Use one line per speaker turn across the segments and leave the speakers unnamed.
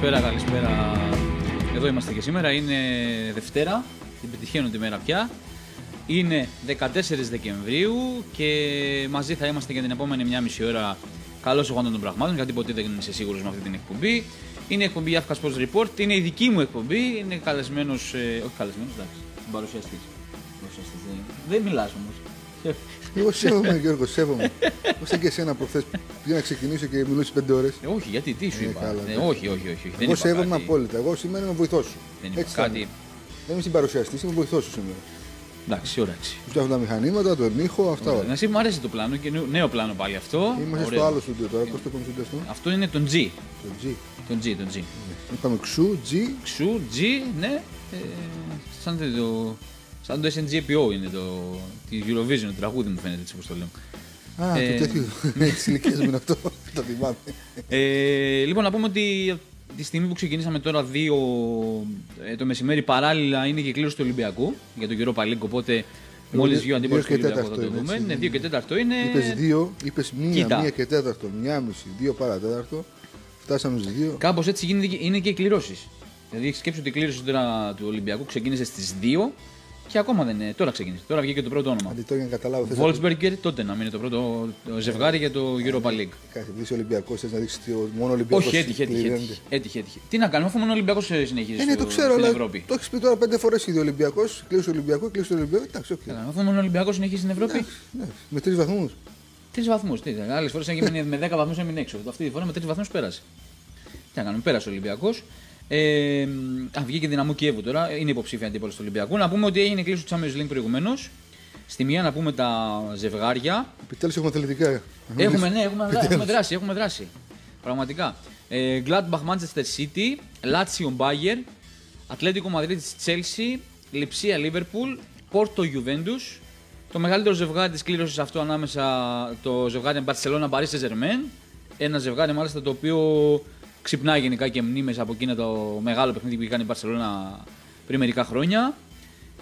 Καλησπέρα, καλησπέρα. Εδώ είμαστε και σήμερα. Είναι Δευτέρα, την πετυχαίνω τη μέρα πια. Είναι 14 Δεκεμβρίου και μαζί θα είμαστε για την επόμενη μια μισή ώρα καλώς εγώντων των πραγμάτων, γιατί ποτέ δεν είσαι σίγουρος με αυτή την εκπομπή. Είναι η εκπομπή Afka Sports Report, είναι η δική μου εκπομπή. Είναι καλεσμένος, ε, όχι καλεσμένος, εντάξει, παρουσιαστής. Δεν, δεν μιλάς όμως.
Εγώ σέβομαι, Γιώργο, σέβομαι. Πώς και εσένα προχθές πήγα να ξεκινήσω και μιλούσες πέντε ώρες.
Ε, όχι, γιατί, τι σου
Ε,
είπα.
καλά,
Ε,
ναι.
όχι, όχι, όχι. Δεν
Εγώ
είπα
σέβομαι
κάτι.
απόλυτα. Εγώ σήμερα είμαι βοηθό σου.
Δεν είπα
Έτσι θα
κάτι.
είναι. Δεν είμαι συμπαρουσιαστή, είμαι βοηθό σου σήμερα.
Εντάξει, εντάξει.
Σου φτιάχνω τα μηχανήματα, τον ήχο, αυτά όλα.
Να εσύ μου αρέσει το πλάνο και νέο- νέο πλάνο πάλι αυτό.
Είμαστε
Ωραίο.
στο άλλο στούντιο τώρα. Πώς το είπαμε στούντιο αυτό.
Αυτό είναι τον G.
Το G.
Τον G, τον G.
Είπαμε ξου, G.
Ξου, G, ναι. Ε, σαν το, σαν το SNGPO είναι το, τη Eurovision, το τραγούδι μου φαίνεται έτσι όπως το λέω.
Α,
Ε,
το τέτοιο. Τη ηλικία μου είναι αυτό. Το θυμάμαι.
Ε, λοιπόν, να πούμε ότι τη στιγμή που ξεκινήσαμε τώρα δύο ε, το μεσημέρι παράλληλα είναι και η κλήρωση του Ολυμπιακού για τον Europa League, οπότε μόλις βγει ο αντίπαλος του
δύο και
Ολυμπιακού θα
τέταρτο
το
είναι,
δούμε.
έτσι.
Ναι, 2 και 4 είναι.
Είπες δύο, είπες μία,
Κοίτα.
μία και τέταρτο, μία μισή, δύο παρατέταρτο. Φτάσαμε στι δύο.
Κάπως έτσι γίνεται, και- είναι και οι κληρώσεις. Δηλαδή, σκέψου ότι η κλήρωση τώρα του Ολυμπιακού ξεκίνησε στις 2 και ακόμα δεν είναι. Τώρα ξεκίνησε. Τώρα βγήκε το πρώτο όνομα.
Αντί τώρα για να καταλάβω. θες να
Wolfsberger, τότε να είναι το πρώτο ζευγάρι για το Europa League.
Κάτι, επειδή είσαι Ολυμπιακός, θες να δείξεις ότι μόνο Ολυμπιακός.
Όχι, έτυχε, έτυχε, έτυχε, έτυχε, έτυχε. Τι να κάνουμε, αφού μόνο ο Ολυμπιακό συνεχίζει
Ε, ναι,
στο-
το ξέρω,
στην
αλλά
Ευρώπη.
το έχεις πει τώρα πέντε φορές ήδη Ολυμπιακός. Κλείσει Ολυμπιακό, κλείσει Ολυμπιακό. Εντάξει, οκ.
Καλά, Αφού μόνο ο Ολυμπιακός συνεχίζει στην Ευρώπη,
Ναι, με τρεις βαθμούς.
τρεις βαθμούς. Άλλες φορές έγινε με 10 βαθμούς έμεινε έξω. Αυτή τη φορά με τρεις βαθμούς πέρασε. Τι να κάνουμε, πέρασε ο Ολυμπιακός. Ε, α, βγήκε δυναμό Κιέβου τώρα, είναι υποψήφια αντίπαλος του Ολυμπιακού. Να πούμε ότι έγινε κλείσει του Champions League προηγουμένως. Στη μία να πούμε τα ζευγάρια.
Επιτέλους έχουμε αθλητικά.
Έχουμε, ναι, έχουμε, δρά- έχουμε δράσει, έχουμε δράσει. Πραγματικά. Ε, Gladbach Manchester City, Lazio Bayern, Ατλέτικο Madrid Chelsea, Λιψία Liverpool, Porto Juventus. Το μεγαλύτερο ζευγάρι της κλήρωσης αυτό ανάμεσα το ζευγάρι Barcelona Paris Saint Germain. Ένα ζευγάρι μάλιστα το οποίο ξυπνάει γενικά και μνήμες από εκείνο το μεγάλο παιχνίδι που είχε κάνει η Barcelona πριν μερικά χρόνια.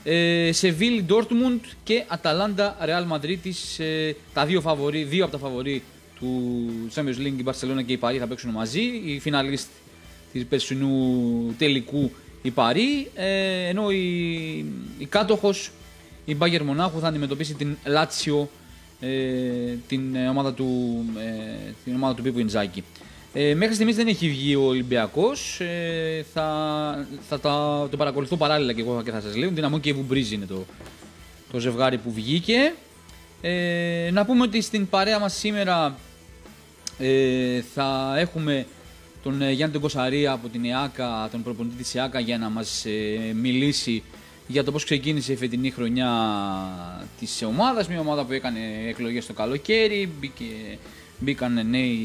Ε, Σεβίλη, Ντόρτμουντ και Αταλάντα, Ρεάλ Μαδρίτης. Ε, τα δύο, φαβορί, δύο από τα φαβορή του Champions League, η Barcelona και η Παρή θα παίξουν μαζί. Η φιναλίστ της περσινού τελικού η Παρή. Ε, ενώ η, η κάτοχος, η Μπάγκερ Μονάχου, θα αντιμετωπίσει την Λάτσιο, ε, την, ε, ομάδα του, ε, την ομάδα του Πίπου Ιντζάκη. Ε, μέχρι στιγμής δεν έχει βγει ο Ολυμπιακός. Ε, θα, θα τα, το παρακολουθώ παράλληλα και εγώ και θα σας λέω. Δυναμό και Βουμπρίζ είναι το, το ζευγάρι που βγήκε. Ε, να πούμε ότι στην παρέα μας σήμερα ε, θα έχουμε τον ε, Γιάννη τον Κοσαρία από την ΕΑΚΑ, τον προπονητή της ΕΑΚΑ για να μας ε, μιλήσει για το πώς ξεκίνησε η φετινή χρονιά της ομάδας, μια ομάδα που έκανε εκλογές το καλοκαίρι, μπήκε, μπήκαν νέοι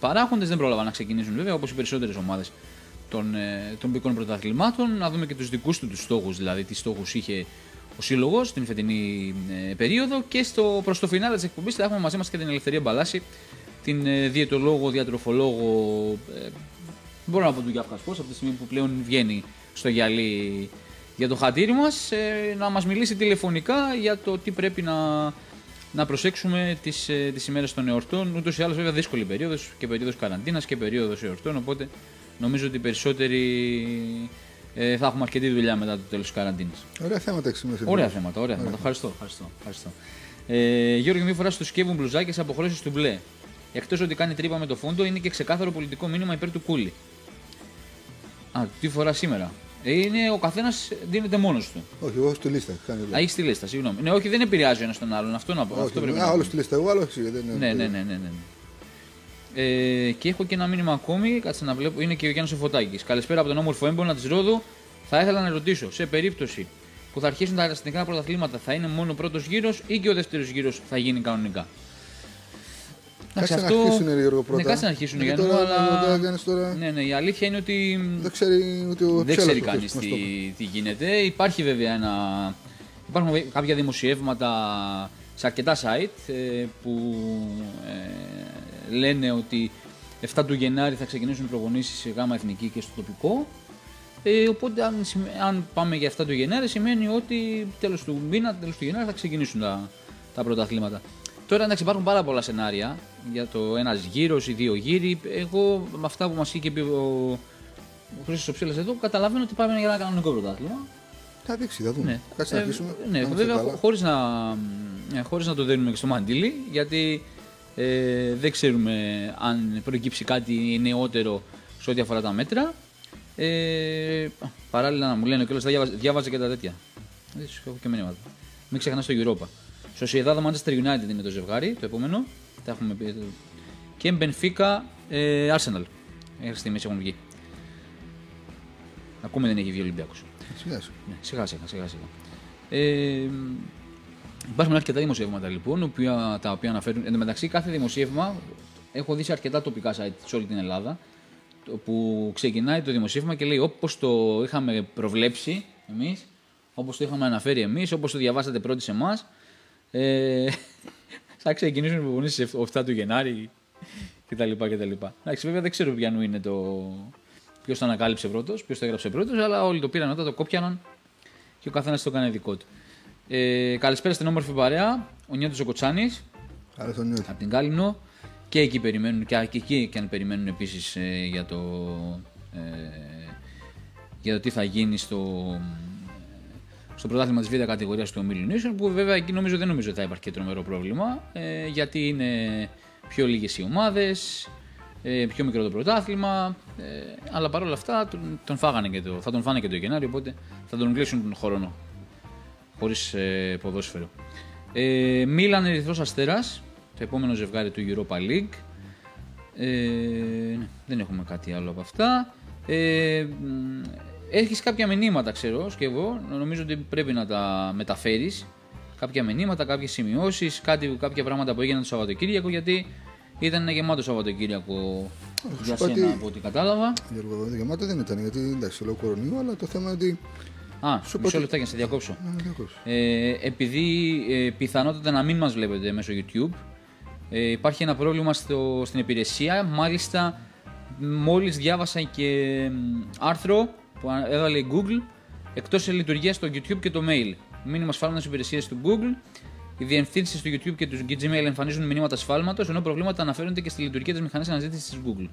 παράγοντες, δεν πρόλαβαν να ξεκινήσουν βέβαια όπως οι περισσότερες ομάδες των, ε, των πικών πρωταθλημάτων, να δούμε και τους δικούς του τους στόχους, δηλαδή τι στόχους είχε ο σύλλογος στην φετινή ε, περίοδο. Και στο, προς το φινάλε της εκπομπής θα έχουμε μαζί μας και την Ελευθερία Μπαλάση, την ε, διαιτολόγο, διατροφολόγο, ε, μπορώ να πω του Γιάφκας Sports, από τη στιγμή που πλέον βγαίνει στο γυαλί για το χατήρι μας, ε, να μας μιλήσει τηλεφωνικά για το τι πρέπει να, να προσέξουμε τις, ε, τις ημέρες των εορτών. Ούτως ή άλλως βέβαια δύσκολη περίοδος και περίοδος καραντίνας και περίοδος εορτών, οπότε νομίζω ότι οι περισσότεροι ε, θα έχουμε αρκετή δουλειά μετά το τέλος της καραντίνας.
Ωραία θέματα έχει σήμερα.
Ωραία θέματα, ωραία θέματα. Ευχαριστώ. ευχαριστώ, ευχαριστώ. Ε, Γιώργο, μία φορά στο σκεύουν μπλουζάκια σε αποχρώσεις του μπλε. Εκτός ότι κάνει τρύπα με το φόντο, είναι και ξεκάθαρο πολιτικό μήνυμα υπέρ του κούλι. Α, τι φορά σήμερα; Ε, είναι ο καθένας δίνεται μόνος του.
Όχι, εγώ στη λίστα. Κάνει
Α, έχεις τη λίστα, συγγνώμη. Ναι, όχι, δεν επηρεάζει ο ένας τον άλλον. Αυτό να πω. αυτό πρέπει
Όχι,
να
α,
πω.
όλο στη λίστα. Εγώ άλλος εσύ. δεν είναι-
Ναι, ναι, ναι, ναι, ναι. Ε, και έχω και ένα μήνυμα ακόμη, κάτσε να βλέπω, είναι και ο Γιάννης Φωτάκη. Καλησπέρα από τον όμορφο έμπονα της Ρόδου. Θα ήθελα να ρωτήσω, σε περίπτωση που θα αρχίσουν τα εθνικά πρωταθλήματα, θα είναι μόνο ο πρώτος γύρος ή και ο δεύτερος γύρος θα γίνει κανονικά;
Κάτσε
Εντάξει,
να αρχίσουν, ρε Γιώργο, πρώτα.
Ναι, κάτσε να αρχίσουν
Γιατί
Γιάννη, μου,
τώρα,
αλλά.
τώρα κάνεις τώρα-
Ναι, ναι, η αλήθεια είναι ότι
Δεν ξέρει ούτε ο
δεν
Ψέλας
ξέρει
αυτός
κανείς
που μας
τι,
το είπε.
τι γίνεται. Υπάρχει βέβαια ένα. Υπάρχουν βε- κάποια δημοσιεύματα σε αρκετά site ε, που ε, λένε ότι 7 του Γενάρη θα ξεκινήσουν οι προπονήσεις σε γάμα εθνική και στο τοπικό. Ε, οπότε αν, σημε- αν πάμε για 7 του Γενάρη σημαίνει ότι τέλος του μήνα, τέλος του Γενάρη θα ξεκινήσουν τα, τα πρωταθλήματα. Τώρα εντάξει υπάρχουν πάρα πολλά σενάρια για το ένας γύρος ή δύο γύροι. Εγώ με αυτά που μας είχε πει ο, ο Χρήστος Ψήλα εδώ, καταλαβαίνω ότι πάμε για ένα κανονικό πρωτάθλημα.
Θα δείξει, θα δούμε.
Ναι.
Κάτσε να
Ε,
αφήσουμε.
Ναι,
να είμαστε
βέβαια
καλά.
χωρίς να, ε, χωρίς να το δίνουμε και στο μαντίλι, γιατί ε, δεν ξέρουμε αν προκύψει κάτι νεότερο σε ό,τι αφορά τα μέτρα. Ε, παράλληλα να μου λένε κιόλας, θα διάβαζε, διάβαζε και τα τέτοια. Δεν σου έχω και μηνύματα. Μην ξεχνάς το Europa. Sociedad Manchester United είναι το ζευγάρι, το επόμενο. Τα έχουμε πει. Και Benfica ε, Arsenal. Μέχρι στιγμής έχουν βγει. Ακόμη δεν έχει βγει ο Ολυμπιακός.
Σιγά σιγά.
Ναι, σιγά σιγά, σιγά σιγά. Ε, υπάρχουν αρκετά δημοσιεύματα λοιπόν, οποία, τα οποία αναφέρουν. Εν τω μεταξύ, κάθε δημοσίευμα έχω δει σε αρκετά τοπικά site σε όλη την Ελλάδα. το- Που ξεκινάει το δημοσίευμα και λέει όπως το είχαμε προβλέψει εμείς, όπως το είχαμε αναφέρει εμείς, όπως το διαβάσατε πρώτοι σε εμάς. Ε, θα ξεκινήσουν οι προπονήσει 7 του Γενάρη κτλ. κτλ. Εντάξει, βέβαια δεν ξέρω ποιανού είναι το. Ποιος το ανακάλυψε πρώτος, ποιος το έγραψε πρώτος, αλλά όλοι το πήραν μετά, το κόπιαναν και ο καθένας το έκανε δικό του. Ε, καλησπέρα στην όμορφη παρέα, ο Νιώτος ο Κοτσάνης
Άρα τον νιώθει.
από την Κάλυμνο και εκεί περιμένουν και, και εκεί και αν περιμένουν επίσης για, το, ε, για το τι θα γίνει στο, στο πρωτάθλημα της β' κατηγορίας του ομίλου Nation, που βέβαια εκεί νομίζω δεν νομίζω ότι θα υπάρχει και τρομερό πρόβλημα ε, γιατί είναι πιο λίγες οι ομάδες, ε, πιο μικρό το πρωτάθλημα. Ε, αλλά παρόλα αυτά τον, τον φάγανε και το, θα τον φάνε και το Γενάρη, οπότε θα τον κλείσουν τον χρόνο χωρίς ε, ποδόσφαιρο. Ε, Μίλαν Ερυθρός Αστέρας, το επόμενο ζευγάρι του Europa League. Ε, ναι, δεν έχουμε κάτι άλλο από αυτά. Ε, Έχεις κάποια μηνύματα, ξέρω, και εγώ. Νομίζω ότι πρέπει να τα μεταφέρεις. Κάποια μηνύματα, κάποιες σημειώσεις, κάποια πράγματα που έγιναν το Σαββατοκύριακο. Γιατί ήταν ένα γεμάτο Σαββατοκύριακο για
σου πω
σένα
ότι-
από ό,τι κατάλαβα.
Γιώργο, το γεμάτο δεν ήταν γιατί εντάξει, λόγω κορονοϊού, αλλά το θέμα είναι ότι.
Α,
Σου πω
μισό
ότι-
λεπτάκι να σε διακόψω.
Να με διακόψει.
Ε, επειδή ε, πιθανότατα να μην μας βλέπετε μέσω YouTube, ε, υπάρχει ένα πρόβλημα στο, στην υπηρεσία. Μάλιστα, μόλις διάβασα και μ, άρθρο που α- έβαλε η Google εκτός σε λειτουργίας στο YouTube και το mail. Μήνυμα σφάλματος υπηρεσίες του Google. Οι διευθύνσεις του YouTube και τους Gmail εμφανίζουν μηνύματα σφάλματος, ενώ προβλήματα αναφέρονται και στη λειτουργία της μηχανής αναζήτησης της Google.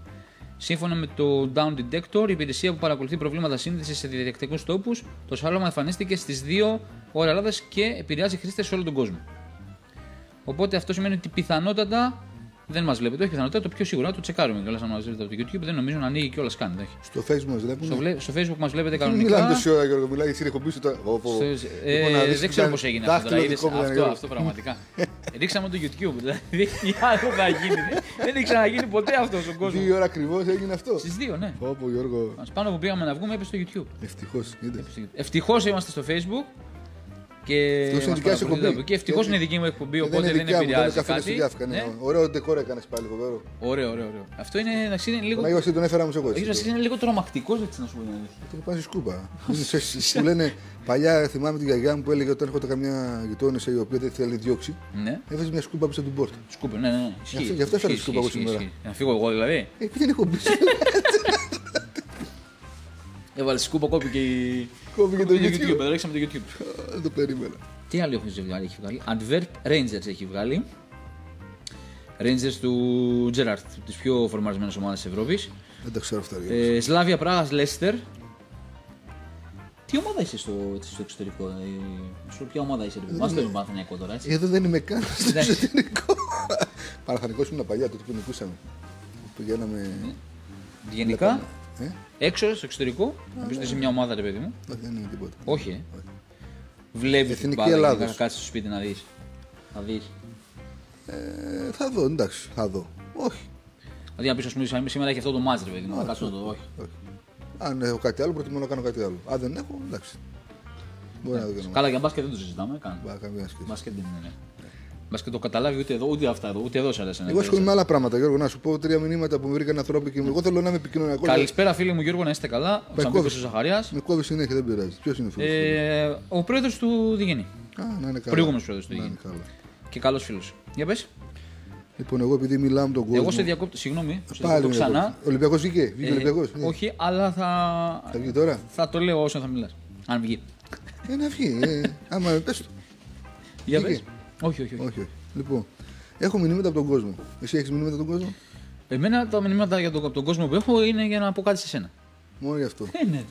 Σύμφωνα με το Down Detector, η υπηρεσία που παρακολουθεί προβλήματα σύνδεσης σε διαδικτυακούς τόπους, το σφάλμα εμφανίστηκε στις 2 ώρα Ελλάδα και επηρεάζει χρήστες σε όλο τον κόσμο. Οπότε αυτό σημαίνει ότι πιθανότατα δεν μας βλέπετε. Όχι πιθανότατα, το πιο σίγουρο, το τσεκάρουμε κιόλας αν μας βλέπετε από το YouTube. Δεν νομίζω να ανοίγει κιόλας καν. δεν έχει.
Στο facebook μας βλέπουμε.
Στο, βλέ- στο Facebook μας βλέπετε
Δεν μιλάμε
κανονικά.
τόση ώρα, Γιώργο. Μιλάει εσύ, εκπομπής σου τώρα. Ω, πω.
Στο- ε,
Λοιπόν, να δεις
δεν
τι
ξέρω
κάνει.
πώς έγινε αυτό τώρα.
Δάχτυλο
είδες,
δικό μου ήταν,
αυτό,
Γιώργο.
αυτό πραγματικά. Ρίξαμε το YouTube. Δηλαδή, τι άλλο θα γίνει. Δεν- Δεν έχει ξαναγίνει ποτέ αυτός στον κόσμος.
Δύο ώρα ακριβώς έγινε αυτό.
Στις δύο, ναι.
Όπω Γιώργο.
Μας πάνω που πήγαμε να βγούμε, έπεσε στο YouTube.
Ευτυχώς.
Ευτυχώς είμαστε στο Facebook. Και
Ευτυχώς είναι
μας
δικιά σου
παρακολουθείτε
εκπομπή.
από εκεί. Ευτυχώς
Γιατί-
είναι δική μου εκπομπή,
Και
οπότε δεν
δικιά μου, δεν είναι
επηρεάζει
καφέ στη
κάτι.
διάφκα.
Ναι.
Ναι. Ωραίο ντεκόρ έκανες πάλι φοβερό.
Ωραίο, ωραίο, ωραίο. Αυτό είναι, εντάξει, είναι λίγο.
Μα εγώ τον έφερα μου εγώ
Ο Άγιος
έτσι.
Βασίλης είναι λίγο τρομακτικός, έτσι να σου πω την αλήθεια.
Το πάνε σκούπα. Είναι σε- Που λένε παλιά, θυμάμαι τη γιαγιά μου που έλεγε όταν έρχονταν καμιά γειτόνισσα η οποία δεν θέλει να διώξει,
Ναι,
έβαζε μια σκούπα πίσω από την πόρτα.
σκούπε, ναι, ναι. ναι.
Γι' αυτό- γι' αυτό έφερα
Ισχύει,
σκούπα εγώ
ισχύει,
σήμερα.
ισχύει. Να φύγω εγώ δηλαδή.
Ε, Επειδή δεν έχω μπει.
Έβαλε σκούπα, κόπηκε η.
Κόβει και το YouTube.
Το ρίξαμε το YouTube.
Δεν το περίμενα.
Τι άλλο έχει βγάλει, έχει βγάλει; Antwerp Rangers έχει βγάλει. Rangers του Gerrard, τη πιο φορμαρισμένη ομάδα της Ευρώπης.
Δεν τα ξέρω αυτά. ρε.
Ε, Σλάβια Πράγα Leicester. Τι ομάδα είσαι στο, έτσι, στο εξωτερικό, ε, στο ποια ομάδα είσαι, ρε, Μας το Παναθηναϊκό τώρα, έτσι.
Εδώ δεν είμαι καν στο
Εντάξει.
εσωτερικό. Παναθανικό ήμουν παλιά τότε που νικούσαμε. Που Πηγαίναμε.
Γενικά,
Ε,
έξω στο εξωτερικό, νομίζω ότι είσαι μια ομάδα, ρε παιδί μου.
όχι, δεν είναι τίποτα.
Όχι, ε. Βλέπεις την
Εθνική
μπάλα και
Ελλάδος.
να κάτσεις στο σπίτι να δεις. Θα δεις.
Ε, θα δω, εντάξει, θα δω. Όχι.
Δηλαδή, να πεις, ας πούμε, σήμερα έχει αυτό το μάτζ, ρε παιδί μου, να κάτσω να το δω. Όχι.
όχι. Αν έχω κάτι άλλο, προτιμώ να κάνω κάτι άλλο. Αν δεν έχω, εντάξει. Μπορεί να δω και να
Καλά, για μπάσκετ δεν το συζητάμε. Καν.
Μπα, καμία σχέση.
Μπάσκετ δεν είναι. Ναι. Μπάσκετ το καταλάβει ούτε εδώ, ούτε αυτά εδώ, ούτε εδώ σε αρέσει. να
Εγώ ασχολούμαι με
ξέρεις.
άλλα πράγματα, Γιώργο. Να σου πω τρία μηνύματα που μου βρήκαν ανθρώποι και εγώ θέλω να είμαι επικοινωνιακός.
Καλησπέρα, φίλε μου Γιώργο, να είστε καλά. Ο Τσαμπίκος
κόβεις.
ο Ζαχαρίας.
Με κόβεις συνέχεια, δεν πειράζει. Ποιος είναι ο φίλος.
Ε, ο πρόεδρος του Διγενή.
Α, να είναι καλά.
Προηγούμενος πρόεδρος του
Να είναι
Διγενή.
καλά.
Και καλός φίλος. Για πες.
Λοιπόν, εγώ επειδή μιλάω με τον κόσμο.
Εγώ σε διακόπτω, συγγνώμη, σε
Πάλι
διακόπτω ξανά.
Ολυμπιακός βγήκε; Βγήκε
Ε,
Ολυμπιακός;
όχι, αλλά θα,
Θα βγει τώρα;
θα το λέω όσο θα μιλάς. Αν βγει.
Ε, να βγει. Ε, άμα πες το.
Για
Βγήκε.
πες. Όχι, όχι, όχι.
Όχι, όχι. Λοιπόν, έχω μηνύματα από τον κόσμο. Εσύ έχεις μηνύματα από τον κόσμο;
Εμένα τα μηνύματα για τον, από τον κόσμο που έχω είναι για να πω κάτι σε σένα.
Μόνο γι' αυτό.
Ε, ναι.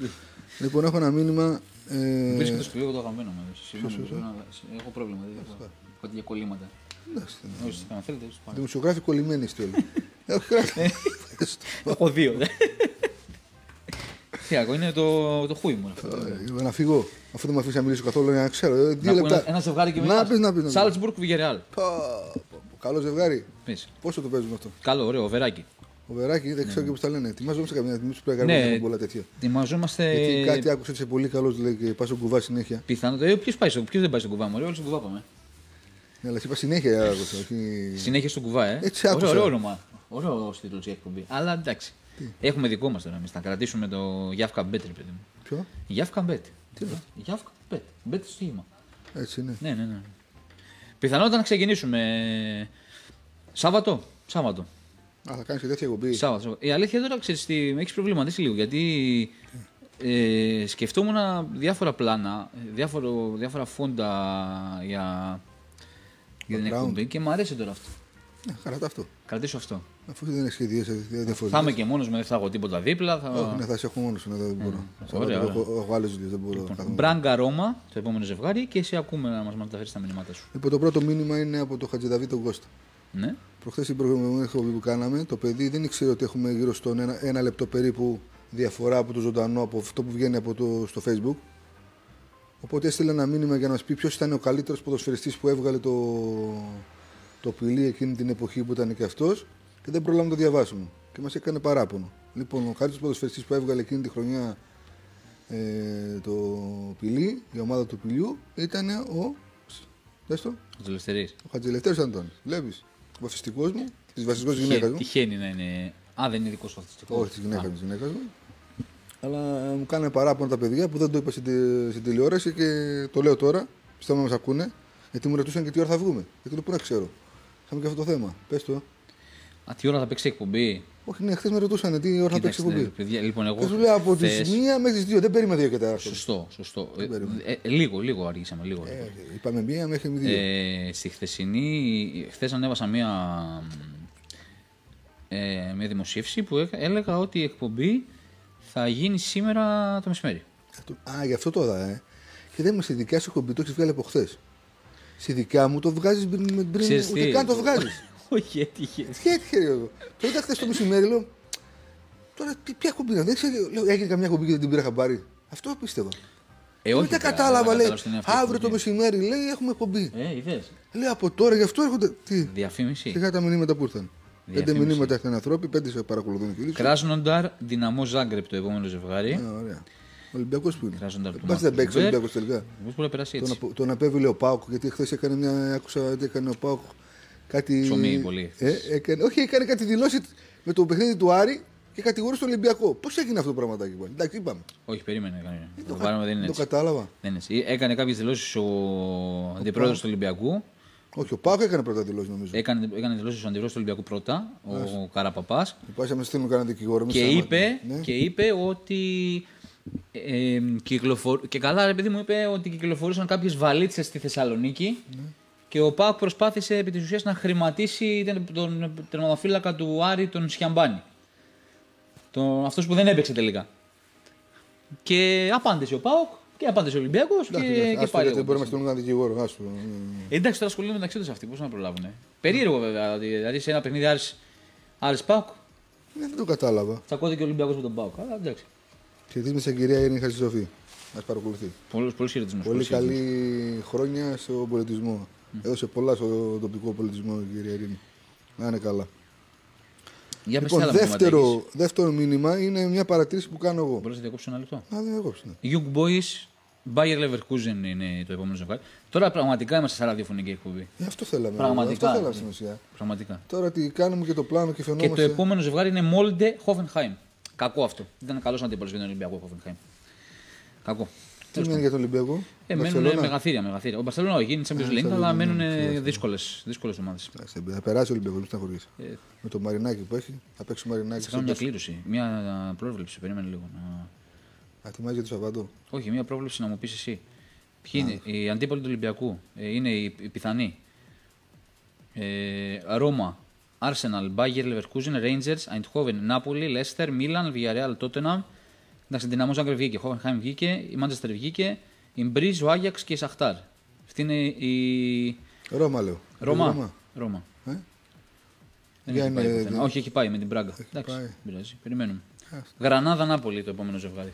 λοιπόν, έχω ένα μήνυμα. Ε,
Βρίσκεται στο λίγο το αγαπημένο μου. Συγγνώμη, πρέπει να- Έχω πρόβλημα. δεν έχω- Κάτι για κολλήματα.
εντάξει,
Όχι, αν θέλετε. ίσως πάρω.
Δημοσιογράφοι κολλημένοι είστε όλοι. Έχω χρειάζεται.
Έχω δύο. Δε. Τι άλλο, είναι το, το χούι μου αυτό.
Ε, Να φύγω. Αφού δεν με αφήσει να μιλήσω καθόλου, για να ξέρω. ε, Δύο
Να πω
λεπτά.
ένα, ένα ζευγάρι και
Να
μετά.
πεις, να πεις, να πεις.
Σάλτσμπουργκ, Βιγερεάλ.
Πω, πω, πω. Καλό ζευγάρι.
Πεις.
Πόσο το παίζουμε αυτό;
Καλό, ωραίο, βεράκι.
Ο Βεράκη δεν ξέρω και πώς τα λένε. Ετοιμάζομαι σε καμιά στιγμή του πρέπει να κάνουμε
Ναι,
πολλά τέτοια.
ετοιμαζόμαστε.
Γιατί κάτι άκουσα ότι είσαι πολύ καλός, λέει και πας στον κουβά συνέχεια.
Πιθανό. Ε, Ποιος πάει στο- ποιος δεν πάει στον κουβά μου, όλοι στον κουβά πάμε.
Ναι, αλλά σε είπα συνέχεια άκουσα. Όχι...
Συνέχεια στον κουβά, ε.
Έτσι
ωραίο,
άκουσα.
ωραίο όνομα. Ωραίο τίτλο η εκπομπή. Αλλά εντάξει. Έχουμε δικό μας τώρα εμείς. Θα κρατήσουμε το Γιάφκα Bet, ρε παιδί μου.
Ποιο;
Γιάφκα Bet. Τι είναι Γιάφκα Bet. Bet στο στίγμα.
Έτσι είναι.
Ναι, ναι, ναι. Πιθανότατα να ξεκινήσουμε. Σάββατο. Σάββατο.
Α, θα κάνεις και τέτοια εκπομπή.
Σάββατο. Σάββατο. Η αλήθεια τώρα ξέρεις τι με έχεις προβληματίσει λίγο γιατί ε, σκεφτόμουν διάφορα πλάνα, διάφορο, διάφορα φόντα για, για την
Background.
εκπομπή και μου αρέσει τώρα αυτό.
Ναι, χαρά τα αυτό.
Κρατήσω αυτό.
Αφού δεν έχει σχεδίασει διαφορετικά.
Θα είμαι και μόνος μου, δεν θα έχω τίποτα δίπλα. Θα...
Όχι, ναι, θα σε έχω μόνος σου. Ναι, δεν μπορώ.
ωραία,
Σαββάτο
ωραία.
Έχω, έχω άλλες δουλειές, δεν μπορώ να κάθομαι.
Μπράγκα Ρώμα, το επόμενο ζευγάρι και εσύ ακούμε να μας μεταφέρεις τα μηνύματα σου.
Λοιπόν, το πρώτο μήνυμα είναι από το Χατζηδαβί τον Κώστα.
Ναι.
Προχθές την προηγούμενη εκπομπή που κάναμε, το παιδί δεν ήξερε ότι έχουμε γύρω στον ένα, ένα λεπτό περίπου διαφορά από το ζωντανό από αυτό που βγαίνει από το, στο Facebook. Οπότε έστειλε ένα μήνυμα για να μας πει ποιος ήταν ο καλύτερος ποδοσφαιριστής που έβγαλε το, το πυλί εκείνη την εποχή που ήταν και αυτός και δεν προλάβαμε να το διαβάσουμε. Και μας έκανε παράπονο. Λοιπόν, ο καλύτερος ποδοσφαιριστής που έβγαλε εκείνη τη χρονιά ε, το πυλί, η ομάδα του πυλιού, ήταν ο. Δες το,
Ο Τελεστερή.
ο Χατζηλευτέρης Αντώνης. Βλέπεις, ο βασιστικός μου, της βασιστικός γυναίκας μου.
Τυχαίνει να είναι. Α, δεν είναι δικός σου αυτιστικό.
Όχι της γυναίκας, της γυναίκας μου. Αλλά ε, μου κάνανε παράπονο τα παιδιά που δεν το είπα στην, τε- στην τηλεόραση και το λέω τώρα. Πιστεύω να μας ακούνε. Γιατί μου ρωτούσαν και τι ώρα θα βγούμε. Γιατί λέω πού να ξέρω. Είχαμε και αυτό το θέμα. Πες το.
Α, τι ώρα θα παίξει η εκπομπή;
Όχι, ναι, χθες με ρωτούσαν τι ώρα θα παίξει
Κοίταξε,
εκπομπή.
παιδιά, λοιπόν, εγώ.
Και σου λέω από τις
χθες-
1 μέχρι τις 2. Δεν περίμενα 2 και 4.
Σωστό, σωστό. Ε, ε, λίγο, λίγο αργήσαμε. Λίγο, λίγο.
Ε, είπαμε 1 μέχρι 2.
Ε, στη χθεσινή, χθες ανέβασα μία, ε, μία δημοσίευση που έκα- έλεγα ότι η εκπομπή θα γίνει σήμερα το μεσημέρι.
Α, γι' αυτό το είδα, ε. Και δεν είμαι στη δικιά σου εκπομπή, το έχεις βγάλει από χθες. Στη δικιά μου το βγάζεις πριν. πριν
Ξέρεις
ούτε
τι;
καν το βγάζεις.
Όχι, έτυχε.
Τι έτυχε, ρε, εγώ. Το είδα χθες το μεσημέρι, λέω. Τώρα τι, ποια εκπομπή είναι, δεν ξέρω. Λέω, έγινε καμιά εκπομπή και δεν την πήρα χαμπάρι. Αυτό πίστευα.
Ε, όχι,
Μετά
καλά,
κατάλαβα,
δεν
λέει.
κατάλαβες τι είναι αυτή η
Αύριο το
εκπομπή.
μεσημέρι, λέει, έχουμε εκπομπή.
Ε, είδες.
Λέει από τώρα, γι' αυτό έρχονται. Τι,
Διαφήμιση.
σιγά τα μηνύματα που ήρθαν. Πέντε
Διαφήμιση.
μηνύματα ήρθαν ανθρώποι, πέντε σε παρακολουθούν φίλοι. σου.
Κράσνονταρ, δυναμό Ζάγκρεπ το επόμενο ζευγάρι.
Α, ωραία. Ολυμπιακός που είναι.
Κράζοντα του
Πας δεν παίξεις
Μαρτίνς.
Ολυμπιακός τελικά.
Πώ μπορεί να περάσει
Τον,
έτσι.
απο- τον απέβηλε ο Πάοκ, γιατί χθες έκανε μια. Άκουσα ότι έκανε ο Πάοκ κάτι.
Ψωμί πολύ
Ε, έκανε, όχι, έκανε κάτι δηλώσει με το παιχνίδι του Άρη και κατηγορούσε τον Ολυμπιακό. Πώς έγινε αυτό το πραγματάκι πάλι. Εντάξει, είπαμε.
Όχι, περίμενε. κανένα. Το πάρουμε δεν είναι
Το
έτσι.
κατάλαβα.
Δεν είναι έτσι. Έκανε κάποιες δηλώσεις ο αντιπρόεδρος του Ολυμπιακού.
Όχι, ο Πάοκ έκανε πρώτα δηλώσεις νομίζω.
Έκανε, έκανε δηλώσεις ο αντιπρόεδρος του Ολυμπιακού πρώτα, ο Καραπαπάς.
Πα να στείλουμε κανένα δικηγόρο. μην
Και
σταματάμε.
είπε,
Ναι.
και είπε ότι. Ε, κυκλοφορ... Και καλά, ρε παιδί μου, είπε ότι κυκλοφορούσαν κάποιες βαλίτσες στη Θεσσαλονίκη
Ναι.
Και ο Πάουκ προσπάθησε επί της ουσίας να χρηματίσει τον- τον τερματοφύλακα του Άρη, τον Σιαμπάνη. Τον... Αυτός που δεν έπαιξε τελικά. Και απάντησε ο Πάουκ και απάντησε ο Ολυμπιακός και,
Εντάξει, εντάξει,
και
άστο,
πάλι.
γιατί
εγώ
μπορεί να
πέσα.
στείλουμε έναν δικηγόρο. Άστο.
Ε, Εντάξει, τώρα ασχολούνται μεταξύ τους αυτοί, πώς να προλάβουν. Περίεργο βέβαια. Δηλαδή σε ένα παιχνίδι Άρης, Άρης Πάουκ,
Ναι, δεν το κατάλαβα.
τσακώθηκε ο Ολυμπιακός με τον Πάουκ. Αλλά εντάξει.
Χαιρετίζουμε στην κυρία Ειρήνη Χατζησοφή. Μα παρακολουθεί.
Πολύ, πολύ χαιρετισμό.
Πολύ καλή χρόνια στον πολιτισμό. Έδωσε πολλά στον τοπικό πολιτισμό η κυρία Ειρήνη. Να είναι καλά.
Για πες
Λοιπόν,
άλλα μηνύματα έχεις.
δεύτερο, δεύτερο μήνυμα είναι μια παρατήρηση που κάνω εγώ.
Μπορείς να διακόψεις ένα λεπτό;
Να δεν εγώ ψήνω.
Young Boys, Bayer Leverkusen είναι το επόμενο ζευγάρι. Τώρα πραγματικά είμαστε σε ραδιοφωνική εκπομπή.
Ε, αυτό θέλαμε.
Πραγματικά.
Αυτό θέλαμε στην ουσία.
Πραγματικά.
Τώρα τι κάνουμε και το πλάνο και
Και
φαινόμαστε.
το επόμενο ζευγάρι είναι Molde Hoffenheim. Κακό αυτό. Ήταν καλός αντίπαλος για τον Ολυμπιακό Hoffenheim. Κακό.
Τι μένει για τον Ολυμπιακό;
Ε, μένουν
Μπαρσελόνα;
μεγαθύρια, μεγαθύρια. Ο Μπαρσελόνα γίνει Champions League, αλλά μένουν δύσκολες ομάδες.
Εντάξει, Θα περάσει ο Ολυμπιακός, μην στεναχωρήσει.
Ε,
Με το μαρινάκι που έχει, θα παίξει μαρινάκι.
θα κάνω μια κλήρωση, μια πρόβλεψη. Περίμενε λίγο. Να...
Θα ετοιμάζει για το Σαββατό.
Όχι, μια πρόβλεψη να μου πεις εσύ. Ποιοι είναι οι αντίπαλοι του Ολυμπιακού, ε, είναι οι, οι πιθανοί. Ε, Ρώμα, Arsenal, Bayer Leverkusen, Rangers, Eindhoven, Napoli, Leicester, Milan, Villarreal, Tottenham, Εντάξει, η Δυναμό Ζάγκρεπ βγήκε, η Χόφενχάιμ βγήκε, η Μάντσεστερ βγήκε, η Μπρίζ, ο Άγιαξ και η Σαχτάρ. Αυτή είναι η.
Ρώμα λέω.
Ρώμα.
Ρώμα.
Ρώμα.
Ε;
Δεν
Για
έχει πάει
είναι-
πουθενά. Όχι, έχει πάει με την Μπράγκα. Εντάξει,
πάει.
δεν πειράζει. Περιμένουμε.
Άστα.
Γρανάδα Νάπολη το επόμενο ζευγάρι.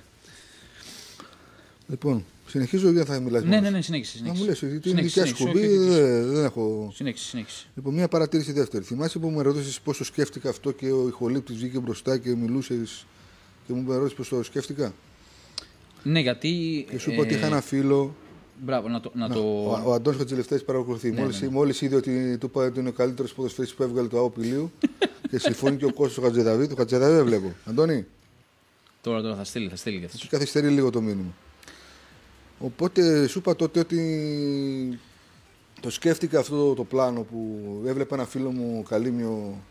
Λοιπόν, συνεχίζω για θα μιλάς
Ναι,
μόνος;
ναι, ναι, συνέχισε.
Να μου λες, γιατί είναι
Συνέχισε,
δικιά σου
συνέχισε,
κουμπί,
όχι, όχι,
δεν, δεν έχω...
Συνέχισε, συνέχισε.
Λοιπόν, μια παρατήρηση δεύτερη. Θυμάσαι που με ρωτήσεις πόσο σκέφτηκα αυτό και ο ηχολήπτης βγήκε μπροστά και μιλούσες και μου ρώτησε πώς το σκέφτηκα.
Ναι, γιατί.
Και σου είπα ότι είχα ένα φίλο,
Μπράβο, να το. Να
να,
το...
ο, ο Αντώνης Χατζηλευτές παρακολουθεί.
Ναι,
μόλις,
ναι, ναι.
μόλις είδε ότι του είπα ότι είναι ο καλύτερος ποδοσφαιριστής που έβγαλε το ΑΟ Πηλίου και συμφωνεί και ο Κώστας ο Χατζεδαβίδη. Το Χατζεδαβίδη δεν βλέπω. Αντώνη,
Τώρα, τώρα θα στείλει, θα στείλει και αυτό.
σου καθυστερεί λίγο το μήνυμα. Οπότε σου είπα τότε ότι το σκέφτηκα αυτό το, το πλάνο που έβλεπα ένα φίλο μου Καλύμιο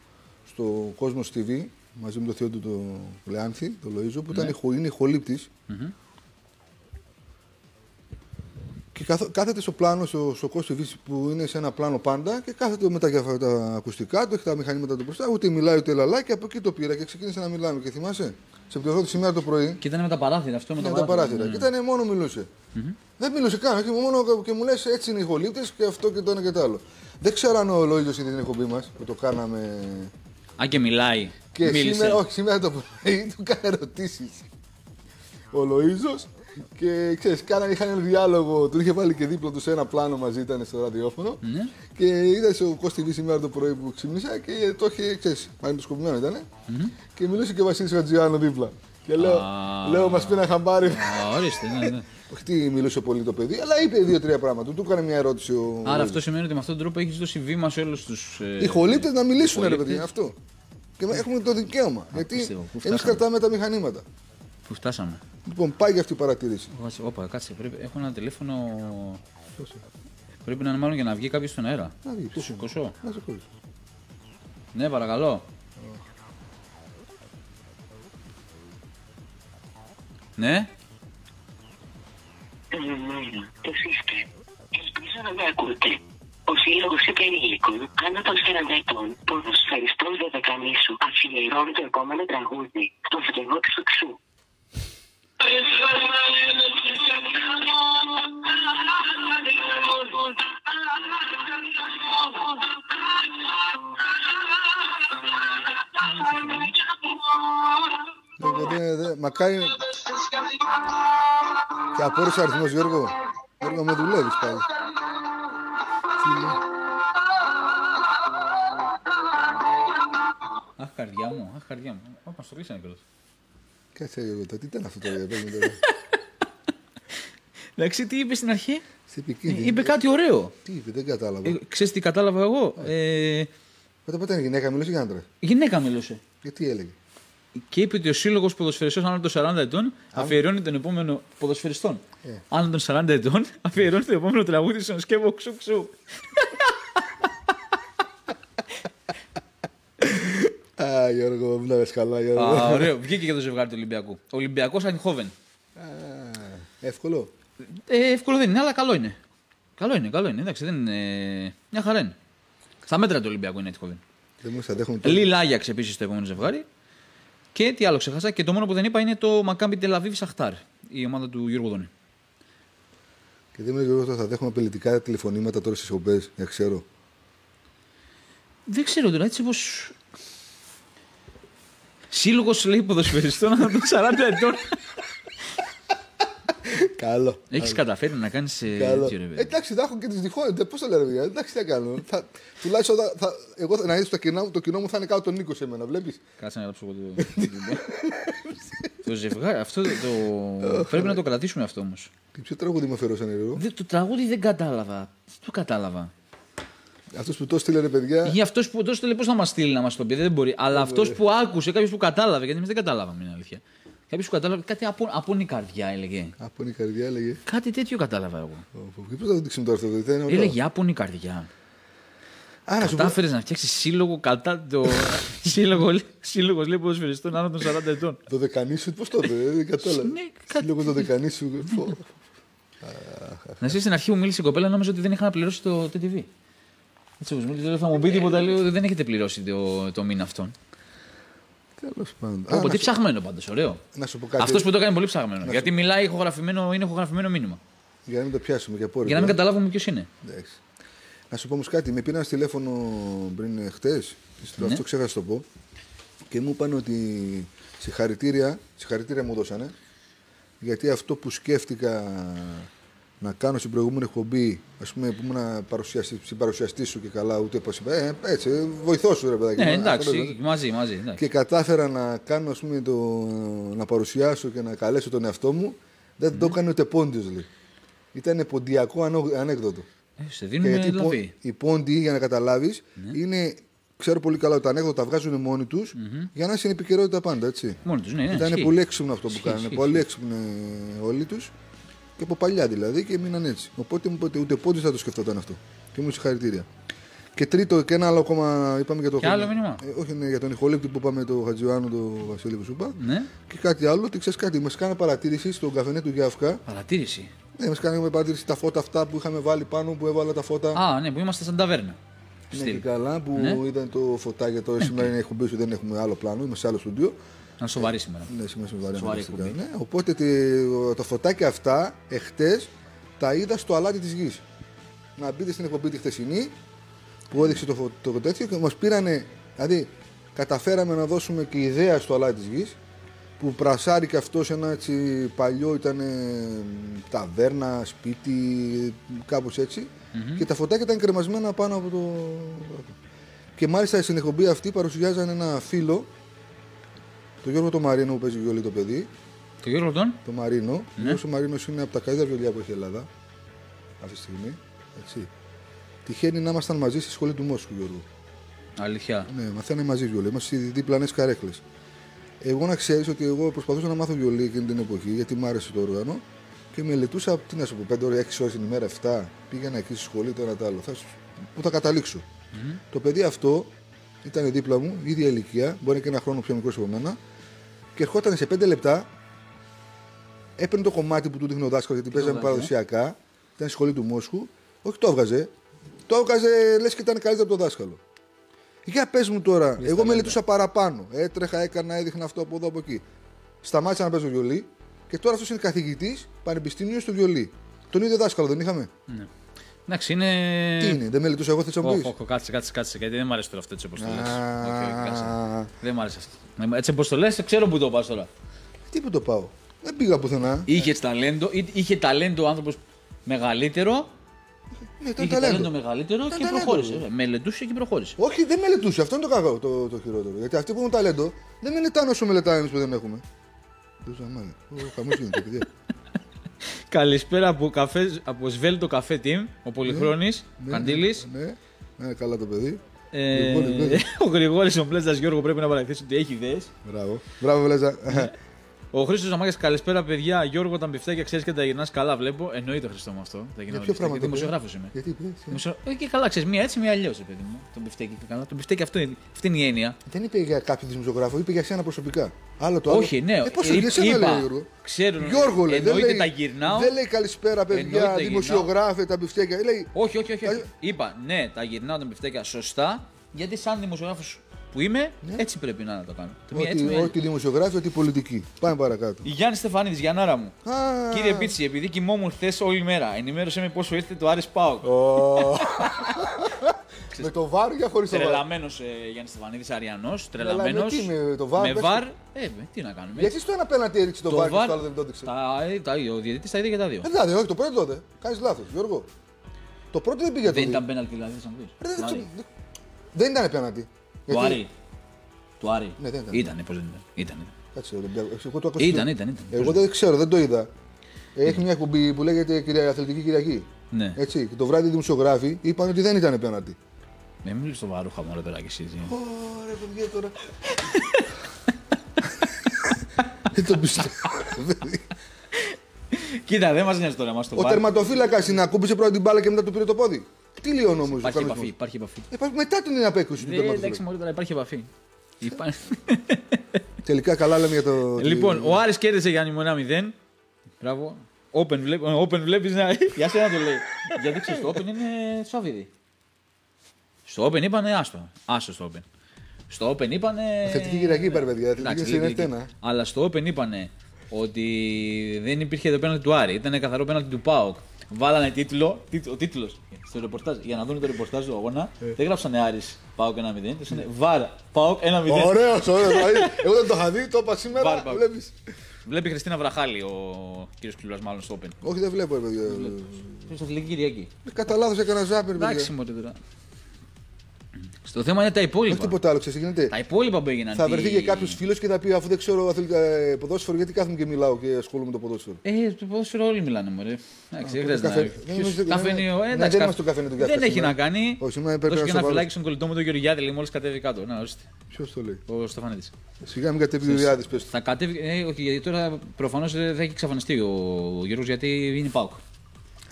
στο Κόσμος TV μαζί με το θείο του το Λεάνθη, το Λοΐζο, που ήταν ηχο- είναι ηχολήπτης
Μμμ.
και καθ, κάθεται στο πλάνο, στο, στο Κόσμος TV που είναι σε ένα πλάνο πάντα και κάθεται με τα, διαφορε- τα ακουστικά του, έχει τα μηχανήματα του μπροστά, ούτε μιλάει ούτε λαλά και από εκεί το πήρα και ξεκίνησε να μιλάμε. Και θυμάσαι, σε πληροφόρηση σήμερα το πρωί,
Και ήταν με τα παράθυρα αυτό με
Ναι,
τα
τα
παράθυρα.
παράθυρα.
ναι,
Και ήταν μόνο μιλούσε. Δεν μιλούσε καν. Και, μόνο, και μου λες έτσι είναι οι χολύπτε και αυτό και το ένα και το άλλο. Δεν ξέρω αν ο Λόιζο είδε την εκπομπή μας που το κάναμε.
Α, και μιλάει.
Και
Μίλησε.
σήμερα, όχι, σήμερα το πρωί του έκανε ερωτήσεις. Ο Λοίζο και ξέρεις, κάνανε, είχαν ένα διάλογο. Του είχε βάλει και δίπλα τους σε ένα πλάνο μαζί, ήταν στο ραδιόφωνο.
Ναι.
Και είδα στο Κώστη TV σήμερα το πρωί που ξύπνησα και το είχε, ξέρεις, μαγνητοσκοπημένο ήταν. Και μιλούσε και ο Βασίλης Χατζιάνο δίπλα. Και λέω,
Α.
λέω μας πει ένα χαμπάρι.
Α, ορίστε, ναι, ναι.
Όχι τι μιλούσε πολύ το παιδί, αλλά είπε δύο-τρία πράγματα. Του έκανε μια ερώτηση ο.
Άρα αυτό σημαίνει ότι με αυτόν τον τρόπο έχεις δώσει βήμα σε όλους τους.
Οι χολύπτε να μιλήσουν, ρε
χολύπτες.
παιδί, αυτό. Και έχουμε το δικαίωμα. γιατί
πιστεύω. Πού
εμείς
φτάσαμε.
κρατάμε τα μηχανήματα.
Πού φτάσαμε.
Λοιπόν, πάει για αυτή η παρατήρηση.
Κάτσε, Όπα, κάτσε. Πρέπει, έχω ένα τηλέφωνο. Πρέπει να είναι μάλλον για να βγει κάποιος στον αέρα.
Να βγει,
Το
πού
σηκώσω;
Να σε κόλλει.
Ναι, παρακαλώ. Ναι;
Καλημέρα, πώς είστε. Ελπίζω να με ακούτε. Ο Σύλλογος Υπερήλικων άνω των 40 ετών ποδοσφαιριστών δωδεκαμίσου αφιερώνει το επόμενο τραγούδι στο φωτεινό του Φυξού.
Δεν- δεν- δεν- Μακάρι. Και απόρρισε ο αριθμός, Γιώργο. Γιώργο, με δουλεύεις πάλι. Τι λέει.
Αχ, καρδιά μου, αχ, καρδιά μου. Όπα, στο κλείσανε κιόλας.
Κάτσε, Γιώργο, τώρα, τι ήταν αυτό τώρα, πες μου τώρα;
Εντάξει, τι είπες στην αρχή;
Σε επικίνδυνη.
Είπε κάτι ωραίο.
Τι είπε, δεν κατάλαβα.
Ε, ξέρεις τι κατάλαβα εγώ; Ε,
Μετά πότε είναι γυναίκα, μιλούσε για άντρα.
γυναίκα μιλούσε.
Γιατί έλεγε;
Και είπε ότι ο σύλλογος ποδοσφαιριστών άνω των 40 ετών αφιερώνει τον επόμενο. ποδοσφαιριστών.
Ε.
Άνω των 40 ετών αφιερώνει το επόμενο τραγούδι στον σκεύο ξου ξου.
Α, Γιώργο, μου να καλά, Γιώργο.
Α, ωραίο. Βγήκε και το ζευγάρι του Ολυμπιακού. Ολυμπιακός Αϊνχόβεν.
Α, Εύκολο.
Ε, εύκολο δεν είναι, αλλά καλό είναι. Καλό είναι, καλό είναι. Εντάξει, δεν είναι. Μια χαρά είναι. Στα μέτρα του Ολυμπιακού είναι Αϊνχόβεν.
Δεν μου αντέχουμε το.
Λίλ Άγιαξ επίσης το επόμενο ζευγάρι. Και τι άλλο ξεχάσα. Και το μόνο που δεν είπα είναι το Μακάμπι Τελαβίβ Σαχτάρ. Η ομάδα του Γιώργου Δόνη.
Και δεν μου λέει Γιώργο, θα δέχομαι απειλητικά τηλεφωνήματα τώρα στις εκπομπές. Για ξέρω.
Δεν ξέρω τώρα, έτσι όπω. Σύλλογος λέει ποδοσφαιριστών άνω των 40 ετών.
Καλό.
Έχεις καταφέρει να κάνεις
Καλό.
έτσι, ρε παιδί.
Εντάξει, θα έχω και τις διχόνετε. Πώς το λέω, ρε παιδιά; Εντάξει, τι θα κάνω. θα, τουλάχιστον θα, θα, εγώ θα, να δει το, κοινό μου- το κοινό μου θα είναι κάτω τον Νίκο σε μένα, βλέπεις;
Κάτσε να γράψω εγώ το. το ζευγάρι, αυτό το. πρέπει να το κρατήσουμε αυτό όμως.
Τι ποιο τραγούδι μου αφαιρώσαν, ρε.
Το τραγούδι δεν κατάλαβα. Δεν το κατάλαβα;
Αυτός που το στείλε, ρε παιδιά.
Για αυτός που το στείλε, πώς να μας στείλει να μας το πει, δεν μπορεί. Αλλά αυτός που άκουσε, κάποιος που κατάλαβε, γιατί εμείς δεν καταλάβαμε, είναι αλήθεια. Κάποιος που κατάλαβε κάτι από, από η καρδιά έλεγε.
Από η καρδιά έλεγε.
Κάτι τέτοιο κατάλαβα εγώ.
Και πώς θα το δείξουμε τώρα αυτό, δεν είναι ωραίο.
Έλεγε άπονη καρδιά.
Α, να σου πω.
Κατάφερες να φτιάξεις σύλλογο κατά το. σύλλογο, σύλλογος λέει ποδοσφαιριστών άνω των 40 ετών.
Το δεκανήσου, πώς το είπε, δεν κατάλαβα.
Ναι, κάτι-
Σύλλογος το δεκανήσου. πω.
Να ξέρει στην αρχή μου μίλησε η κοπέλα, νόμιζα ότι δεν είχα να πληρώσει το TTV. Έτσι όπως μου λέει, θα μου πει τίποτα, λέω ότι δεν έχετε πληρώσει το, το μήνα αυτόν.
Τέλος πάντων.
Πω,
Α,
πω,
να
τι
σου-
ψαχμένο πάντως, ωραίο.
Να σου πω κάτι.
Αυτός που το έκανε πολύ ψαχμένο. Γιατί μιλάει ηχογραφημένο, είναι ηχογραφημένο μήνυμα.
Για να μην το πιάσουμε για πόρε.
Για να μην καταλάβουμε ποιος είναι.
Εντάξει. Να σου πω όμως κάτι. Με πήραν στο τηλέφωνο πριν χτες.
Ναι.
Αυτό ξέχασα να το πω. Και μου είπαν ότι συγχαρητήρια, συγχαρητήρια μου δώσανε. Γιατί αυτό που σκέφτηκα να κάνω στην προηγούμενη εκπομπή, ας πούμε, που ήμουν παρουσιαστή, συμπαρουσιαστή σου και καλά, ούτε πώ είπα. Ε, έτσι, βοηθό σου ρε παιδάκι.
Ναι,
μου, αυτό
εντάξει, μαζί, μαζί. εντάξει.
και κατάφερα να κάνω, ας πούμε, το, να παρουσιάσω και να καλέσω τον εαυτό μου, δεν το έκανε ούτε πόντιος, λέει. Ήταν ποντιακό ανό- ανέκδοτο.
Ε, σε
Και
δίνουμε
γιατί οι πο-
δηλαδή.
οι πόντιοι, για να καταλάβεις,
Ναι.
είναι, ξέρω πολύ καλά ότι τα ανέκδοτα τα βγάζουν μόνοι τους για να είναι στην επικαιρότητα πάντα, έτσι.
Μόνοι τους, ναι, ναι.
Ήταν
ισχύει.
πολύ έξυπνο αυτό που
Ισχύει,
κάνανε.
ισχύει,
Πολύ έξυπνο όλοι τους και από παλιά δηλαδή και μείναν έτσι. Οπότε μου είπατε ούτε πόντιος θα το σκεφτόταν αυτό. Και μου συγχαρητήρια. Και τρίτο και ένα άλλο ακόμα είπαμε για το
Και άλλο μήνυμα.
ε, όχι, ναι, για τον ηχολήπτη που είπαμε το Χατζιωάννου, το Βασίλη που σου είπα.
Ναι,
Και κάτι άλλο, ότι ξέρεις κάτι, μας κάνει παρατήρηση στον καφενέ του Γιάφκα.
παρατήρηση.
Ναι, μας κάνει παρατήρηση τα φώτα αυτά που είχαμε βάλει πάνω, που έβαλα τα φώτα.
Α, ναι, που είμαστε σαν ταβέρνα.
ναι,
Στυλ.
και καλά, που
Ναι.
ήταν το φωτάκι. Τώρα σήμερα είναι εκπομπή σου, δεν έχουμε άλλο πλάνο, είμαστε σε άλλο στούντιο.
Να σοβαρή σήμερα.
Ναι, σήμερα σε βαρύ
Σοβαρή
αναγκαστικά,
εκπομπή.
ναι. Οπότε τε- το φωτάκι αυτά, εχθές, τα είδα στο αλάτι της γης. Να μπείτε στην εκπομπή τη χθεσινή, που έδειξε το, φω- το τέτοιο και μας πήρανε. Δηλαδή, καταφέραμε να δώσουμε και ιδέα στο αλάτι της γης, που πρασάρει και αυτός ένα έτσι παλιό ήταν ταβέρνα, σπίτι, κάπως έτσι. Και τα φωτάκια ήταν κρεμασμένα πάνω από το. Και μάλιστα στην εκπομπή αυτή παρουσιάζαν ένα φίλο, τον Γιώργο το Μαρίνο που παίζει βιολί το παιδί,
Το Γιώργο τον;
το Μαρίνο. Ο Γιώργος ο Μαρίνος είναι από τα καλύτερα βιολιά που έχει η Ελλάδα αυτή τη στιγμή. Έτσι. Τυχαίνει να ήμασταν μαζί στη σχολή του Μόσχου, Γιώργο.
Αλήθεια.
Ναι, μαθαίναμε μαζί βιολί. Είμαστε οι διπλανέ καρέκλες. Εγώ να ξέρεις ότι εγώ προσπαθούσα να μάθω βιολί εκείνη την εποχή γιατί μου άρεσε το όργανο και μελετούσα, τι να σου πω, 5 ώρες, 6 ώρες την ημέρα, 7. Πήγαινα εκεί στη σχολή, το ένα το άλλο. Θα, σου- πού θα καταλήξω. Το παιδί αυτό ήταν δίπλα μου, ίδια ηλικία, μπορεί και ένα χρόνο πιο μικρός από μένα, και ερχόταν σε 5 λεπτά, έπαιρνε το κομμάτι που του δείχνει ο δάσκαλος γιατί παίζαμε
έβγαζε,
παραδοσιακά, ήταν στη σχολή του Μόσχου, όχι το έβγαζε, το έβγαζε λες και ήταν καλύτερο από το δάσκαλο. Για πες μου τώρα, εγώ μελετούσα παραπάνω. Έτρεχα, έκανα, έδειχνα αυτό από εδώ από εκεί. Σταμάτησα να παίζω βιολί και τώρα αυτός είναι καθηγητής πανεπιστήμιος στο βιολί. Τον ίδιο δάσκαλο δεν είχαμε;
Ναι. Εντάξει, είναι.
Τι είναι, δεν μελετούσα εγώ, θες να μου
Όχι,
πεις;
όχι, κάτσε, κάτσε, κάτσε. Γιατί δεν μου αρέσει τώρα αυτό έτσι όπως το λες.
Α,
Δεν μου άρεσε αυτό. Έτσι όπως το λες, ξέρω που το πας τώρα.
Τι που το πάω. Δεν πήγα πουθενά.
Είχε ταλέντο, ή- είχε ταλέντο ο άνθρωπος μεγαλύτερο.
Ναι, ήταν
Είχε ταλέντο
ταλέντο.
μεγαλύτερο
Ήταν
και
ταλέντο.
προχώρησε. Ε, Μελετούσε και προχώρησε.
Όχι, δεν μελετούσε. Αυτό είναι το κακό, το, το χειρότερο. Γιατί αυτοί που έχουν ταλέντο δεν μελετάνε όσο μελετάμε εμείς που δεν έχουμε. Δεν ζαμάνε. Ο χαμός γίνεται, παιδιά.
Καλησπέρα από, καφέ, από Σβέλτο Καφέ Team, ο Πολυχρόνης,
Ναι,
Καντήλης.
Ναι, ναι, καλά το παιδί.
Ε,
Λοιπόν, ναι.
ο Γρηγόρης ο Μπλέτζα Γιώργο πρέπει να παρακολουθήσει ότι έχει ιδέες.
Μπράβο. Μπράβο, Βλέζα.
Ο Χρήστος Ζαμάκια, καλησπέρα παιδιά. Γιώργο, τα μπιφτέκια ξέρεις και τα γυρνάς καλά, βλέπω. Εννοείται Χρήστο μου αυτό. Τα
Για
γυρνάω
ποιο
μπιφτέκια.
πράγμα το
Δημοσιογράφος
πει;
είμαι.
Γιατί τι, τι.
Δημοσιο- Ε, Και καλά, ξέρεις, μία έτσι, μία αλλιώς, παιδί μου. Το μπιφτέκι και καλά. Το μπιφτέκι αυτό είναι, αυτή είναι η έννοια.
Δεν είπε για κάποιο δημοσιογράφο, είπε για σένα προσωπικά. Άλλο το άλλο.
Όχι, ναι.
Ε, πώς
Ε,
για σένα
είπα,
λέει, Γιώργο.
ξέρουν-
Γιώργο λέει. δεν
εννοείται
λέει,
τα γυρνάω.
Δεν λέει καλησπέρα, παιδιά,
Εννοείται τα
δημοσιογράφε, τα μπιφτέκια. Λέει,
Όχι, όχι, όχι. όχι.
Τα-
Είπα, ναι, τα γυρνάω τα μπιφτέκια σωστά, γιατί σαν δημοσιογράφος που είμαι, έτσι πρέπει να το κάνω. Το μία έτσι,
ότι,
μία
ότι δημοσιογράφοι, ότι πολιτική. Πάμε παρακάτω.
Η Γιάννη Στεφανίδης, Γιαννάρα μου.
Α,
Κύριε Πίτσι, επειδή κοιμόμουν χθες όλη μέρα, ενημέρωσέ με πόσο ήρθε το Άρης Πάοκ.
ω. Με το βάρ για χωρίς το βάρ.
Τρελαμένος ε, Γιάννη Στεφανίδης, Αριανός,
με
τρελαμένος.
τι, με το VAR,
Με
πες
βαρ. Ε, με, τι να κάνουμε.
Γιατί στο ένα πέναντι έριξε το,
Το
βάρ και
VAR
στο άλλο δεν το έδειξε.
Τα, ε, τα, ο διαιτητής τα είδε και τα δύο.
Ε, δηλαδή, όχι, το πρώτο τότε. Κάνεις λάθος, Γιώργο. Το πρώτο δεν πήγε το
Δεν
δύο.
ήταν πέναλτι δηλαδή, σαν πει.
Ρε, δεν ξέρω, δεν- Δεν ήταν πέναντι.
Του
Γιατί-
Άρη. Του Άρη.
Ναι, δεν ήταν.
Ήτανε, πώς δεν ήταν. Ήτανε.
Κάτσε, Ολυμπιακός. Εγώ το άκουσα.
Ήταν, ήταν, ήταν.
Εγώ δεν ξέρω, δεν το είδα. Έχει μια εκπομπή που λέγεται Κυρια- Αθλητική Κυριακή.
Ναι.
Έτσι, και το βράδυ οι δημοσιογράφοι είπαν ότι δεν ήταν πέναντι.
Με μιλήσεις στο βαρούχα μόνο τώρα κι εσύ.
Ωραία, παιδιά τώρα. Δεν το πιστεύω.
Κοίτα, δεν μας νοιάζει τώρα, μας το
Ο
βάρ.
τερματοφύλακας είναι ακούμπησε πρώτα την μπάλα και μετά του πήρε το πόδι. Τι λέει ο νόμος.
Υπάρχει επαφή, υπάρχει επαφή.
Μετά την απέκρουση του
Δεν, εντάξει,
τερματοφύλακα.
μωρέ, τώρα υπάρχει επαφή. Υπά-
Τελικά καλά λέμε για το.
λοιπόν, ο Άρης κέρδισε για μου 1-0. Μπράβο. Open, βλέπ, open βλέπεις να... Για σένα το λέει. Γιατί ξέρεις, το Open είναι σαβίδι. Στο Open είπανε άστο. Άστο στο Open. Στο Open είπανε.
Θετική Κυριακή είπαν, παιδιά. Θετική
Εντάξει,
είναι
λίγη Κυριακή.
ένα.
Αλλά στο Open είπανε ότι δεν υπήρχε το πέναλτι του Άρη. Ήταν καθαρό πέναλτι του Πάοκ. Βάλανε τίτλο, τίτλο, ο τίτλος στο ρεπορτάζ, για να δουν το ρεπορτάζ του αγώνα. Δεν γράψανε Άρης Πάοκ 1-0. Ήτανε Βαρ Πάοκ 1-0.
Ωραίος, ωραίος. δηλαδή, Εγώ δεν το είχα δει, το είπα σήμερα.
Πάρε, πάρε.
Βλέπεις.
Βλέπει η Χριστίνα Βραχάλη ο κύριος Κλουρά, μάλλον στο Open.
Όχι, δεν βλέπω, ρε παιδιά.
Στο Αθλητική Κυριακή.
Κατά λάθος έκανα ζάπερ,
Εντάξει,
παιδιά.
μωρέ τώρα. Στο θέμα είναι τα υπόλοιπα.
Όχι τίποτα άλλο, ξέρεις τι γίνεται.
Τα υπόλοιπα που έγιναν.
Θα
τι-
βρεθεί και κάποιος φίλος και θα πει αφού δεν ξέρω αθλη- ε, ποδόσφαιρο, γιατί κάθομαι και μιλάω και ασχολούμαι με το ποδόσφαιρο.
Ε, το ποδόσφαιρο όλοι μιλάνε, μωρέ. Εντάξει, δεν χρειάζεται
καφέ-
να.
δεν
Ποιος-
νομίζω-
Καφενείο,
ναι,
ε,
ναι,
εντάξει,
δεν
κα-
είμαστε στο καφενείο του
Δεν
καφέ
έχει
σήμερα.
να κάνει.
Όχι, σήμερα πρέπει
Δώσε
να
και ένα
σοβαρός.
φυλάκι στον κολλητό μου τον Γεωργιάδη, λέει, μόλις κατέβει κάτω. Να, ορίστε.
Ποιος το λέει;
Ο Στεφανίτη.
Σιγά μην κατέβει ο Διάδη, πες του.
Θα κατέβει. Ε, όχι, γιατί τώρα προφανώς δεν θα έχει εξαφανιστεί ο Γιώργο γιατί είναι Πάουκ.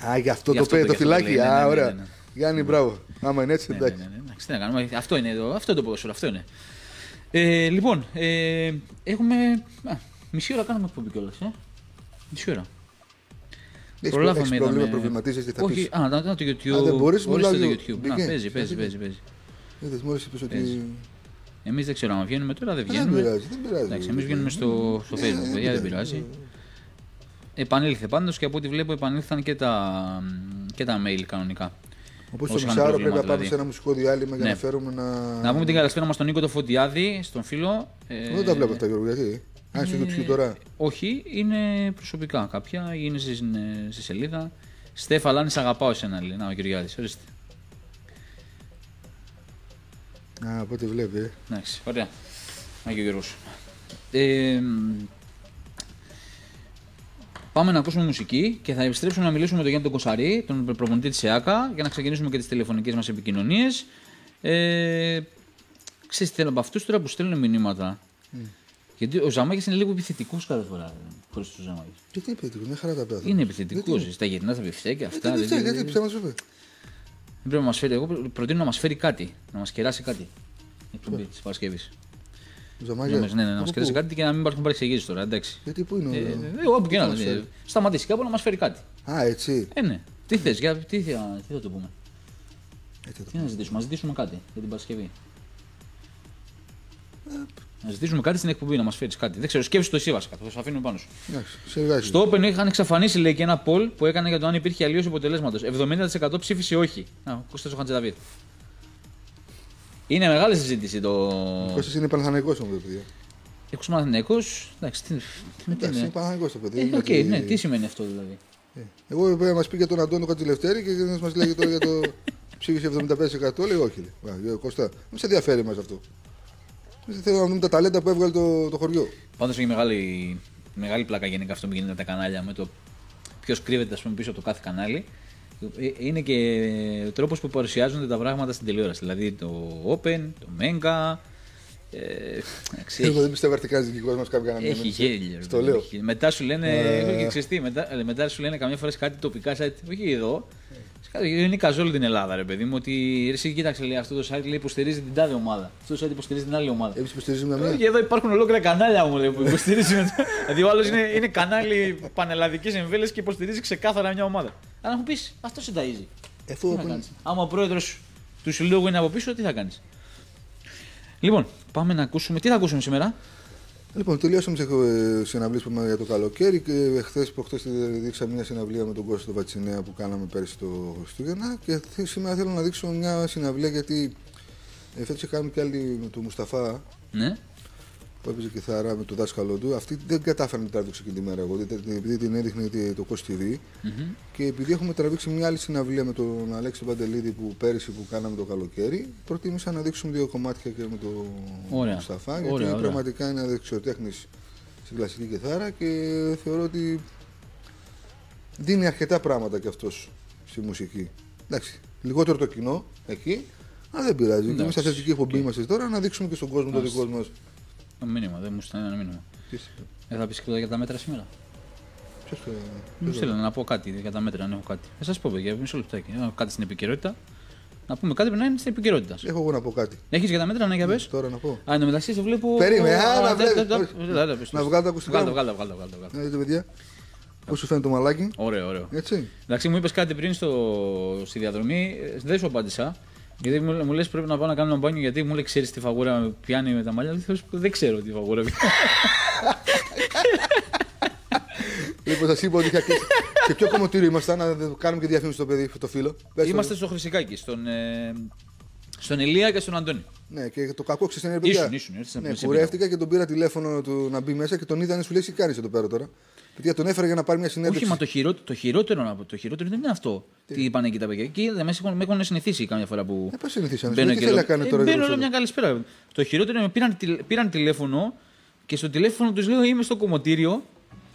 Α, γι' αυτό
Γι'
το
αυτό
πέ,
το-
το
γι' αυτό το
φυλάκι.
λέει, ναι, ναι,
Α,
ναι,
ωραία.
ναι, ναι.
Γιάννη, μπράβο. Άμα είναι έτσι,
Ναι, ναι,
εντάξει.
Ναι, ναι. Εντάξει, τι να κάνουμε. Αυτό είναι, εδώ, αυτό είναι το ποδόσφαιρο, αυτό είναι. Ε, λοιπόν, ε, έχουμε. Α, μισή ώρα κάνουμε εκπομπή κιόλας. Ε. Μισή ώρα.
Έχεις
Προλάβαμε,
έχεις πρόβλημα,
είδαμε-
προβληματίζεσαι τι θα
Όχι,
πεις.
α, να, να το YouTube.
Α, δεν μπορείς,
Ορίστε
μιλάω
το
λίγο.
YouTube. Να,
Μπήκε.
παίζει, παίζει,
Μπήκε.
παίζει, παίζει.
Είδες, μόλις είπες ότι...
Παίζει. Εμείς δεν ξέρω αν βγαίνουμε τώρα, δεν
Δεν
βγαίνουμε.
πειράζει, δεν πειράζει.
Εντάξει, εμείς βγαίνουμε στο, στο Facebook, παιδιά, δεν πειράζει. Επανήλθε πάντως και από ό,τι βλέπω επανήλθαν και τα, και τα mail κανονικά.
Όπως το
Όσο είχαν
μισάρο
πρόβλημα,
πρέπει να πάμε
δηλαδή.
σε ένα μουσικό διάλειμμα για
Ναι.
να φέρουμε να...
Να πούμε την καλησπέρα μας στον Νίκο το Φωτιάδη, στον φίλο. Ε,
Δεν τα βλέπω αυτά Γιώργο, γιατί; Αν στο YouTube τώρα.
Όχι, είναι προσωπικά κάποια, είναι στη, στη σελίδα. Στέφα Λάνης, σ' αγαπάω εσένα, λέει. Να, ο Κυριάδης, ορίστε.
Α, από ό,τι βλέπει. ε.
Εντάξει, ωραία. Να και ο Γιώργος. Ε, μ, πάμε να ακούσουμε μουσική και θα επιστρέψουμε να μιλήσουμε με τον Γιάννη τον Κοσαρή, τον προπονητή της ΕΑΚΑ, για να ξεκινήσουμε και τις τηλεφωνικές μας επικοινωνίες. Ε, ξέρεις, θέλω από αυτούς τώρα που στέλνουν μηνύματα. Γιατί ο Ζαμάκης είναι λίγο επιθετικός κάθε φορά, χωρίς τον Ζαμάκη.
Και τι είπε, μια χαρά τα πέθανε.
Είναι επιθετικός, στα γερνά, στα μπιφτέκια, αυτά.
Γιατί,
δηλαδή,
γιατί, ψέμα σου είπε.
δεν πρέπει να μας φέρει, εγώ προτείνω να μας φέρει κάτι, να μας κεράσει κάτι. Η εκπομπή της Παρασκευής.
Ζαμάγια.
Νομίζω, ναι, ναι, να
Από
μας
πού;
κεράσει κάτι και να μην υπάρχουν παρεξηγήσεις τώρα, εντάξει.
Γιατί πού είναι
Ε,
ο...
ε, Εγώ όπου και να
Πού μας
ε,
φέρει;
σταματήσει κάπου να μας φέρει κάτι.
Α, έτσι.
Ε, ναι. Τι θες, για τι, θα- τι θα το πούμε;
Ε, τι το-
Τι να ζητήσουμε, να ζητήσουμε κάτι για την Παρασκευή.
Ε,
Να ζητήσουμε κάτι στην εκπομπή, να μας φέρεις κάτι. Δεν ξέρω, σκέψου το εσύ βασικά. Θα το αφήνουμε πάνω σου.
Εντάξει, σε εργάζεσαι.
Στο Open είχαν εξαφανίσει λέει και ένα poll που έκανε για το αν υπήρχε αλλίωση αποτελέσματος. 70% ψήφισε όχι. Α, ο Κώστας ο Χατζηδαβίδ. Είναι μεγάλη συζήτηση το.
Ο Κώστας είναι Παναθανικός όμως, παιδιά.
Έχω Μαθηναίκο. Εντάξει, τι, τι, τι
Εντάξει, είναι;
είναι.
Παναθανικός το παιδί.
Ε,
είναι
Οκ,
ότι-
ναι, τι σημαίνει αυτό δηλαδή;
Ε, Εγώ πρέπει να μας πει για τον Αντώνιο Κατζηλευτέρη και να μας λέγει τώρα για το ψήφισε 75%. Λέει όχι. Λέει. Α, Γιώργο Κώστα, δεν σε ενδιαφέρει μα αυτό. Εμείς Θέλω να δούμε τα ταλέντα που έβγαλε το, το χωριό.
Πάντως έχει μεγάλη, μεγάλη πλάκα γενικά αυτό που γίνεται με τα κανάλια, με το ποιος κρύβεται ας πούμε, πίσω από το κάθε κανάλι. Ε, Είναι και ο τρόπος που παρουσιάζονται τα πράγματα στην τηλεόραση. Δηλαδή το Open, το Mega. Ε, εντάξει,
Εγώ
έχει,
δεν πιστεύω ότι κανένα δικό μας κάποιο κανένα
έχει γέλιο.
Στο λέω.
Έχει- Μετά σου λένε.
Ε.
έχω και ξέρεις τι, μετά, ε, μετά σου λένε καμιά φορά σε κάτι τοπικά site. Όχι εδώ. Σε κάτι γενικά σε όλη την Ελλάδα, ρε παιδί μου. Ότι ρε, εσύ κοίταξε, λέει, αυτό το site λέει, υποστηρίζει την τάδε ομάδα. Αυτό το site υποστηρίζει την άλλη ομάδα.
Εμείς υποστηρίζουμε μια.
Και εδώ υπάρχουν ολόκληρα κανάλια μου λέει, που υποστηρίζουν. δηλαδή ο άλλος είναι, είναι κανάλι πανελλαδικής εμβέλειας και υποστηρίζει ξεκάθαρα μια ομάδα. Αλλά να μου πεις, αυτό σε ταΐζει.
Εφού
Τι θα κάνεις; Άμα ο πρόεδρος τους συλλόγου είναι από πίσω, τι θα κάνεις; Λοιπόν, πάμε να ακούσουμε. Τι θα ακούσουμε σήμερα;
Λοιπόν, τελειώσαμε τις συναυλίες που είπαμε για το καλοκαίρι και χθες προχθές δείξαμε μια συναυλία με τον Κώστα το Βατσινέα που κάναμε πέρυσι το Χριστούγεννα. Και θε- σήμερα θέλω να δείξω μια συναυλία γιατί ε, φέτος κάνουμε και άλλη με τον Μουσταφά
Ναι.
Που έπαιζε κιθάρα με το δάσκαλό του. Αυτή δεν κατάφερε να την τραβήξει εκείνη τη μέρα εγώ, γιατί- επειδή την έδειχνε το Coast TV.
Μμμ.
Και επειδή έχουμε τραβήξει μια άλλη συναυλία με τον Αλέξη Παντελίδη που πέρυσι που κάναμε το καλοκαίρι, προτίμησα να δείξουμε δύο κομμάτια και με τον
Ωραία.
Μουσταφά. Γιατί
Ωραία, ωραία.
πραγματικά είναι δεξιοτέχνης στην κλασική κιθάρα και θεωρώ ότι δίνει αρκετά πράγματα κι αυτός στη μουσική. Εντάξει, λιγότερο το κοινό εκεί, αλλά δεν πειράζει. Και εμείς
Εντάξει,
στα θετική εκπομπή
οκ.
είμαστε τώρα να δείξουμε και στον κόσμο το δικό μας.
Ένα μήνυμα, δεν μου στέλνει ένα μήνυμα. Δεν θα πεις και για τα μέτρα σήμερα.
Ποιος το.
Μου στέλνει να πω κάτι για τα μέτρα, αν έχω κάτι. Θα σας πω, παιδιά, μισό λεπτάκι. Να κάτι στην επικαιρότητα. Να πούμε κάτι που να είναι στην επικαιρότητα.
Έχω εγώ να πω κάτι.
Έχεις για τα μέτρα, ναι, για πες.
Τώρα να πω.
Α, εν τω μεταξύ σε βλέπω.
Περίμενε, α, να
δεν-
βλέπεις.
δεν- δεν-
Όχι.
δεν- δεν- δεν- πες,
Να
πες.
βγάλω τα ακουστικά
Βγάλω,
μου.
βγάλω, βγάλω, βγάλω, βγάλω.
Να δείτε, παιδιά. Πώς σου φαίνεται το μαλάκι,
Ωραίο, ωραίο.
έτσι.
Εντάξει, μου είπες κάτι πριν στο... στη διαδρομή, ε, δεν σου απάντησα. Γιατί μου, μου λες πρέπει να πάω να κάνω ένα μπάνιο γιατί μου λέει ξέρεις τι φαγούρα με πιάνει με τα μαλλιά. Δεν, δεν ξέρω τι φαγούρα πιάνει.
Λοιπόν, σα είπα ότι είχα κλείσει. Σε ποιο κομμωτήριο ήμασταν, να κάνουμε και διαφήμιση στο παιδί, το φίλο. Πες το.
Είμαστε στο Χρυσικάκι, στον, ε, στον Ηλία και στον Αντώνη.
Ναι, και το κακό ξέρεις είναι παιδιά.
Ήσουν, ήσουν, ήσουν,
Ναι,
ήσουν,
κουρεύτηκα και τον πήρα τηλέφωνο του να μπει μέσα και τον είδανε σου λέει σηκάρι εδώ πέρα τώρα. Παιδιά τον έφερε για να πάρει μια συνέντευξη.
Όχι, μα το χειρότερο, το χειρότερο, να πω, το χειρότερο δεν είναι αυτό. Τι, είπαν εκεί τα παιδιά. Εκεί δεν με έχουν, με έχουν συνηθίσει κάμια φορά που.
Ε, πώς συνηθίσανε,
μπαίνω
τι
και
θέλει
λέω-
να κάνει
Ε,
τώρα,
Μπαίνω,
δεν
λέω
ξέρω.
μια καλησπέρα. Το χειρότερο είναι με πήραν, τηλε- πήραν τηλέφωνο και στο τηλέφωνο τους λέω είμαι στο κομμωτήριο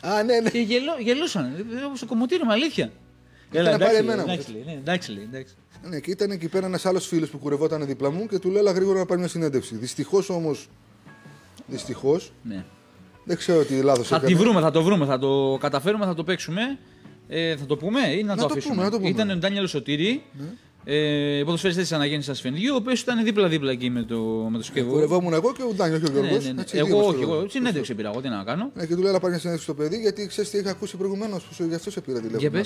Α, ναι, ναι.
και γελώ, γελούσαν. Ε, ε, Στο κομμωτήριο με αλήθεια.
Ήθελε να πάρει
εντάξει,
εμένα,
εντάξει, λέει, ναι, εντάξει, λέει, εντάξει.
ναι. Και ήταν εκεί πέρα ένας άλλος φίλος που κουρευόταν δίπλα μου και του λέω έλα γρήγορα να πάρει μια συνέντευξη. Δυστυχώς όμω. Δυστυχώς.
Ναι.
Δεν ξέρω τι λάθος
Θα
έκανε.
τη βρούμε, θα το βρούμε, θα το καταφέρουμε, θα το παίξουμε. Ε, θα το πούμε ή να,
Να
το
το
αφήσουμε.
πούμε, να το πούμε. Ναι.
Ήταν ο Ντάνιελ Σωτήρη, ε, ποδοσφαιριστής της αναγέννησης Ασφενδίου, ο οποίος ήταν δίπλα-δίπλα εκεί με το, με το σκεύο.
Κουρευόμουν εγώ και ο Ντάνιο και ο
Ναι,
Γιώργο.
ναι, ναι. Εγώ, όχι, εγώ συνέντευξη πήρα. Εγώ τι να κάνω.
Ναι, και του λέω να πάρει μια συνέντευξη στο παιδί γιατί ξέρεις τι είχα ακούσει προηγουμένως. Γι' αυτό σε πήρα τηλέφωνο.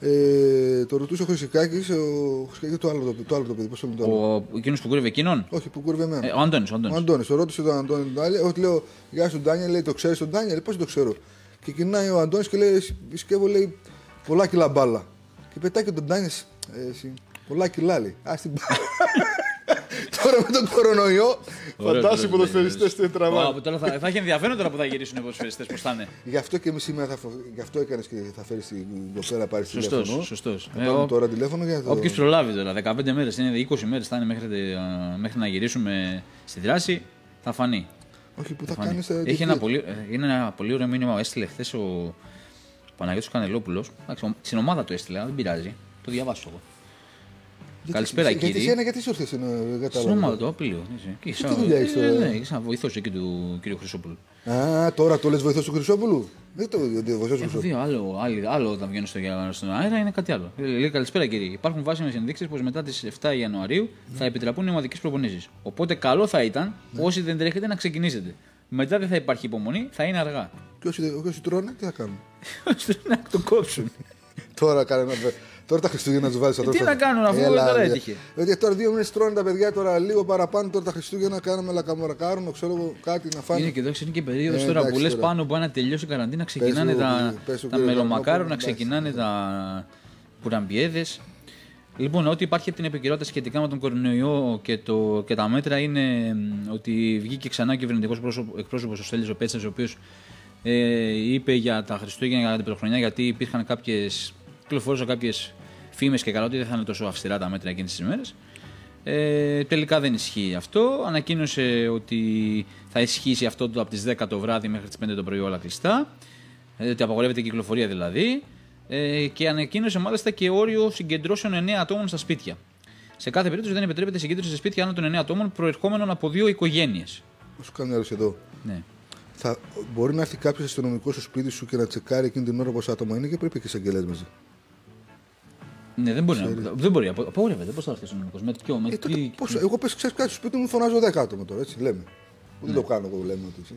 Για πες.
Ε, το ρωτούσε ο Χρυσικάκης, ο Χρυσικάκης το άλλο το, το άλλο το παιδί. Πώς το λένε το άλλο.
Ο, εκείνος που κούρευε εκείνον;
Όχι, που κούρευε εμένα.
Ε, ο Αντώνης. Ο
Ο
Αντώνης.
Αντώνη, το ρώτησε τον Αντώνη τον Ντάνιελ. Όχι, λέω, Γεια σου Ντάνιελ, λέει, το ξέρεις τον Ντάνιελ, πώς το ξέρω. Και κοινάει ο Αντώνης και λέει, σκεύω, λέει, πολλά κιλά μπάλα. Και πετάει και τον Ντάνιελ, ε, εσύ, πολλά κιλά, λέει. Α την μπάλα. Τώρα με τον κορονοϊό,
Ωραίος,
φαντάσου οι
ωραίος,
ποδοσφαιριστέ τι
Ω,
τραβάνε.
τώρα θα, θα έχει ενδιαφέρον τώρα που θα γυρίσουν οι ποδοσφαιριστέ πώς θα είναι.
Γι' αυτό και εμείς σήμερα θα, φο- γι' αυτό έκανες και θα φέρεις την κοπέλα να πάρει
Σωστός.
τηλέφωνο.
Σωστός.
Θα πάρουμε τώρα τηλέφωνο για να το.
Όποιος προλάβει τώρα, 15 μέρες είναι, 20 μέρες θα είναι μέχρι, τε- μέχρι να γυρίσουμε στη δράση, θα φανεί.
Όχι, που θα
φανεί.
κάνεις.
Έχει ένα πολύ, ε, είναι ένα πολύ ωραίο μήνυμα που έστειλε χθες ο Παναγιώτης Κανελόπουλος. Στην ομάδα του έστειλε, αλλά δεν πειράζει. Το διαβάσω εγώ. Καλησπέρα,
γιατί,
κύριε.
Γιατί εσένα, γιατί σου ήρθες είναι
Στην
κατάλαβα.
ομάδα του, απειλείο. Και
τι δουλειά έχεις τώρα;
Ναι, σαν βοηθός εκεί του κ. Χρυσόπουλου.
Α, τώρα το λες βοηθός του Χρυσόπουλου; Δεν το βοηθός του
Έχω
Χρυσόπουλου.
δει άλλο, άλλο, άλλο όταν βγαίνω στο, στον αέρα είναι κάτι άλλο. Ε, Λέει καλησπέρα κύριε. Υπάρχουν βάσιμες ενδείξεις πως μετά τις 7 Ιανουαρίου θα επιτραπούν οι ομαδικές προπονήσεις. Οπότε καλό θα ήταν όσοι δεν τρέχετε να ξεκινήσετε. Μετά δεν θα υπάρχει υπομονή, θα είναι αργά.
Και όσοι, και όσοι τρώνε, τι θα κάνουν;
να το κόψουν.
τώρα κάνε ένα. Τώρα τα Χριστούγεννα τους βάζεις
τι να κάνουν, αφού τώρα έτυχε.
Γιατί τώρα δύο μήνες τρώνε τα παιδιά, τώρα λίγο παραπάνω. Τώρα τα Χριστούγεννα κάνουμε λακαμορακάρουν, ξέρω εγώ κάτι να φάνε.
Είναι και εδώ είναι και περίοδος
Ε,
τώρα που
εντάξει,
λες
τώρα.
πάνω που να τελειώσει η καραντίνα ξεκινάνε
Πες του,
τα,
πες του,
τα
κύριε
μελομακάρονα,
Καρνόπουλο,
ξεκινάνε τα κουραμπιέδες. Λοιπόν, ό,τι υπάρχει από την επικαιρότητα σχετικά με τον κορονοϊό και, το, και τα μέτρα είναι μ, ότι βγήκε ξανά ο κυβερνητικός εκπρόσωπος ο Στέλιος ο Πέτσας, ο οποίος ε, είπε για τα Χριστούγεννα, για την πρωτοχρονιά, γιατί υπήρχαν κάποιες. Κυκλοφορούσαν κάποιες φήμες και καλά ότι δεν θα είναι τόσο αυστηρά τα μέτρα εκείνες τις ημέρες. Ε, τελικά δεν ισχύει αυτό. Ανακοίνωσε ότι θα ισχύσει αυτό το από τις 10 το βράδυ μέχρι τις 5 το πρωί όλα κλειστά. Ε, ότι απαγορεύεται η κυκλοφορία δηλαδή. Ε, και ανακοίνωσε μάλιστα και όριο συγκεντρώσεων 9 ατόμων στα σπίτια. Σε κάθε περίπτωση δεν επιτρέπεται συγκέντρωση σε σπίτια άνω των 9 ατόμων προερχόμενων από δύο οικογένειες.
Να σου κάνω μια ερώτηση εδώ.
Ναι.
Θα, μπορεί να έρθει κάποιος αστυνομικός στο σπίτι σου και να τσεκάρει εκείνη την ώρα πόσα άτομα είναι και πρέπει και εισαγγελέα μαζί.
Ναι, δεν μπορεί. Να, δεν μπορεί. απο- Απαγορεύεται. Πώς θα έρθει ο αστυνομικό. Με ποιο, με
Ε, τότε,
τι.
πώς, εγώ πες, ξέρεις κάτι στο σπίτι μου φωνάζω 10 άτομα τώρα, έτσι λέμε. Που Δεν το κάνω εγώ, λέμε ότι.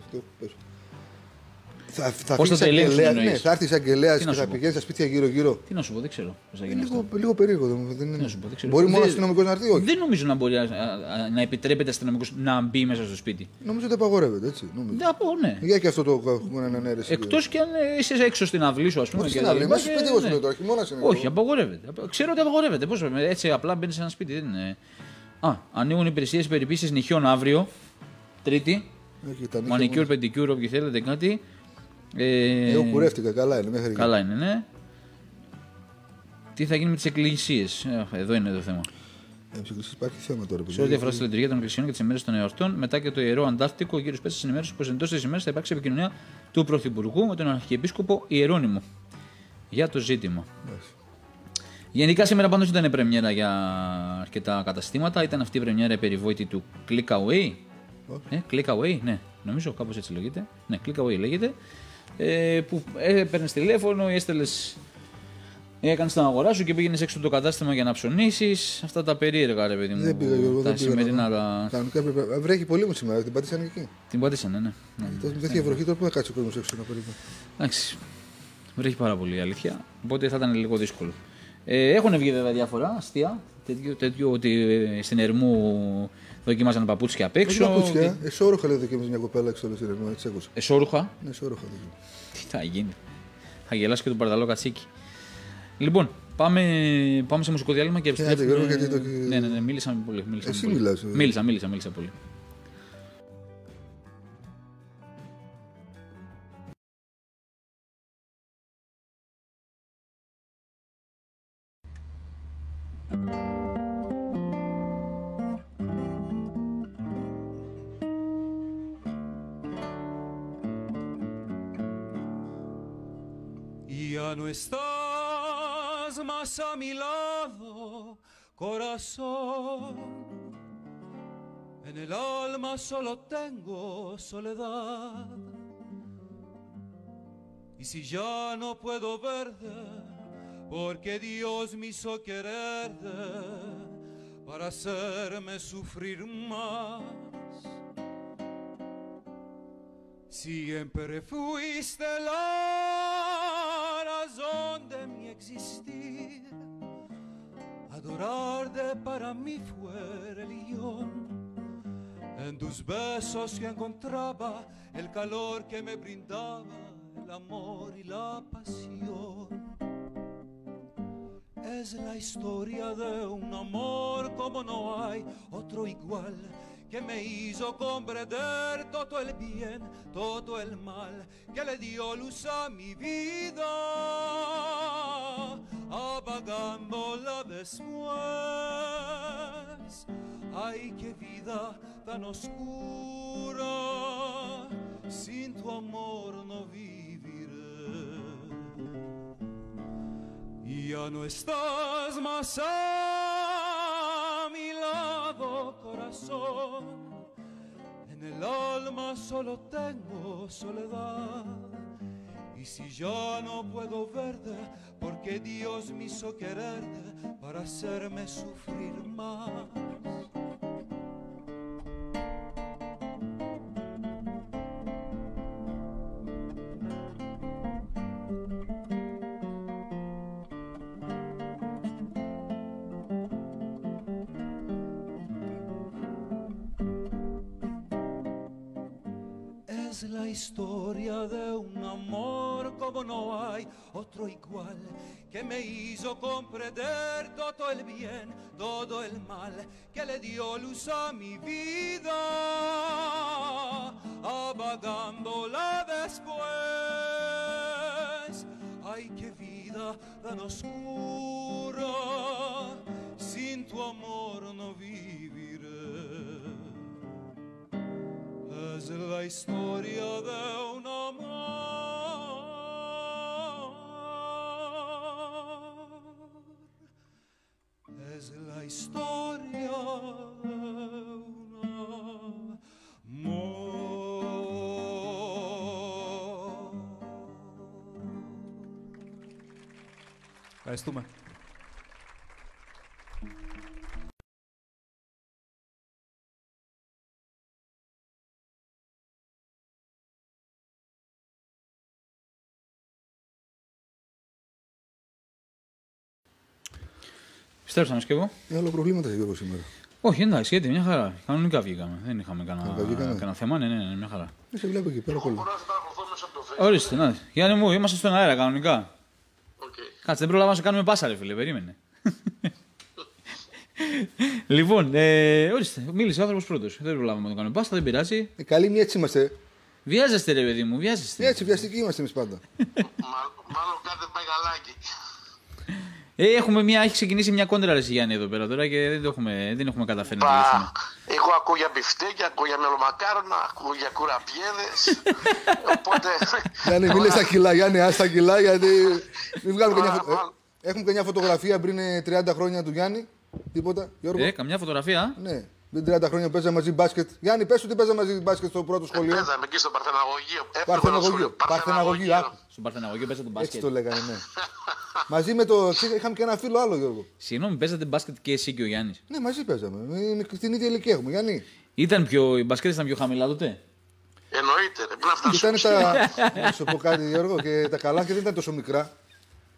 Ξέρεις, το πες. Θα, θα,
Πώς
φύγεις
θα το ελέγξουν,
εισαγγελέας-
εννοείς;
ναι, θα έρθεις εισαγγελέα
Τι να
και
σου
θα
πω;
πηγαίνεις στα σπίτια γύρω-γύρω.
Τι να σου πω, δεν ξέρω πώς θα
Είναι
γίνει
λίγο,
αυτό.
λίγο περίεργο. δεν- Δεν είναι.
να σου πω, δεν ξέρω.
Μπορεί μόνο
Δεν-
αστυνομικός να έρθει, όχι;
Δεν νομίζω να μπορεί α, α, να επιτρέπεται αστυνομικός να μπει μέσα στο σπίτι.
Νομίζω ότι απαγορεύεται, έτσι. Νομίζω.
Δεν πω, ναι.
Για και αυτό το έχουμε έναν αίρεση.
Εκτός και αν ε, είσαι έξω στην αυλή σου, ας πούμε.
Όχι
και
στην
τα
αυλή,
λοιπά
μέσα στο
και-
σπίτι εγώ σου
ναι.
λέω τώρα, χειμώνας είναι
Όχι,
εδώ.
απαγορεύεται. Ξέρω ότι απαγορεύεται. Πώς έτσι απλά μπαίνει σε ένα σπίτι. Δεν είναι... Α, ανοίγουν υπηρεσίες περιποίησης νυχιών αύριο. Τρίτη.
Έχει τα νύχια
Μανικιούρ,
μου.
πεντικιούρ, όποιοι θέλετε κάτι. Ε,
Εγώ κουρεύτηκα, καλά είναι μέχρι εκεί.
Καλά είναι, ναι. Τι θα γίνει με τις εκκλησίες; Εδώ είναι το θέμα.
Ε, στις εκκλησίες υπάρχει θέμα τώρα.
Σε ό,τι αφορά στη λειτουργία των εκκλησιών και τις ημέρες των εορτών, μετά και το ιερό Αντάρτικο, ο κ. Πέτσα ενημέρωσε πως εντός της ημέρας θα υπάρξει επικοινωνία του Πρωθυπουργού με τον Αρχιεπίσκοπο Ιερώνυμο για το ζήτημα. Γενικά σήμερα πάντως ήταν πρεμιέρα για αρκετά καταστήματα. Ήταν αυτή η πρεμιέρα η περιβόητη του Click Away. Ε, Click Away, ναι, νομίζω κάπως έτσι λέγεται. Ναι, Click Away λέγεται. Ε, που έπαιρνες τηλέφωνο ή έστελες. Έκανες την αγορά σου και πήγαινες έξω από το κατάστημα για να ψωνίσεις. Αυτά τα περίεργα, ρε παιδί μου.
Δεν πήγα, Γιώργο,
τα
δεν πήγα.
σημερινά.
να-
Τα...
Κανονικά έπρεπε. Α, Βρέχει πολύ μου σήμερα, την πατήσανε εκεί.
Την πατήσανε, ναι. ναι.
Τόσο με τέτοια βροχή τώρα πού θα κάτσει ο κόσμος έξω να περιμένει.
Εντάξει. Βρέχει πάρα πολύ η αλήθεια. Οπότε θα ήταν λίγο δύσκολο. Ε, έχουν βγει βέβαια διάφορα αστεία τέτοιο, τέτοιο ότι ε, στην Ερμού δοκίμαζαν παπούτσια απ'
Όχι
έξω.
παπούτσια. Εσόρουχα λέει δοκίμασε μια κοπέλα έξω στο Λεσσυρινό, έτσι άκουσα.
Εσόρουχα;
Ναι, εσόρουχα δοκίμασε.
Τι θα γίνει. Θα γελάσει και τον Παρταλό Κατσίκη. Λοιπόν, πάμε, πάμε σε μουσικό διάλειμμα και
άντε,
επιστρέφουμε.
Γιώργο, γιατί το-
Ναι, ναι, ναι, μίλησαμε πολύ. Μίλησαμε
Εσύ
πολύ.
μιλάς, ε.
Μίλησα, μίλησα, μίλησα πολύ.
En el alma solo tengo soledad. Y si ya no puedo verte, porque Dios me hizo quererte para hacerme sufrir más. Siempre fuiste la Adorarte para mí fue religión. En tus besos yo encontraba el calor que me brindaba el amor y la pasión. Es la historia de un amor como no hay otro igual que me hizo comprender todo el bien, todo el mal, que le dio luz a mi vida, apagándola después. Ay, qué vida tan oscura, sin tu amor no viviré. Ya no estás más a mi lado, corazón. En el alma solo tengo soledad. Si ya no puedo verte, porque Dios me hizo quererte para hacerme sufrir más. Es la historia de un amor como no hay otro igual, que me hizo comprender todo el bien, todo el mal, que le dio luz a mi vida, apagándola después. Ay, qué vida tan oscura, sin tu amor no viviré. mas la historia de un amor es la historia de un amor. Vai, Stuma.
Επιστρέψαμε και εγώ.
Ε, άλλο προβλήματα Γιώργο σήμερα.
Όχι, εντάξει, γιατί μια χαρά. Κανονικά βγήκαμε. Δεν είχαμε κανένα,
Κανονικά βγήκαμε.
κανένα θέμα. Ναι, ναι, ναι, μια χαρά.
Δεν σε βλέπω εκεί πέρα πολύ.
Μπορώ να σε παρακολουθώ μέσα από το Facebook.
Ορίστε, να. Γιάννη μου, είμαστε στον αέρα κανονικά.
Οκ.
Κάτσε, δεν προλάβαμε να σου κάνουμε πάσα, ρε φίλε, περίμενε. λοιπόν, ε, ορίστε, μίλησε ο άνθρωπος πρώτος. Δεν προλάβαμε να το κάνουμε πάσα, δεν πειράζει.
Ε, καλή μια έτσι είμαστε.
Βιάζεστε, ρε παιδί μου, βιάζεστε.
Έτσι, βιαστικοί είμαστε εμείς πάντα.
Μα- Μάλλον κάτι μεγαλάκι.
Ε, έχουμε μια, έχει ξεκινήσει μια κόντρα ρε Γιάννη εδώ πέρα τώρα και δεν, το έχουμε, δεν έχουμε καταφέρει να το λύσουμε.
Πα, εγώ ακούω για μπιφτέκια, ακούω για μελομακάρονα, ακούω για κουραπιέδες. Οπότε...
Γιάννη, μίλες στα κιλά, Γιάννη, ας τα κιλά, γιατί. Μην βγάλουμε
Τώρα,
καμιά φω-
μάλλον.
ε, Έχουμε καμιά φωτογραφία πριν ε, 30 χρόνια του Γιάννη. Τίποτα, Γιώργο;
Ε, καμιά φωτογραφία.
Ναι. Πριν 30 χρόνια παίζαμε μαζί μπάσκετ. Γιάννη, πες ότι παίζαμε μαζί μπάσκετ στο πρώτο σχολείο.
Παίζαμε εκεί στο Παρθεναγωγείο. Εύκολο
Παρθεναγωγείο.
σχολείο.
Παρθεναγωγείο. α,
Στον Παρθεναγωγείο παίζατε
Έτσι
μπάσκετ.
το λέγανε, ναι. μαζί με το. ξέρεις, Είχαμε και ένα φίλο άλλο, Γιώργο.
Συγγνώμη, παίζατε μπάσκετ και εσύ και ο Γιάννης.
Ναι, μαζί παίζαμε. Είναι την ίδια ηλικία έχουμε, Γιάννη.
Ήταν πιο, οι μπασκέτες ήταν πιο χαμηλά τότε;
Εννοείται. ρε, Πρέπει να
Και
φτάσουμε.
ήταν τα. Να σου πω κάτι, Γιώργο, και τα καλάθια δεν ήταν τόσο μικρά.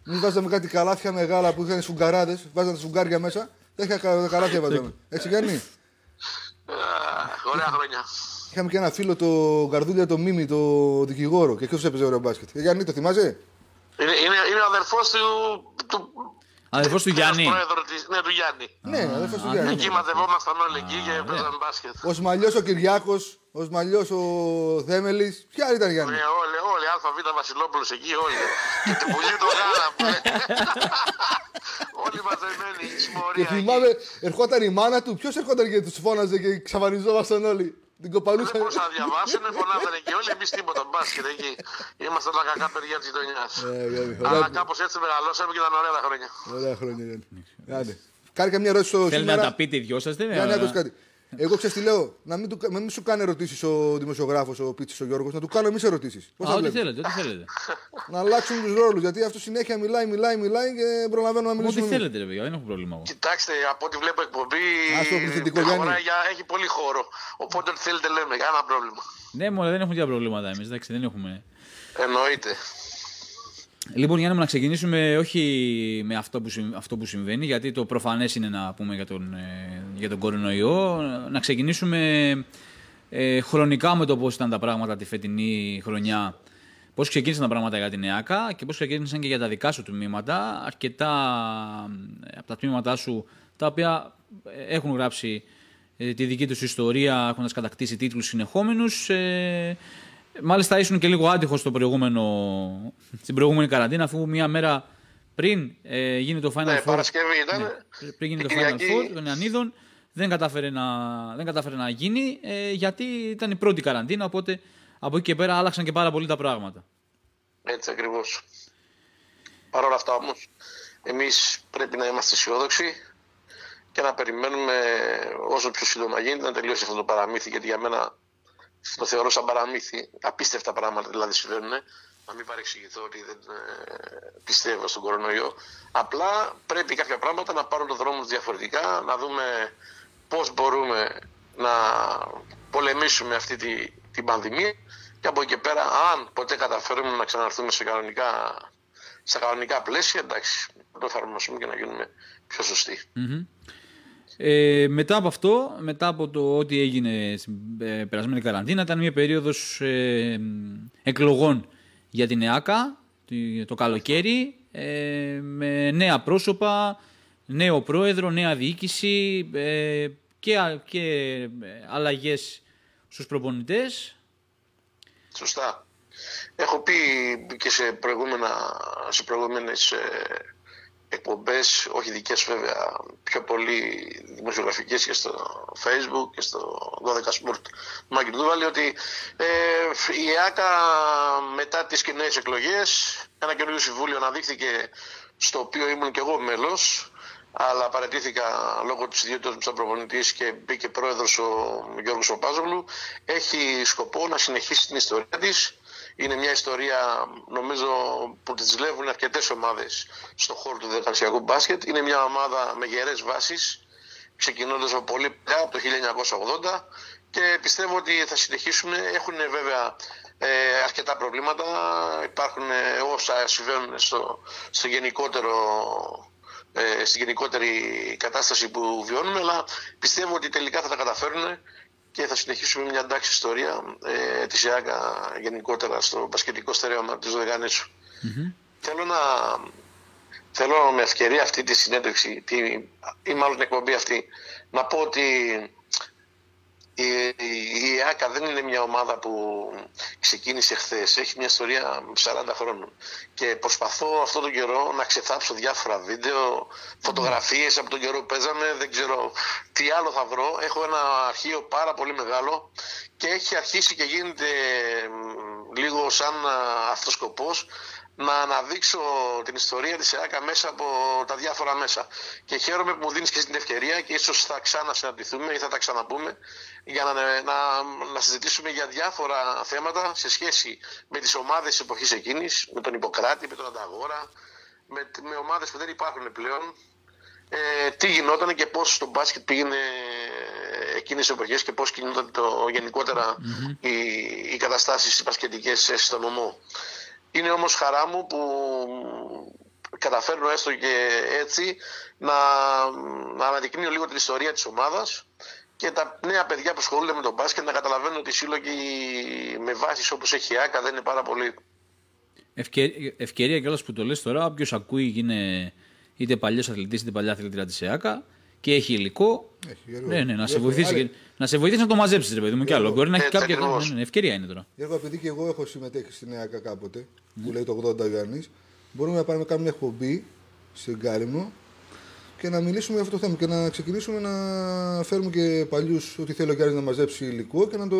Μην βάζαμε κάτι καλάθια μεγάλα που είχαν σουγκαράδε, βάζανε τα σουγκάρια μέσα Δέκα κα- καράβια βάζαμε. Έτσι Γιάννη;
Αχ, Ωραία χρόνια.
Είχαμε και ένα φίλο, το Γκαρδούλια, το Μίμη, το δικηγόρο. Και αυτό έπαιζε ωραίο μπάσκετ. Ε, Γιάννη, το θυμάσαι;
Είναι, είναι, είναι ο αδερφός του, του
Αδερφός του Γιάννη.
πρόεδρος της, ναι, του Γιάννη.
Ναι, αδερφός του
α,
Γιάννη.
Εκεί μαζευόμασταν όλοι εκεί και παίζαμε μπάσκετ.
Ο Σμαλιός ο Κυριάκος, ο Σμαλιός ο Θέμελης. Ποια άλλη ήταν Γιάννη;
Ναι, όλοι, όλοι, ΑΒ Βασιλόπουλος εκεί, όλοι. και την πουλή του γάλα που λέει. όλοι μαζεμένοι, η
Και
συμμορία. εκεί.
θυμάμαι, ερχόταν η μάνα του. Ποιος ερχόταν και τους φώναζε και ξαφανιζόμασταν όλοι; Την
Δεν
κοπανούσαν.
μπορούσαν να διαβάσουν, φωνάζανε και όλοι εμείς τίποτα μπάσκετ εκεί. Ήμασταν τα κακά παιδιά της γειτονιάς.
Ε, Γιάννη,
Αλλά
ωραία-
κάπως έτσι μεγαλώσαμε και ήταν ωραία τα χρόνια.
Ωραία χρόνια, Γιάννη. Άντε. Κάνε καμιά ερώτηση στο
Θέλετε να τα
σήμερα.
πείτε οι δυο σας, δεν
Γιάννη, άκουσε
είναι.
Κάτι. Εγώ ξέρω τι λέω. Να μην, του, να μην σου κάνει ερωτήσεις ο δημοσιογράφος, ο Πίτση, ο Γιώργος, να του κάνω εμείς ερωτήσεις. Πώς
Α,
θα
ό,τι
βλέπεις;
θέλετε, ό,τι θέλετε.
Να αλλάξουν τους ρόλους. Γιατί αυτό συνέχεια μιλάει, μιλάει, μιλάει και προλαβαίνω να
Ό,τι
μιλήσουμε. εμείς.
θέλετε, ρε παιδιά, δεν έχω πρόβλημα εγώ.
Κοιτάξτε, από ό,τι βλέπω εκπομπή.
Ας το πληθυντικό, Γιάννη.
χωράει για- έχει πολύ χώρο. Οπότε ό,τι θέλετε λέμε, κανένα πρόβλημα.
Ναι, μόνο δεν έχουμε τέτοια προβλήματα εμείς. Εντάξει, δεν έχουμε.
Εννοείται.
Λοιπόν, Γιάννη, μου, να ξεκινήσουμε όχι με αυτό που, συμ- αυτό που συμβαίνει, γιατί το προφανές είναι να πούμε για τον, ε, για τον κορονοϊό. Να ξεκινήσουμε ε, χρονικά με το πώς ήταν τα πράγματα τη φετινή χρονιά. Πώς ξεκίνησαν τα πράγματα για την ΕΑΚΑ και πώς ξεκίνησαν και για τα δικά σου τμήματα. Αρκετά ε, από τα τμήματά σου τα οποία ε, έχουν γράψει ε, τη δική τους ιστορία έχοντας κατακτήσει τίτλους συνεχόμενους. Ε, μάλιστα ήσουν και λίγο άτυχος στο προηγούμενο, στην προηγούμενη καραντίνα αφού μία μέρα πριν ε, γίνει το Final
Ναι,
Four.
Παρασκευή ήταν.
Ναι, πριν γίνει
Την
το Final
Κυριακή.
Four των Ιαννίδων δεν κατάφερε να, δεν κατάφερε να γίνει ε, γιατί ήταν η πρώτη καραντίνα οπότε από εκεί και πέρα άλλαξαν και πάρα πολύ τα πράγματα.
Έτσι ακριβώς. Παρ' όλα αυτά όμως, εμείς πρέπει να είμαστε αισιόδοξοι και να περιμένουμε όσο πιο σύντομα γίνεται να τελειώσει αυτό το παραμύθι. Γιατί για μένα το θεωρώ σαν παραμύθι. Απίστευτα πράγματα δηλαδή συμβαίνουν. Να μην παρεξηγηθώ ότι δεν ε, πιστεύω στον κορονοϊό. Απλά πρέπει κάποια πράγματα να πάρουν το δρόμο τους διαφορετικά, να δούμε πώς μπορούμε να πολεμήσουμε αυτή τη, την πανδημία και από εκεί και πέρα αν ποτέ καταφέρουμε να ξαναρθούμε σε κανονικά, στα κανονικά πλαίσια, εντάξει, να το εφαρμόσουμε και να γίνουμε πιο σωστοί.
Μμμ. Ε, μετά από αυτό, μετά από το ό,τι έγινε στην ε, περασμένη καραντίνα, ήταν μια περίοδος ε, εκλογών για την ΕΑΚΑ τη- το καλοκαίρι ε, με νέα πρόσωπα, νέο πρόεδρο, νέα διοίκηση ε, και, α- και ε, αλλαγές στους προπονητές.
Σωστά. Έχω πει και σε, προηγούμενα, σε προηγούμενες ε, εκπομπές, όχι δικές βέβαια, πιο πολύ δημοσιογραφικές και στο facebook και στο 12 Sport Μάκη Ντούβαλη, ότι ε, η ΕΑΚΑ μετά τις κοινές εκλογές, ένα καινούριο συμβούλιο αναδείχθηκε στο οποίο ήμουν και εγώ μέλος, αλλά παρατήθηκα λόγω της ιδιότητας μου σαν προπονητής και μπήκε πρόεδρος ο Γιώργος Οπάζογλου, έχει σκοπό να συνεχίσει την ιστορία της. Είναι μια ιστορία, νομίζω, που τη ζηλεύουν αρκετές ομάδες στον χώρο του δεκανσιακού μπάσκετ. Είναι μια ομάδα με γερές βάσεις, ξεκινώντας από πολύ παλιά, από το 1980 και πιστεύω ότι θα συνεχίσουν. Έχουν βέβαια ε, αρκετά προβλήματα. Υπάρχουν ε, όσα συμβαίνουν στο, στο γενικότερο ε, στην γενικότερη κατάσταση που βιώνουμε, αλλά πιστεύω ότι τελικά θα τα καταφέρουν και θα συνεχίσουμε μια εντάξει ιστορία ε, της ΕΑΚΑ γενικότερα στο μπασκετικό στερέωμα της Δωδεκανήσου. Θέλω να θέλω με ευκαιρία αυτή τη συνέντευξη τη, ή μάλλον την εκπομπή αυτή να πω ότι η, η, η ΕΑΚΑ δεν είναι μια ομάδα που ξεκίνησε χθες. Έχει μια ιστορία 40 χρόνων. Και προσπαθώ αυτόν τον καιρό να ξεθάψω διάφορα βίντεο, φωτογραφίες από τον καιρό που παίζαμε. Δεν ξέρω τι άλλο θα βρω. Έχω ένα αρχείο πάρα πολύ μεγάλο και έχει αρχίσει και γίνεται μ, λίγο σαν α, αυτός σκοπός να αναδείξω την ιστορία της ΕΑΚΑ μέσα από τα διάφορα μέσα. Και χαίρομαι που μου δίνεις και την ευκαιρία και ίσως θα ξανασυναντηθούμε ή θα τα ξαναπούμε για να, να, να συζητήσουμε για διάφορα θέματα σε σχέση με τις ομάδες της εποχής εκείνης, με τον Ιπποκράτη, με τον Ανταγόρα, με, με ομάδες που δεν υπάρχουν πλέον, ε, τι γινόταν και πώς το μπάσκετ πήγαινε εκείνες τις εποχές και πώς κινούνταν το, γενικότερα οι, οι καταστάσεις οι μπασκετικές στον νομό. Είναι όμως χαρά μου που καταφέρνω έστω και έτσι να, να αναδεικνύω λίγο την ιστορία της ομάδας και τα νέα παιδιά που ασχολούνται με τον μπάσκετ να καταλαβαίνουν ότι οι σύλλογοι με βάσεις όπως έχει η ΆΚΑ δεν είναι πάρα πολύ.
Ευκαιρία, ευκαιρία κιόλας που το λες τώρα, όποιος ακούει είναι είτε παλιός αθλητής είτε παλιά αθλητήρα της ΕΑΚΑ και έχει υλικό.
Έχει,
ναι, ναι, να σε, βοηθήσει, και, να σε βοηθήσει να το μαζέψεις, ρε παιδί μου, κι άλλο. Μπορεί να έχει
Έτσι
κάποια.
ακριβώς.
Ναι, ναι, ευκαιρία είναι τώρα.
Γιώργο, επειδή και εγώ έχω συμμετέχει στην ΕΑΚΑ κάποτε, που λέει το 80 Γιάννης, μπορούμε να πάμε να κάνουμε μια εκπομπή στην Κάλυμνο και να μιλήσουμε για αυτό το θέμα και να ξεκινήσουμε να φέρουμε και παλιούς ότι θέλει ο Γιάννης να μαζέψει υλικό και να το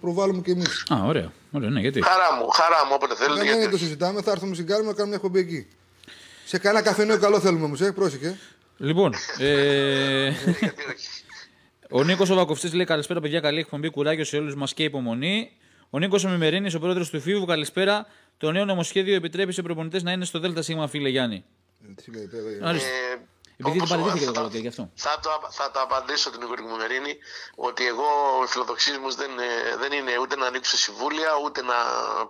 προβάλλουμε και εμείς.
Α, ωραία. ωραία ναι, γιατί;
Χαρά μου, χαρά μου όποτε θέλετε.
Ναι, ναι,
γιατί
δεν το
όχι.
συζητάμε, θα έρθουμε στην Κάλυμνο να κάνουμε μια εκπομπή εκεί. Σε κανένα καφενείο καλό θέλουμε όμως, ε, πρόσεχε.
Λοιπόν, ε,
Γιατί όχι.
ο Νίκος ο Βακοφτή λέει καλησπέρα, παιδιά. Καλή εκπομπή. Κουράγιο σε όλους μας και υπομονή. Ο Νίκος ο Μημερίνης, ο πρόεδρος του ΦΥΒΟΥ, καλησπέρα. Το νέο νομοσχέδιο επιτρέπει σε προπονητές να είναι στο ΔΣ, φίλε Γιάννη.
Ε, τι λέει, πέρα,
Άριστο.
Ε,
Επειδή δεν
όπως
παραιτήθηκε το
θα-
καλοκαίρι γι' αυτό.
Θα το, θα το απαντήσω την Igor Μουμερίνη ότι εγώ οι φιλοδοξίες μου δεν, ε, δεν είναι ούτε να ανοίξω συμβούλια ούτε να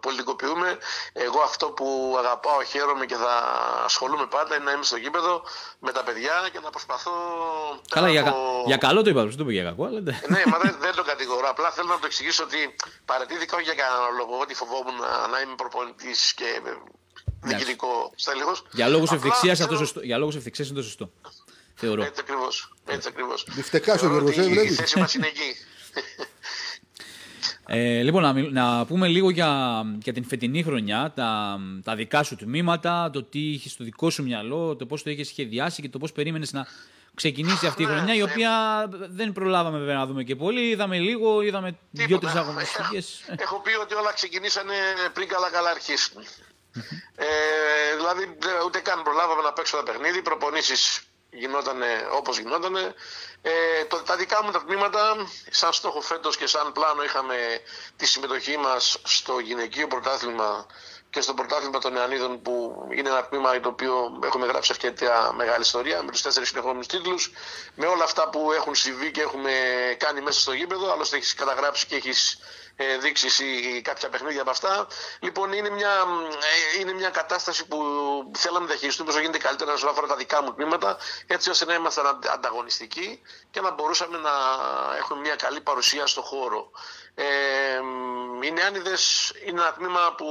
πολιτικοποιούμε. Εγώ αυτό που αγαπάω, χαίρομαι και θα ασχολούμαι πάντα είναι να είμαι στο γήπεδο με τα παιδιά και να προσπαθώ.
Καλά,
πέρα
για, κα-
από-
για καλό το είπα, δεν το είπε για κακό, αλλά. εντάξει.
ναι, μα δεν, δεν το κατηγορώ. Απλά θέλω να το εξηγήσω ότι παρατήθηκα όχι για κανένα λόγο. Ότι φοβόμουν να, να είμαι προπονητής και ε, διοικητικό στέλεχος.
Για λόγους
Απλά
ευθυξία
θέλω-
Για λόγους ευθυξίας είναι το σωστό. Θεωρώ.
Έτσι ακριβώς. Έτσι ακριβώς.
Μπιφτεκάς ο
Θεωρώ
Γιώργος,
ότι
ε,
Η
βλέπεις.
θέση μας είναι εκεί.
Ε, λοιπόν, να, μιλ- να πούμε λίγο για, για την φετινή χρονιά, τα, τα δικά σου τμήματα, το τι είχες στο δικό σου μυαλό, το πώς το είχες σχεδιάσει και το πώς περίμενες να ξεκινήσει αυτή η
Ναι,
χρονιά, η
ναι.
οποία δεν προλάβαμε βέβαια να δούμε και πολύ. Είδαμε λίγο, είδαμε δύο-τρει
Τίποτα.
αγωνιστικέ.
Έχω πει ότι όλα ξεκινήσανε πριν καλά-καλά αρχίσουν. Ε, δηλαδή δε- ούτε καν προλάβαμε να παίξω τα παιχνίδι, προπονήσεις γινόταν όπως γινόταν. Ε, το, τα δικά μου τα τμήματα, σαν στόχο φέτος και σαν πλάνο είχαμε τη συμμετοχή μας στο γυναικείο πρωτάθλημα και στο πρωτάθλημα των Νεανίδων που είναι ένα τμήμα το οποίο έχουμε γράψει αρκετά μεγάλη ιστορία με τους τέσσερις συνεχόμενους τίτλους με όλα αυτά που έχουν συμβεί και έχουμε κάνει μέσα στο γήπεδο άλλωστε έχεις καταγράψει και έχεις ε, δείξει εσύ κάποια παιχνίδια από αυτά. Λοιπόν, είναι μια, ε, είναι μια κατάσταση που θέλαμε να διαχειριστούμε όσο γίνεται καλύτερα όσον αφορά τα δικά μου τμήματα, έτσι ώστε να είμαστε ανταγωνιστικοί και να μπορούσαμε να έχουμε μια καλή παρουσία στο χώρο. Ε, οι Νεάνιδες είναι ένα τμήμα που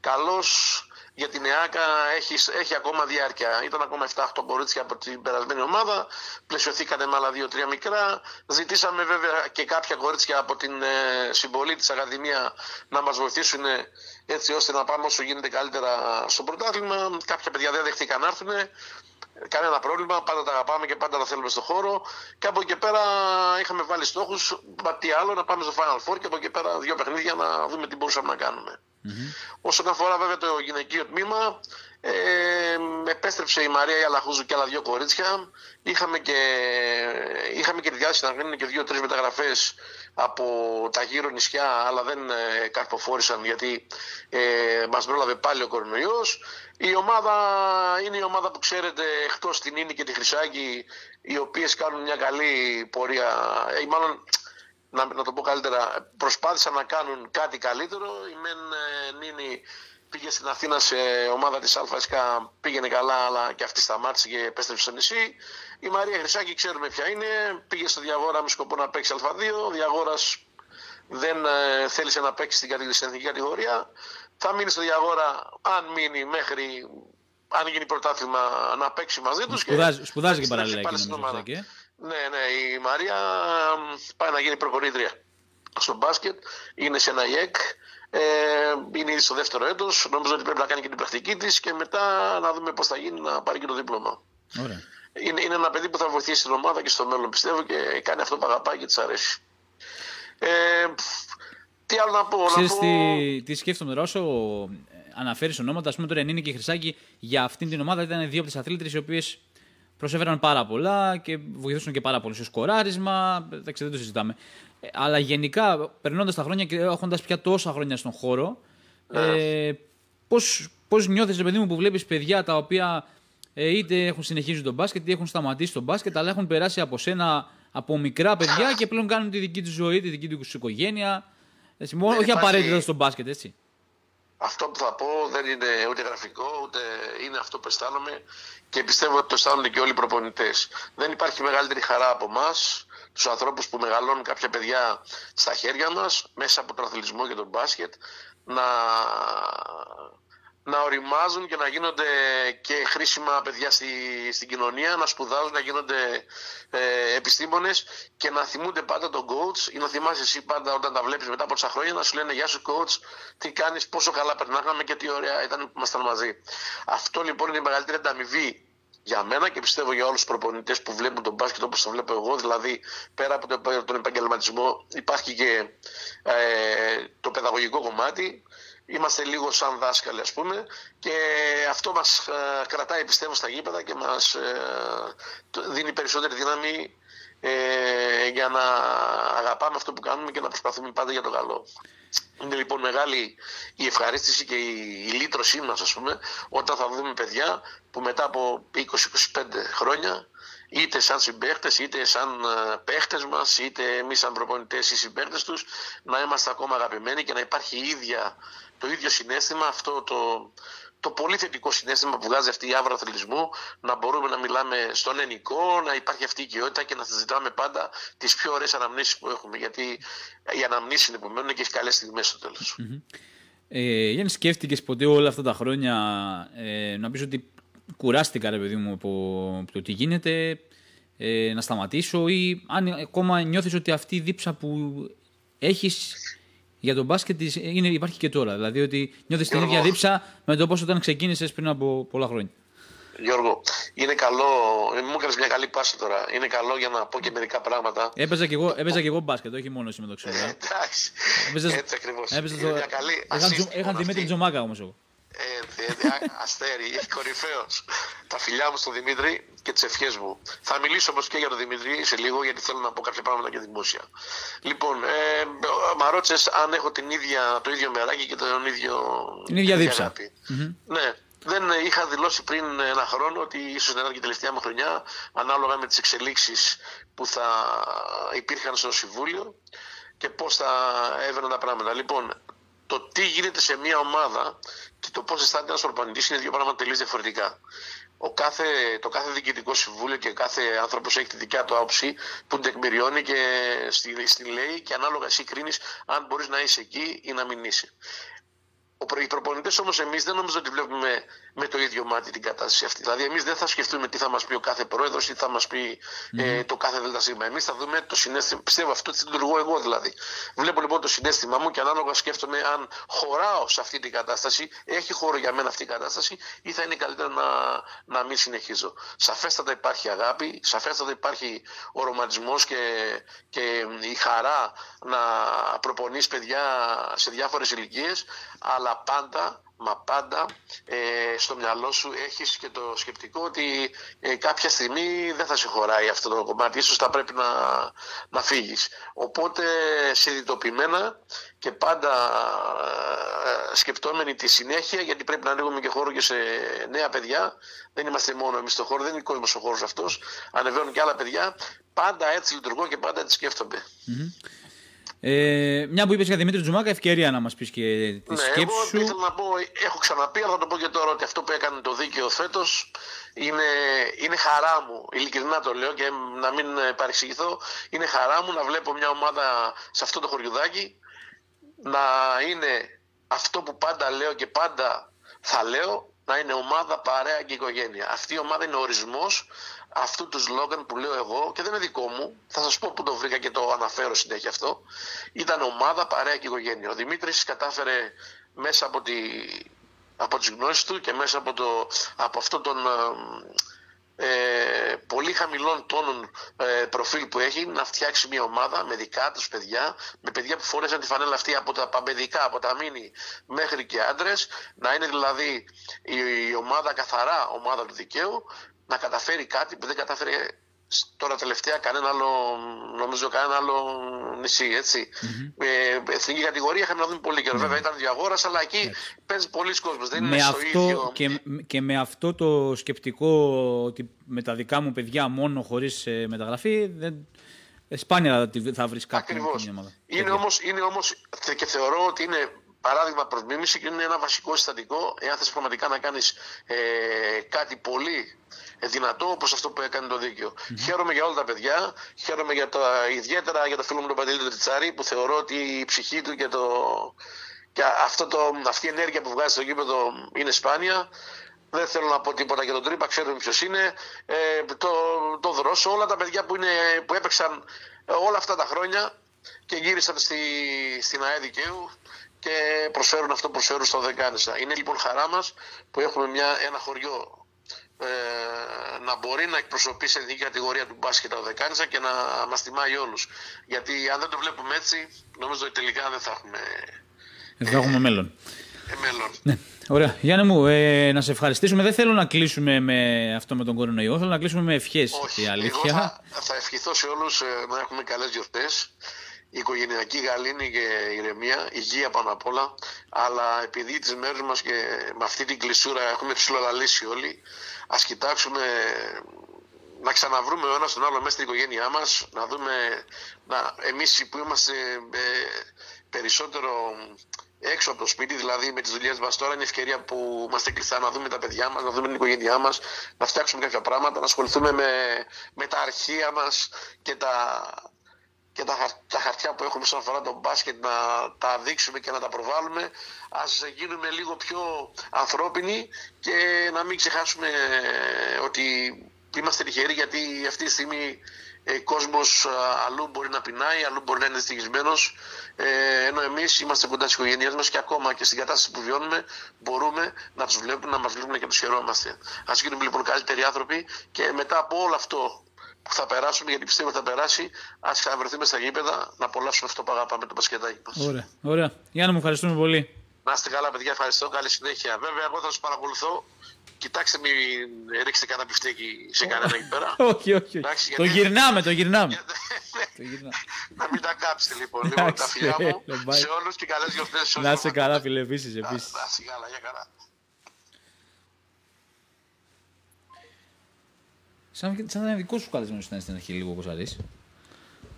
καλώς για την ΕΑΚΑ έχει, έχει ακόμα διάρκεια. Ήταν ακόμα 7-8 κορίτσια από την περασμένη ομάδα. Πλαισιωθήκανε με άλλα 2-3 μικρά. Ζητήσαμε βέβαια και κάποια κορίτσια από την ε, συμπολή της Ακαδημία να μας βοηθήσουν ε, έτσι ώστε να πάμε όσο γίνεται καλύτερα στο πρωτάθλημα. Κάποια παιδιά δεν δεχτήκαν να έρθουν. Κανένα πρόβλημα, πάντα τα αγαπάμε και πάντα τα θέλουμε στο χώρο. Και από εκεί πέρα είχαμε βάλει στόχους. Τι άλλο, να πάμε στο Final Four και από εκεί πέρα δύο παιχνίδια να δούμε τι μπορούσαμε να κάνουμε. Όσον αφορά βέβαια το γυναικείο τμήμα, ε, επέστρεψε η Μαρία Ιαλαχούζου και άλλα δύο κορίτσια. Είχαμε και, είχαμε και τη διάθεση να γίνουν και δύο-τρεις μεταγραφές από τα γύρω νησιά, αλλά δεν ε, καρποφόρησαν γιατί ε, μας πρόλαβε πάλι ο κορονοϊός. Η ομάδα είναι η ομάδα που ξέρετε εκτός την Ίνη και τη Χρυσάκη, οι οποίες κάνουν μια καλή πορεία, ή μάλλον να, να το πω καλύτερα, προσπάθησαν να κάνουν κάτι καλύτερο. Η Μεν ε, Νίνη πήγε στην Αθήνα σε ομάδα της ΑΕΣΚΑ, πήγαινε καλά, αλλά και αυτή σταμάτησε και επέστρεψε στο νησί. Η Μαρία Χρυσάκη ξέρουμε ποια είναι, πήγε στο Διαγόρα με σκοπό να παίξει Α2. Ο Διαγόρας δεν ε, θέλησε να παίξει στην, κατη- στην εθνική κατηγορία. Θα μείνει στο Διαγόρα, αν μείνει μέχρι, αν γίνει πρωτάθλημα, να παίξει μαζί τους.
Σπουδάζει, σπουδάζει και
να
παράλληλα
πάλι
εκεί,
στην
νομίζω.
ομάδα.
Ζάκη, ε.
Ναι, ναι, η Μαρία μ, πάει να γίνει προπονήτρια στο μπάσκετ. Είναι σε ένα ΙΕΚ. Ε, είναι ήδη στο δεύτερο έτος. Νομίζω ότι πρέπει να κάνει και την πρακτική της και μετά να δούμε πώς θα γίνει να πάρει και το δίπλωμα.
Ωραία.
Είναι, είναι ένα παιδί που θα βοηθήσει την ομάδα και στο μέλλον πιστεύω και κάνει αυτό που αγαπάει και της αρέσει. Ε, τι άλλο να πω.
Ξέρεις
να πω...
τι, τι σκέφτομαι τώρα, όσο αναφέρεις ονόματα, ας πούμε τώρα η Νίνη και η Χρυσάκη για αυτήν την ομάδα ήταν δύο από τις αθλήτρε οι οποίες προσέφεραν πάρα πολλά και βοηθούσαν και πάρα πολύ στο σκοράρισμα. Εντάξει, δεν το συζητάμε. Ε, Αλλά γενικά, περνώντας τα χρόνια και έχοντας πια τόσα χρόνια στον χώρο, ε, πώς πώς νιώθεις, ρε παιδί μου, που βλέπεις παιδιά τα οποία ε, είτε έχουν συνεχίσει τον μπάσκετ είτε έχουν σταματήσει τον μπάσκετ, αλλά έχουν περάσει από σένα από μικρά παιδιά και πλέον κάνουν τη δική τους ζωή, τη δική τους οικογένεια. Έτσι, μόνο, όχι
υπάρχει-
απαραίτητα στον μπάσκετ, έτσι.
Αυτό που θα πω δεν είναι ούτε γραφικό, ούτε είναι αυτό που αισθάνομαι και πιστεύω ότι το αισθάνονται και όλοι οι προπονητές. Δεν υπάρχει μεγαλύτερη χαρά από εμάς, τους ανθρώπους που μεγαλώνουν κάποια παιδιά στα χέρια μας, μέσα από τον αθλητισμό και τον μπάσκετ, να να οριμάζουν και να γίνονται και χρήσιμα παιδιά στη, στην κοινωνία, να σπουδάζουν, να γίνονται ε, επιστήμονες και να θυμούνται πάντα τον coach ή να θυμάσαι εσύ πάντα όταν τα βλέπεις μετά από τόσα χρόνια να σου λένε «Γεια σου coach, τι κάνεις, πόσο καλά περνάγαμε και τι ωραία ήταν που ήμασταν μαζί». Αυτό λοιπόν είναι η μεγαλύτερη ανταμοιβή για μένα και πιστεύω για όλους τους προπονητές που βλέπουν τον μπάσκετ όπως το βλέπω εγώ, δηλαδή πέρα από τον επαγγελματισμό υπάρχει και ε, το παιδαγωγικό κομμάτι είμαστε λίγο σαν δάσκαλοι ας πούμε και αυτό μας ε, κρατάει πιστεύω στα γήπεδα και μας ε, δίνει περισσότερη δύναμη ε, για να αγαπάμε αυτό που κάνουμε και να προσπαθούμε πάντα για το καλό. Είναι λοιπόν μεγάλη η ευχαρίστηση και η, η λύτρωσή μας ας πούμε όταν θα δούμε παιδιά που μετά από 20-25 χρόνια είτε σαν συμπαίχτες, είτε σαν παίχτες μας, είτε εμείς σαν προπονητές ή συμπαίχτες τους, να είμαστε ακόμα αγαπημένοι και να υπάρχει ίδια το ίδιο συνέστημα, αυτό το, το πολύ θετικό συνέστημα που βγάζει αυτή η άβρα αθλητισμού, να μπορούμε να μιλάμε στον ενικό, να υπάρχει αυτή η οικειότητα και να συζητάμε πάντα τις πιο ωραίες αναμνήσεις που έχουμε. Γιατί οι αναμνήσεις είναι που μένουν και έχει καλές στιγμές στο τέλος. Mm-hmm.
Ε, Γιάννη, σκέφτηκες ποτέ όλα αυτά τα χρόνια ε, να πεις ότι κουράστηκα, ρε παιδί μου, από, από το τι γίνεται, ε, να σταματήσω ή αν ακόμα νιώθεις ότι αυτή η δίψα που έχεις για τον μπάσκετ είναι, υπάρχει και τώρα. Δηλαδή ότι νιώθεις την ίδια δίψα με το πώ όταν ξεκίνησες πριν από πολλά χρόνια.
Γιώργο, είναι καλό. Μου έκανες μια καλή πάση τώρα. Είναι καλό για να πω και μερικά πράγματα.
Έπαιζα και εγώ, έπαιζα και εγώ μπάσκετ, όχι μόνο εσύ με το ξέρω.
Ε. Εντάξει. Έτσι ακριβώς.
Είχαν Δημήτρη Τζομάκα όμως εγώ.
Έτσι, έτσι, αστέρι, κορυφαίος. Τα φιλιά μου στον Δημήτρη και τις ευχές μου. Θα μιλήσω όμως και για τον Δημήτρη σε λίγο, γιατί θέλω να πω κάποια πράγματα και δημόσια. Λοιπόν, ε, μα ρώτησες αν έχω την ίδια, το ίδιο μεράκι και τον ίδιο.
Την ίδια δίψα.
Ναι, δεν είχα δηλώσει πριν ένα χρόνο ότι ίσως δεν ήταν και η τελευταία μου χρονιά, ανάλογα με τις εξελίξεις που θα υπήρχαν στο Συμβούλιο και πώς θα έβαιναν τα πράγματα. Λοιπόν, το τι γίνεται σε μια ομάδα και το πώς αισθάνεται ένας προπονητή είναι δύο πράγματα τελείως διαφορετικά. Ο κάθε, το κάθε διοικητικό συμβούλιο και κάθε άνθρωπος έχει τη δικιά του άποψη που την τεκμηριώνει και στην λέει και ανάλογα εσύ κρίνεις αν μπορείς να είσαι εκεί ή να μην είσαι. Οι προπονητέ όμως εμείς δεν νομίζω ότι βλέπουμε με το ίδιο μάτι την κατάσταση αυτή. Δηλαδή, εμείς δεν θα σκεφτούμε τι θα μας πει ο κάθε πρόεδρος ή τι θα μας πει ε, το κάθε ΔΣ. Εμείς θα δούμε το συνέστημα. Πιστεύω αυτό τι λειτουργώ εγώ δηλαδή. Βλέπω λοιπόν το συνέστημά μου και ανάλογα σκέφτομαι αν χωράω σε αυτή την κατάσταση, έχει χώρο για μένα αυτή η κατάσταση ή θα είναι καλύτερα να, να μην συνεχίζω. Σαφέστατα υπάρχει αγάπη, σαφέστατα υπάρχει ο ρομαντισμός και, και η χαρά να προπονείς παιδιά σε διάφορες ηλικίες, αλλά πάντα μα πάντα ε, στο μυαλό σου έχεις και το σκεπτικό ότι ε, κάποια στιγμή δεν θα σε χωράει αυτό το κομμάτι, ίσως θα πρέπει να, να φύγεις. Οπότε συνειδητοποιημένα και πάντα ε, σκεπτόμενοι τη συνέχεια, γιατί πρέπει να ανοίγουμε και χώρο και σε νέα παιδιά, δεν είμαστε μόνο εμείς στο χώρο, δεν είναι κόσμος ο χώρος αυτός, ανεβαίνουν και άλλα παιδιά, πάντα έτσι λειτουργώ και πάντα έτσι σκέφτομαι.
Ε, μια που είπες για Δημήτρη Τζουμάκα, ευκαιρία να μας πεις και τη
ναι,
σκέψη
εγώ σου. ήθελα να πω, έχω ξαναπεί, αλλά θα το πω και τώρα ότι αυτό που έκανε το δίκαιο φέτος είναι, είναι χαρά μου. Ειλικρινά το λέω και να μην παρεξηγηθώ. Είναι χαρά μου να βλέπω μια ομάδα σε αυτό το χωριουδάκι να είναι αυτό που πάντα λέω και πάντα θα λέω να είναι ομάδα, παρέα και οικογένεια. Αυτή η ομάδα είναι ο ορισμός αυτού του σλόγκαν που λέω εγώ και δεν είναι δικό μου, θα σας πω που το βρήκα και το αναφέρω συνέχεια αυτό, ήταν ομάδα, παρέα και οικογένεια. Ο Δημήτρης κατάφερε μέσα από, τη, από τις γνώσεις του και μέσα από, το, από αυτό τον ε, πολύ χαμηλών τόνων ε, προφίλ που έχει να φτιάξει μια ομάδα με δικά τους παιδιά, με παιδιά που φορέσαν τη φανέλα αυτή από τα παμπεδικά, από τα μήνυ μέχρι και άντρες, να είναι δηλαδή η, η ομάδα καθαρά ομάδα του δικαίου, να καταφέρει κάτι που δεν κατάφερε τώρα τελευταία κανένα άλλο, νομίζω κανένα άλλο νησί, έτσι. Mm-hmm. Ε, εθνική κατηγορία είχαμε να δούμε πολύ καιρό. Mm-hmm. Βέβαια ήταν διαγόρας, αλλά εκεί yeah. παίζεις πολλοί κόσμος. Δεν με είναι αυτό, στο ίδιο.
Και, και με αυτό το σκεπτικό ότι με τα δικά μου παιδιά μόνο χωρίς ε, μεταγραφή, δεν, ε, σπάνια θα βρεις κάτι.
Ακριβώς. Είναι όμως είναι όμως, και θεωρώ ότι είναι παράδειγμα προς μίμηση και είναι ένα βασικό συστατικό εάν θες πραγματικά να κάνεις ε, κάτι πολύ δυνατό όπως αυτό που έκανε το δίκαιο. Χαίρομαι για όλα τα παιδιά, χαίρομαι για τα, ιδιαίτερα για το φίλο μου τον Παντελή Τριτσάρη που θεωρώ ότι η ψυχή του και, το, και αυτό το, αυτή η ενέργεια που βγάζει στο γήπεδο είναι σπάνια. Δεν θέλω να πω τίποτα για τον Τρύπα, ξέρουμε ποιος είναι. Ε, το, το Δρόσο, όλα τα παιδιά που, είναι, που έπαιξαν όλα αυτά τα χρόνια και γύρισαν στη, στην ΑΕ Δικαίου και προσφέρουν αυτό που προσφέρουν στο Δεκάνησα. Είναι λοιπόν χαρά μας που έχουμε μια, ένα χωριό ε, να μπορεί να εκπροσωπεί σε ειδική κατηγορία του μπάσκετ ο Δεκάνησα και να μας τιμάει όλους. Γιατί αν δεν το βλέπουμε έτσι, νομίζω ότι τελικά δεν θα έχουμε...
Δεν θα έχουμε μέλλον.
Ε, μέλλον.
Ναι. Ωραία. Γιάννη μου, ε, να σε ευχαριστήσουμε. Δεν θέλω να κλείσουμε με αυτό με τον κορονοϊό. Θέλω να κλείσουμε με ευχές.
Όχι,
η αλήθεια.
Εγώ θα, θα ευχηθώ σε όλους ε, να έχουμε καλές γιορτές η οικογενειακή γαλήνη και ηρεμία, υγεία πάνω απ' όλα, αλλά επειδή τις μέρες μας και με αυτή την κλεισούρα έχουμε ψηλολαλήσει όλοι, ας κοιτάξουμε να ξαναβρούμε ο ένας τον άλλο μέσα στην οικογένειά μας, να δούμε, να, εμείς που είμαστε ε, περισσότερο έξω από το σπίτι, δηλαδή με τις δουλειές μας τώρα είναι ευκαιρία που είμαστε κλειστά να δούμε τα παιδιά μας, να δούμε την οικογένειά μας, να φτιάξουμε κάποια πράγματα, να ασχοληθούμε με, με τα αρχεία μας και τα, και τα, τα χαρτιά που έχουμε όσον αφορά τον μπάσκετ να τα δείξουμε και να τα προβάλλουμε. Ας γίνουμε λίγο πιο ανθρώπινοι και να μην ξεχάσουμε ε, ότι είμαστε τυχεροί γιατί αυτή τη στιγμή ο ε, κόσμος ε, αλλού μπορεί να πεινάει, αλλού μπορεί να είναι δυστυχισμένος ε, ενώ εμείς είμαστε κοντά στις οικογένειές μας και ακόμα και στην κατάσταση που βιώνουμε μπορούμε να τους βλέπουμε, να μας βλέπουν και να τους χαιρόμαστε. Ας γίνουμε λοιπόν καλύτεροι άνθρωποι και μετά από όλο αυτό που θα περάσουμε, γιατί πιστεύω ότι θα περάσει, ας ξαναβρεθούμε στα γήπεδα να απολαύσουμε αυτό που αγαπάμε το πασκετάκι μας.
Ωραία. Ωραία. Γιάννη, μου ευχαριστούμε πολύ.
Να είστε καλά, παιδιά. Ευχαριστώ. Καλή συνέχεια. Βέβαια, εγώ θα σας παρακολουθώ. Κοιτάξτε, μην ρίξετε κανένα πιφτέκι σε κανένα εκεί πέρα.
όχι, όχι.
Εντάξει,
το
γιατί-
γυρνάμε, το γυρνάμε. Το γυρνάμε.
να μην τα κάψετε λοιπόν. λοιπόν τα
Εντάξει,
φιλιά μου
ρε, μπάει.
σε όλους και καλές γιορτές σε όλους.
Να είσαι καλά, φίλε, επίσης.
Να
Επίσης.
να είστε καλά, για καλά.
Σαν, σαν να είναι δικό σου καλεσμένο ήταν στην αρχή λίγο όπως αρέσει.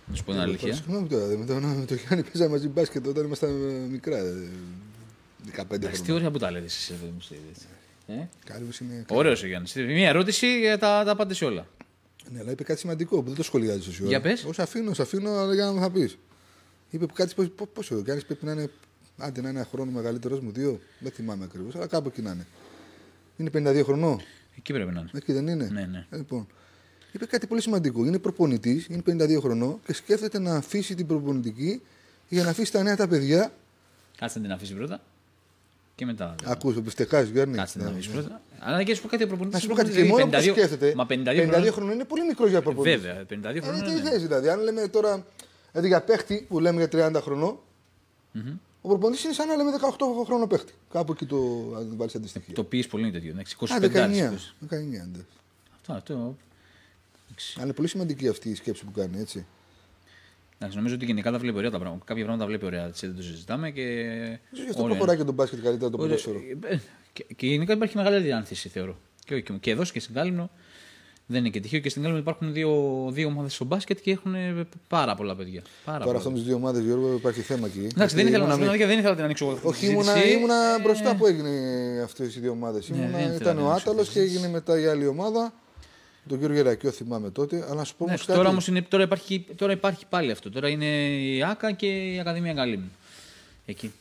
Να σου πω την αλήθεια.
Συγγνώμη τώρα, με τον, με τον Γιάννη παίζαμε μαζί μπάσκετ όταν ήμασταν ε, μικρά. ε, 15
Εντάξει, τι
χρόνια.
ωραία που τα λέτε εσείς εδώ μου έτσι. Ε;
Καλή μου είναι.
Ωραίος ο Γιάννης. Μια ερώτηση για τα, τα πάτε σε όλα.
Ναι, αλλά είπε κάτι σημαντικό που δεν το σχολιάζεις εσύ.
Για πες.
Ω αφήνω, σε αφήνω, αλλά για να μου θα πεις. Είπε που κάτι. πώ- Πόσο ο Γιάννης πρέπει να είναι. Άντε να είναι ένα χρόνο μεγαλύτερος μου, δύο. Δεν θυμάμαι ακριβώς, αλλά κάπου εκεί να είναι. Είναι 52 χρονών.
Εκεί πρέπει να είναι.
Εκεί δεν είναι;
Ναι, ναι.
Ε, λοιπόν, είπε κάτι πολύ σημαντικό. Είναι προπονητής, είναι 52 χρονών και σκέφτεται να αφήσει την προπονητική για να αφήσει τα νέα τα παιδιά.
Κάτσε να την αφήσει πρώτα. Και μετά.
Ακούς, το πιστεκάζει, Γιάννη.
Κάτσε να
Ναι,
την αφήσει
ναι.
πρώτα. Αλλά και να σου πω κάτι ο προπονητής.
Να σου πω κάτι και μόνο που σκέφτεται.
Μα 52,
52
χρόνια.
χρονών είναι πολύ μικρός για προπονητής.
Βέβαια, 52
Ε,
χρόνια.
τι
ναι.
θες δηλαδή, αν λέμε τώρα δηλαδή για παίχτη που λέμε για 30 χρονών, ο προπονητή είναι σαν να λέμε 18 χρόνο παίχτη. Κάπου εκεί το αν βάλει αντιστοιχεία.
Το πει πολύ είναι τέτοιο. εντάξει, 25
Α, 19. 19 ναι.
Αυτό, αυτό. εντάξει.
Αλλά είναι πολύ σημαντική αυτή η σκέψη που κάνει, έτσι.
Εντάξει, νομίζω ότι γενικά τα βλέπει ωραία τα πράγματα. Κάποια πράγματα τα βλέπει ωραία. Έτσι δεν το συζητάμε και.
Ίσως γι' αυτό
ωραία.
προχωράει και τον μπάσκετ καλύτερα το
Ωραία.
ποδόσφαιρο.
Ε, Και, και γενικά υπάρχει μεγαλύτερη άνθηση, θεωρώ. Και, όχι- και εδώ και στην Κάλυμνο. Δεν είναι και τυχαίο και στην Κάλυμνο υπάρχουν δύο, δύο ομάδες στο μπάσκετ και έχουν ε, πάρα πολλά παιδιά. Πάρα
Τώρα
πολλά.
αυτό με τι δύο ομάδες, Γιώργο, υπάρχει θέμα εκεί.
Εντάξει, δεν ήθελα, να,
Ήμουνα
σου πω
με-
την αλήθεια, δεν ήθελα να την ανοίξω εγώ αυτή τη
Όχι, ήμουνα,
συζήτηση.
ήμουνα
Ε,
μπροστά που έγινε αυτές οι δύο ομάδες.
Ναι, δεν ήθελα
ήταν
να
ο
ανοίξω
Άταλος
τη
και έγινε μετά η άλλη ομάδα. Τον κύριο Γερακιό θυμάμαι τότε. Αλλά να σου πω
Ναι,
όμως
τώρα
κάτι.
όμως τώρα υπάρχει, τώρα υπάρχει πάλι αυτό. Τώρα είναι η ΑΚΑ και η Ακαδημία Κάλυμνου. Εκεί.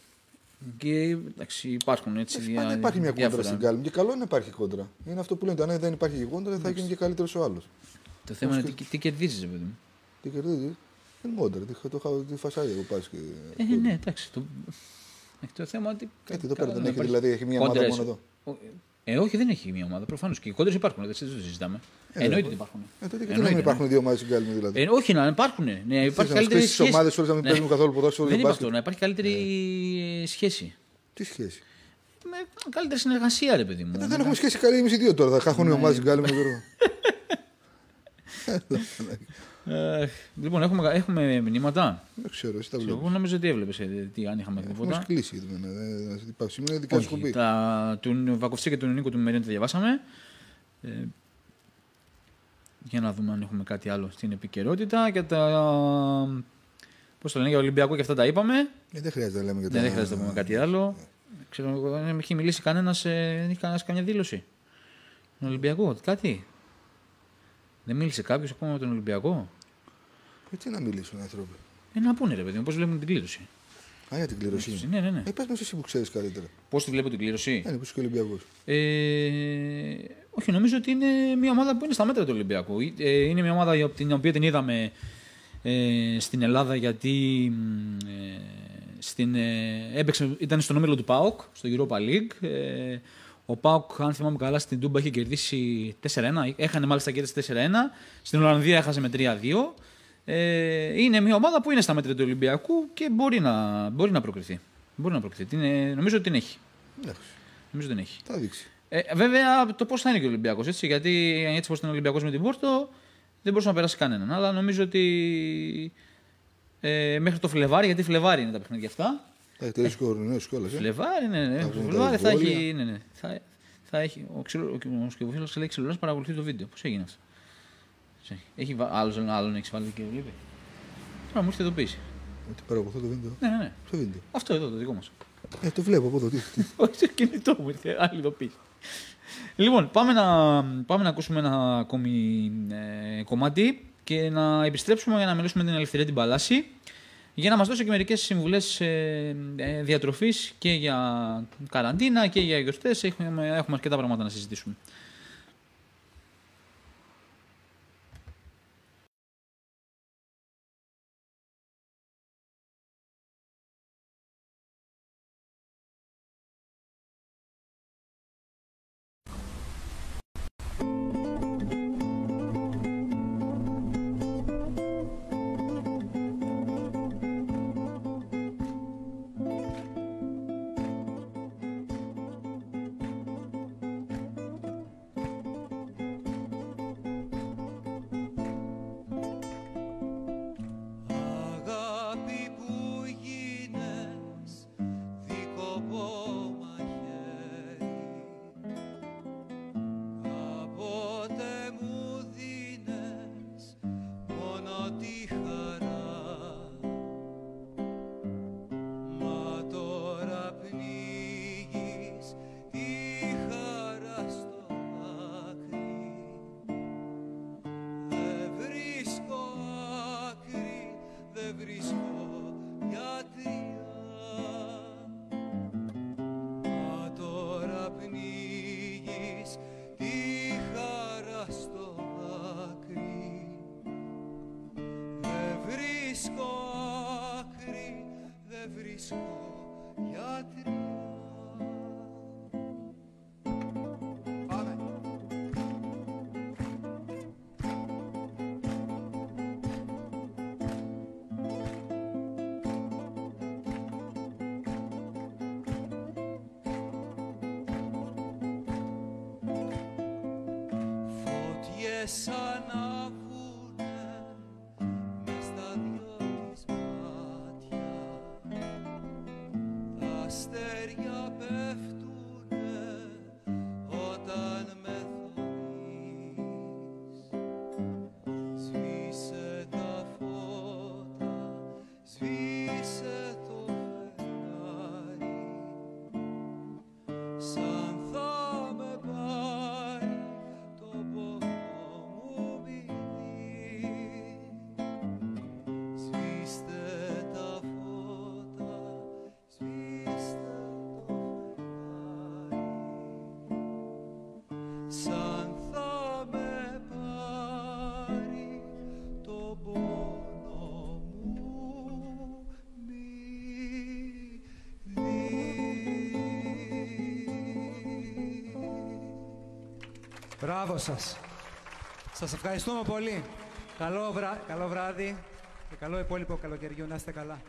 Και εντάξει, υπάρχουν έτσι.
Ε,
δια-
Πάντα υπάρχει μια κόντρα
διάφορα.
στην Κάλυμνη και καλό είναι να υπάρχει κόντρα. Είναι αυτό που λένε. Αν δεν υπάρχει κόντρα, δεν θα γίνει και καλύτερος ο άλλος.
Το θέμα είναι τι, τι κερδίζεις, παιδί μου.
Τι κερδίζεις; Είναι κόντρα. Τι, το, είχα- τη φασάρια εγώ πας και.
Ε, ναι, εντάξει. Το, έχει το θέμα ότι.
Έτσι, εδώ πέρα
καλά,
δεν
να
έχει,
υπάρχει
δηλαδή, έχει μία ομάδα
κόντρες.
μόνο εδώ.
Ο- Ε, όχι, δεν έχει μία ομάδα. Προφανώς και οι κόντρες υπάρχουν. Δεν δεν το συζητάμε. Εννοείται ότι υπάρχουν.
Ε, τότε γιατί
Εννοείται,
να μην
ναι.
υπάρχουν δύο ομάδε στην Κάλυμνη δηλαδή;
Ε, όχι, να υπάρχουν. Ναι, υπάρχει
να μας
καλύτερη
πεις τις
σχέση.
ομάδες όλες να μην παίζουν καθόλου ποδόσφαιρο
Δεν
ή
είπα
μπάσκετ;
αυτό. Να υπάρχει καλύτερη σχέση.
Τι σχέση;
Με καλύτερη συνεργασία, ρε παιδί μου.
Ε, δεν έχουμε σχέση καλή εμείς οι δύο τώρα. Θα χάχουν οι ομάδες στην Κάλυμνη. Γιώργο.
Ε, λοιπόν, έχουμε, έχουμε μηνύματα.
Δεν ξέρω, εσύ τα βλέπεις.
Εγώ νομίζω ότι έβλεπες τι αν είχαμε
Έχουμε
τίποτα.
κλείσει. για μένα, δεν- δεν- υπάρχει Σήμερα είναι δικά σου
Όχι,
κουμπί.
τα, του Βακοφσί και του Νίκο του Μερίν τα διαβάσαμε. Ε, για να δούμε αν έχουμε κάτι άλλο στην επικαιρότητα. Και τα, Πώς το λένε για Ολυμπιακό και αυτά τα είπαμε.
Ε, δεν χρειάζεται να λέμε για
Ναι,
τα-
δεν χρειάζεται να πούμε κάτι άλλο. Ξέρω, εγώ, δεν έχει μιλήσει κανένας, δεν έχει κανένας καμιά δήλωση. Τον Ολυμπιακό, κάτι. Δεν μίλησε κάποιος ακόμα με τον Ολυμπιακό;
Ε, Τι να μιλήσουν οι άνθρωποι;
Ε, να πούνε ρε παιδί μου, πώς βλέπουν την κλήρωση.
Α, για την κλήρωση.
Ναι, ναι, ναι.
Ε, πες μας εσύ που ξέρεις καλύτερα.
Πώς τη βλέπω την κλήρωση;
Ε, ναι, που είσαι και Ολυμπιακός.
Ε, όχι, νομίζω ότι είναι μια ομάδα που είναι στα μέτρα του Ολυμπιακού. Ε, είναι μια ομάδα για την οποία την είδαμε ε, στην Ελλάδα γιατί μ, ε, στην, ε, έπαιξε, ήταν στον όμιλο του ΠΑΟΚ, στο Europa League. Ε, ο ΠΑΟΚ, αν θυμάμαι καλά, στην Τούμπα είχε κερδίσει 4-1. Έχανε μάλιστα κέρδισε 4-1. Στην Ολλανδία έχασε με 3-2. Ε, είναι μια ομάδα που είναι στα μέτρα του Ολυμπιακού και μπορεί να, μπορεί να προκριθεί. Μπορεί να προκριθεί. Την, ε, νομίζω ότι την έχει.
Εντάξει,
Νομίζω ότι την έχει.
θα δείξει.
Ε, βέβαια το πώς θα είναι και ο Ολυμπιακός. Γιατί έτσι όπω ήταν ο Ολυμπιακός με την Πόρτο, δεν μπορούσε να περάσει κανέναν. Αλλά νομίζω ότι ε, μέχρι το Φλεβάρι, γιατί Φλεβάρι είναι τα παιχνίδια αυτά.
Θα έχει τελειώσει κορονοϊός κιόλας. Ε.
Φλεβάρι, ναι, ναι.
Θα
Το
βγουν τα
Φλεβάρι θα
εμβόλια.
έχει. Ναι, ναι, θα, θα έχει ο ξυλο- ο σκευοφίλο λέει ξυλολό παρακολουθεί το βίντεο. Πώς έγινε αυτό. Έχει βα- άλλον, άλλον έχεις βάλει και βλέπει. Τώρα μου ήρθε ειδοποίηση.
Ότι παρακολουθώ το βίντεο;
Ναι, ναι, ναι.
Το βίντεο.
Αυτό εδώ το δικό μας.
Ε, το βλέπω από εδώ. Τι, τι.
Όχι, στο κινητό μου ήρθε άλλη ειδοποίηση. Λοιπόν, πάμε να, πάμε να ακούσουμε ένα ακόμη ε, κομμάτι και να επιστρέψουμε για να μιλήσουμε με την Ελευθερία την Παλάση για να μας δώσει και μερικές συμβουλές ε, ε, διατροφής και για καραντίνα και για γιορτές. Έχουμε, έχουμε αρκετά πράγματα να συζητήσουμε.
Δεν
Μπράβο σας. Σας ευχαριστούμε πολύ. Καλό, βρά... καλό βράδυ και καλό υπόλοιπο καλοκαιριού. Να είστε καλά.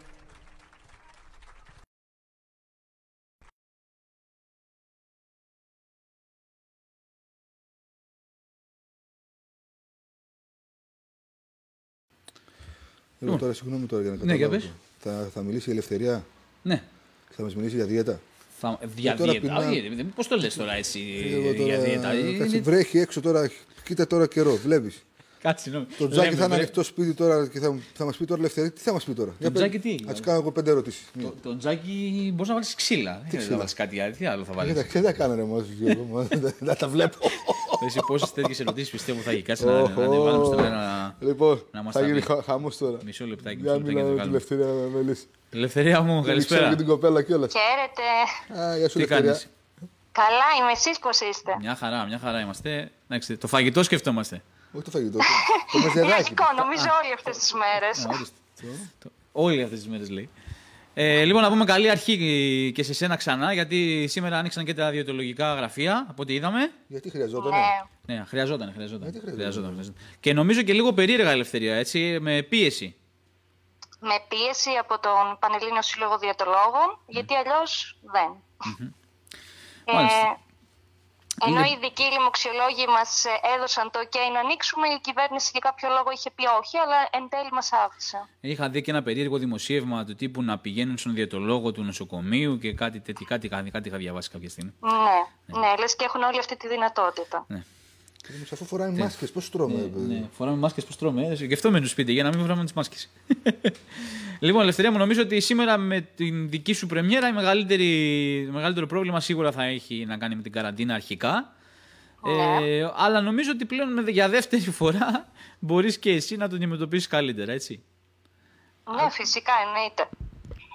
Εγώ τώρα, συγγνώμη τώρα για να
Ναι, για
καταλάβω. θα, θα μιλήσει η ελευθερία;
Ναι.
και θα μας μιλήσει για δίαιτα;
Θα, δια
τώρα
δίαιτα.
πεινά-
Όχι, Πώς το λες τώρα έτσι
Εγώ
για
τώρα,
δίαιτα.
κάτσε,
Είναι-
βρέχει έξω τώρα, κοίτα τώρα καιρό, βλέπεις.
Κάτσε, συγγνώμη.
Το Τζάκι
Λέμε,
θα είναι
βρε.
ανοιχτό σπίτι τώρα και θα, θα μας πει τώρα ελευθερία. Τι θα μας πει τώρα; Για
Τζάκι
πέντε-
τι,
Θα
δηλαδή;
του κάνω εγώ πέντε ερωτήσεις.
Το, το τζάκι μπορείς να βάλεις ξύλα. Δεν χρειάζεται να
ξύλα;
βάλεις κάτι άλλο. Τι άλλο θα βάλεις;
Κοίτα, τι θα κάνω ρε μόνος Γιώργο, μόνος, δεν- Δεν τα βλέπω.
Εσύ πόσες τέτοιες ερωτήσεις πιστεύω θα έχει. Κάτσε να, να ανεβάλουμε στον αέρα.
Λοιπόν,
να μας
θα
τα
γίνει
πει.
χαμός τώρα.
Μισό λεπτάκι.
Για
Μισό
να
λεπτάκι να το
μιλάμε με
κάνουμε.
τη ελευθερία να με λύσεις.
Ελευθερία μου,
Δεν ξέρω
καλησπέρα.
και την κοπέλα κιόλας.
Χαίρετε.
Α, γεια σου,
Τι
ελευθερία.
κάνεις;
Καλά είμαι, εσείς πώς είστε;
Μια χαρά, μια χαρά είμαστε. Εντάξει, το φαγητό σκεφτόμαστε.
Όχι το φαγητό. το- Το
Είναι
μεζεδάκι.
αρχικό, νομίζω όλοι αυτές τις μέρες.
Α, όντως. Το- Όλοι αυτές τις μέρες λέει. Ε, λοιπόν, να πούμε καλή αρχή και σε σένα ξανά, γιατί σήμερα άνοιξαν και τα διαιτολογικά γραφεία, από ό,τι είδαμε.
Γιατί χρειαζόταν;
Ναι.
Ναι, χρειαζόταν, χρειαζόταν.
Γιατί χρειαζόταν;
χρειαζόταν, χρειαζόταν. Και νομίζω και λίγο περίεργα ελευθερία, έτσι, με πίεση.
Με πίεση από τον Πανελλήνιο Σύλλογο Διατολόγων, γιατί αλλιώς δεν. Ε,
Μάλιστα.
Ενώ
Είναι-
οι ειδικοί λοιμοξιολόγοι μας ε, έδωσαν το OK να ανοίξουμε, η κυβέρνηση για κάποιο λόγο είχε πει όχι, αλλά εν τέλει μας άφησε.
Είχα δει και ένα περίεργο δημοσίευμα του τύπου να πηγαίνουν στον διαιτολόγο του νοσοκομείου και κάτι τέτοιο. Κάτι, κάτι, κάτι είχα διαβάσει κάποια στιγμή.
Ναι, ναι, λες και έχουν όλη αυτή τη δυνατότητα.
Ναι.
Όμως Αφού φοράνε μάσκες, πώς τρώμε. ρε παιδί.
Ναι, φοράμε μάσκες πώς τρώμε. Ε, Γι' αυτό μένουν σπίτι, για να μην φοράμε τις μάσκες. Λοιπόν, Ελευθερία μου, νομίζω ότι σήμερα με την δική σου πρεμιέρα η μεγαλύτερη, το μεγαλύτερο πρόβλημα σίγουρα θα έχει να κάνει με την καραντίνα αρχικά. Ε, αλλά νομίζω ότι πλέον με- για δεύτερη φορά μπορείς και εσύ να το αντιμετωπίσεις καλύτερα, έτσι.
Ναι, φυσικά εννοείται.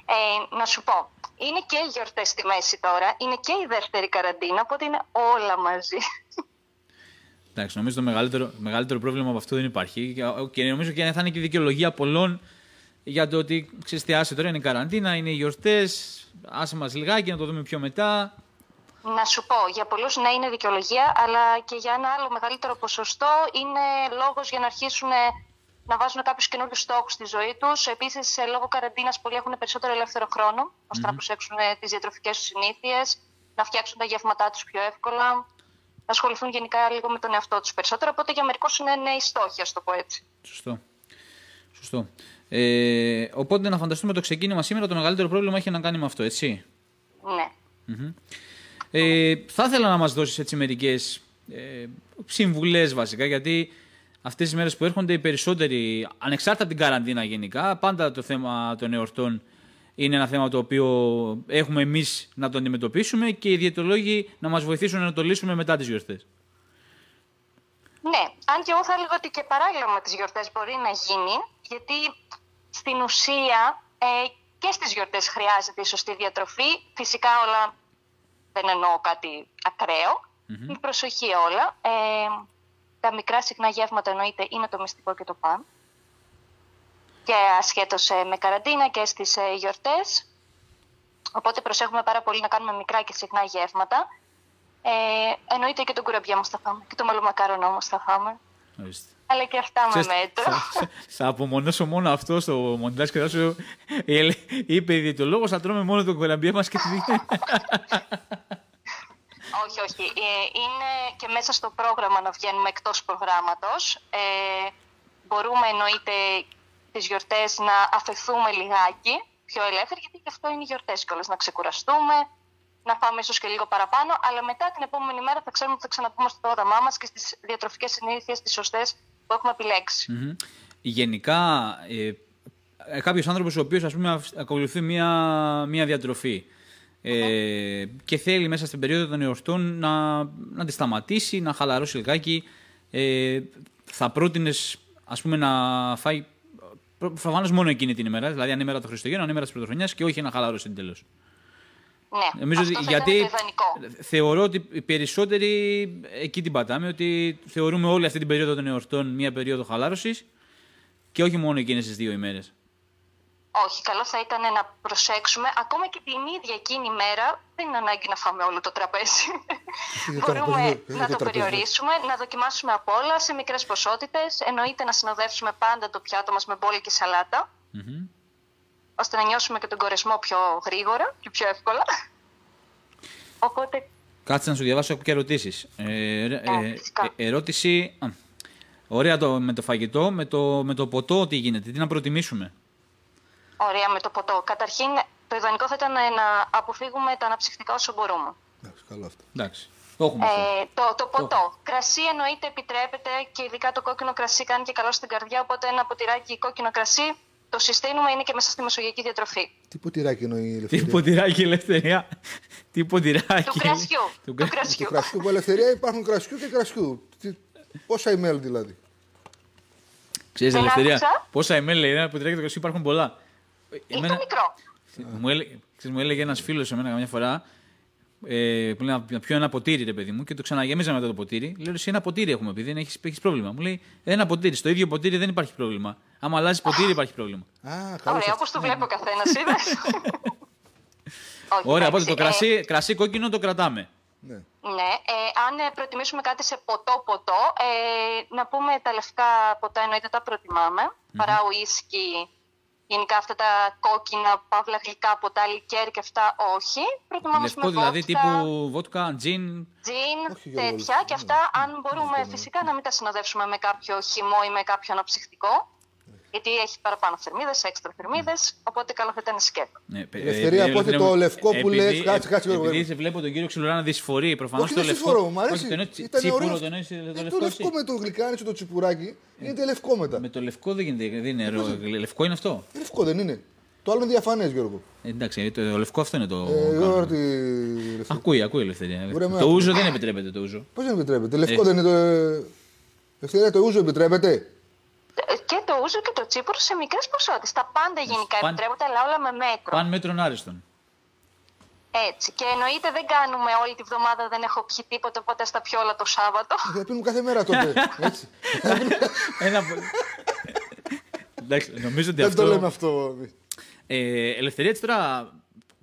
Ε, να σου πω, είναι και οι γιορτές στη μέση τώρα, είναι και η δεύτερη καραντίνα, οπότε είναι όλα μαζί.
Εντάξει, νομίζω το μεγαλύτερο, μεγαλύτερο πρόβλημα από αυτό δεν υπάρχει. Και- Και νομίζω και θα είναι και η δικαιολογία πολλών για το ότι ξέρεις τι, άσε τώρα είναι η καραντίνα, είναι οι γιορτές. Άσε μας λιγάκι να το δούμε πιο μετά.
να σου πω, για πολλούς ναι είναι δικαιολογία, αλλά και για ένα άλλο μεγαλύτερο ποσοστό είναι λόγος για να αρχίσουν ε, να βάζουν κάποιους καινούριους στόχους στη ζωή τους. Επίσης, λόγω καραντίνας, πολλοί έχουν περισσότερο ελεύθερο χρόνο, ώστε να προσέξουν τις διατροφικές τους συνήθειες, να φτιάξουν τα γεύματά τους πιο εύκολα, να ασχοληθούν γενικά λίγο με τον εαυτό τους περισσότερο. Οπότε για μερικούς είναι νέοι στόχοι, ας το πω έτσι.
Σωστό. Σωστό. Ε, οπότε να φανταστούμε το ξεκίνημα σήμερα το μεγαλύτερο πρόβλημα έχει να κάνει με αυτό, έτσι;
Ναι.
Ε, θα ήθελα να μας δώσεις έτσι μερικές ε, συμβουλές βασικά γιατί αυτές τις μέρες που έρχονται οι περισσότεροι, ανεξάρτητα από την καραντίνα γενικά, πάντα το θέμα των εορτών είναι ένα θέμα το οποίο έχουμε εμείς να το αντιμετωπίσουμε και οι διαιτολόγοι να μας βοηθήσουν να το λύσουμε μετά τις γιορτές.
Ναι, αν και εγώ θα έλεγα ότι και παράλληλα με τις γιορτές μπορεί να γίνει, γιατί στην ουσία ε, και στις γιορτές χρειάζεται η σωστή διατροφή. Φυσικά όλα δεν εννοώ κάτι ακραίο. Με προσοχή όλα. Ε, τα μικρά συχνά γεύματα εννοείται είναι το μυστικό και το παν. Και ασχέτως ε, με καραντίνα και στις ε, γιορτές. Οπότε προσέχουμε πάρα πολύ να κάνουμε μικρά και συχνά γεύματα. Ε, εννοείται και τον κουραμπιά μας θα φάμε. Και το μαλλομακάρονο όμως θα φάμε.
Ορίστε.
Αλλά και αυτά με
Ξέρεις,
μέτρο.
θα, θα απομονώσω μόνο αυτό στο μοντάζ και θα σου είπε η διαιτολόγος θα τρώμε μόνο τον κολαμπιέ μας και τη
όχι, όχι. Ε, είναι και μέσα στο πρόγραμμα να βγαίνουμε εκτός προγράμματος. Ε, μπορούμε εννοείται τις γιορτές να αφαιθούμε λιγάκι πιο ελεύθεροι, γιατί και αυτό είναι οι γιορτές κιόλας, να ξεκουραστούμε, να φάμε ίσως και λίγο παραπάνω, αλλά μετά την επόμενη μέρα θα ξέρουμε ότι θα ξαναπούμε στο πρόγραμμά μας και στις διατροφικές συνήθειες, τις σωστές που έχουμε επιλέξει.
Μμμ. Γενικά, ε, ε, κάποιος άνθρωπος ο οποίος ακολουθεί μία, μία διατροφή ε, και θέλει μέσα στην περίοδο των εορτών να, να τη σταματήσει, να χαλαρώσει λιγάκι, ε, θα πρότεινες ας πούμε να φάει προφανώς μόνο εκείνη την ημέρα, δηλαδή αν ημέρα των Χριστουγέννων, αν ημέρα της Πρωτοχρονιάς και όχι να χαλαρώσει εντελώ.
Ναι,
Νομίζω
αυτό
ότι-
θα
γιατί
ήταν το ιδανικό.
θεωρώ ότι οι περισσότεροι εκεί την πατάμε, ότι θεωρούμε όλη αυτή την περίοδο των εορτών μία περίοδο χαλάρωσης και όχι μόνο εκείνες τις δύο ημέρες.
Όχι, καλό θα ήταν να προσέξουμε. Ακόμα και την ίδια εκείνη μέρα δεν είναι ανάγκη να φάμε όλο το τραπέζι.
για
Μπορούμε
τραπέζι, για
να το
τραπέζι.
περιορίσουμε, να δοκιμάσουμε απ' όλα σε μικρές ποσότητες. Εννοείται να συνοδεύσουμε πάντα το πιάτο μας με μπόλικη σαλάτα,
Μμμ.
Ώστε να νιώσουμε και τον κορεσμό πιο γρήγορα και πιο εύκολα. Οπότε,
Κάτσε να σου διαβάσω και ερωτήσεις. Ε, ε,
Ναι, φυσικά.
ε, ερώτηση. α, ωραία το, με το φαγητό, με το, με το ποτό τι γίνεται, τι να προτιμήσουμε;
ωραία με το ποτό. Καταρχήν, το ιδανικό θα ήταν να αποφύγουμε τα αναψυκτικά όσο μπορούμε.
Εντάξει, καλό αυτό.
Εντάξει. Το έχουμε αυτό.
Ε, το, το ποτό. Κρασί εννοείται επιτρέπεται και ειδικά το κόκκινο κρασί κάνει και καλό στην καρδιά. Οπότε ένα ποτηράκι κόκκινο κρασί το συστήνουμε, είναι και μέσα στη μεσογειακή διατροφή.
Τι ποτηράκι εννοεί η
Τι
ελευθερία;
ποτηράκι ελευθερία. Τι ποτηράκι.
Του κρασιού.
Του
Του
κρα-
Του
κρασιού.
κρασιού που ελευθερία υπάρχουν κρασιού και κρασιού. Τι, πόσα email δηλαδή;
Ξέρεις,
Δεν
ελευθερία.
άκουσα.
Πόσα email λέει ένα ποτηράκι του κρασιού υπάρχουν πολλά.
Είναι το μικρό.
Μου, έλεγε, ξέρεις, μου έλεγε ένας φίλος σε μένα καμιά φορά ε, που λέει να, να πιω ένα ποτήρι, ρε παιδί μου, και το ξαναγέμιζα μετά το ποτήρι. Λέω εσύ ένα ποτήρι έχουμε, επειδή δεν έχει έχεις πρόβλημα. Μου λέει ένα ποτήρι. Στο ίδιο ποτήρι δεν υπάρχει πρόβλημα. Άμα αλλάζει ποτήρι υπάρχει πρόβλημα.
Α, καλό
Ωραία, όπως το βλέπει ο καθένας, είδες.
Ωραία, οπότε το κρασί, κρασί κόκκινο το κρατάμε.
Ναι.
Ναι, ε, αν ε, προτιμήσουμε κάτι σε ποτό-ποτό, ε, να πούμε τα λευκά ποτά εννοείται τα προτιμάμε. Παρά ουίσκι, γενικά αυτά τα κόκκινα, παύλα γλυκά ποτά, λικέρ και αυτά όχι. Προτιμάμε ας
Λευκό
πούμε,
δηλαδή
βότκα,
τύπου βότκα, τζιν.
τζιν,
Όχι, Γιώργο,
τέτοια.
λευκό,
Και
ναι.
αυτά, αν μπορούμε φυσικά να μην τα συνοδεύσουμε με κάποιο χυμό ή με κάποιο αναψυκτικό. Γιατί έχει παραπάνω θερμίδες, έξτρα θερμίδες, οπότε καλό θα ήταν σκέτο.
Ναι, παι-
Ελευθερία,
ε,
οπότε
Ελευθερία,
το λευκό που
επειδή-
λες, κάτσε, κάτσε, Γιώργο,
Επειδή
Γιώργο.
σε βλέπω τον κύριο Ξυλουρά να δυσφορεί, προφανώς
Όχι,
το
δεν
λευκό.
συμφωνώ, μου
Όχι,
αρέσει.
το εννοώ
Ήταν
τσίπουρο,
ωραίος.
το εννοεί το
Ε,
λευκό.
το
εσύ.
λευκό με το γλυκάνι το τσιπουράκι είναι λευκό μετά.
Με το λευκό δεν γίνεται, δεν είναι νερό. Λευκό είναι αυτό;
Λευκό δεν είναι. Το άλλο είναι διαφανές, Γιώργο.
Ε, Εντάξει, το λευκό αυτό είναι το.
Ε,
κανόνα.
Γιώργο, τι.
Ακούει, ακούει η ελευθερία.
Ωραία, με
Το
άκου.
ούζο δεν επιτρέπεται το ούζο.
Πώς δεν επιτρέπεται; Λευκό
Ε.
δεν είναι το. ε, Ελευθερία, το ούζο επιτρέπεται;
Ε, Και το ούζο και το τσίπουρο σε μικρές ποσότητες. Τα πάντα γενικά
παν-
επιτρέπονται, αλλά όλα με μέτρο.
Παν μέτρων άριστον.
Έτσι. Και εννοείται δεν κάνουμε όλη τη βδομάδα, δεν έχω πιει τίποτα, οπότε στα πιω όλα το Σάββατο.
Θα πίνουμε κάθε μέρα τότε. Έτσι.
Ένα. Εντάξει, νομίζω ότι
Δεν το
αυτό.
λέμε αυτό.
Ε, ελευθερία έτσι τώρα,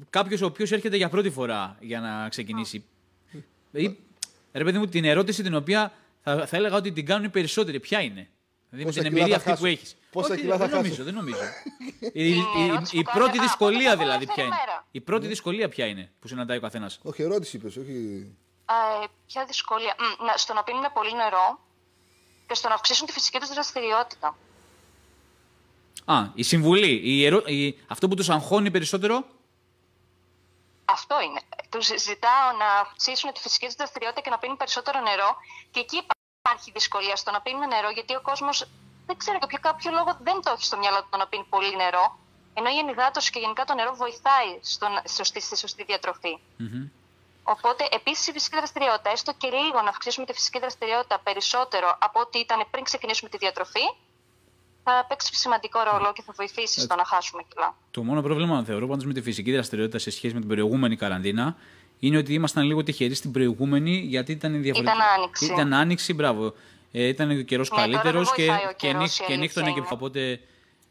κάποιος ο οποίος έρχεται για πρώτη φορά για να ξεκινήσει. Ή, ρε παιδί μου, την ερώτηση την οποία θα, θα έλεγα ότι την κάνουν οι περισσότεροι. Ποια είναι; Δηλαδή
Πόσα
με την
κιλά
εμπειρία
θα
αυτή που
χάσω;
έχεις.
Πόσα κιλά θα
δεν νομίζω,
χάσω;
δεν νομίζω. η, η,
Την
η-
ερώτηση
η
που
πρώτη
κάνετε, α,
δυσκολία
πότε θα
δηλαδή
βγάλω
ποια είναι.
ελεύθερη μέρα.
Η πρώτη δυσκολία ποια είναι που συναντάει ο καθένας;
Όχι, ερώτηση είπες, όχι.
Ε, ποια δυσκολία; Μ, να- στο να πίνουν πολύ νερό και στο να αυξήσουν τη φυσική τους δραστηριότητα.
Α, η συμβουλή. Η ερω... η... Αυτό που τους αγχώνει περισσότερο;
Αυτό είναι. Τους ζητάω να αυξήσουν τη φυσική τους δραστηριότητα και να πίνουν περισσότερο νερό. Και εκεί υπάρχει δυσκολία στο να πίνουν νερό, γιατί ο κόσμος δεν ξέρω για ποιο κάποιο λόγο δεν το έχει στο μυαλό του το να πίνει πολύ νερό. Ενώ η ενυδάτωση και γενικά το νερό βοηθάει στο, να- σωστή, στη σωστή διατροφή. Οπότε, επίσης, η φυσική δραστηριότητα, έστω και λίγο να αυξήσουμε τη φυσική δραστηριότητα περισσότερο από ό,τι ήταν πριν ξεκινήσουμε τη διατροφή, θα παίξει σημαντικό ρόλο και θα βοηθήσει στο να χάσουμε κιλά.
Το μόνο πρόβλημα θεωρώ πάντως με τη φυσική δραστηριότητα σε σχέση με την προηγούμενη καραντίνα είναι ότι ήμασταν λίγο τυχεροί στην προηγούμενη γιατί ήταν διαφορετική.
Ήταν άνοιξη.
Ήταν άνοιξη, μπράβο. Ε, ήταν ο καιρός
τώρα
καλύτερος
δεν
και,
βοηθάει ο
και,
καιρός,
νύχ,
η
και
αλήθεια
νύχτωνε και
είναι.
οπότε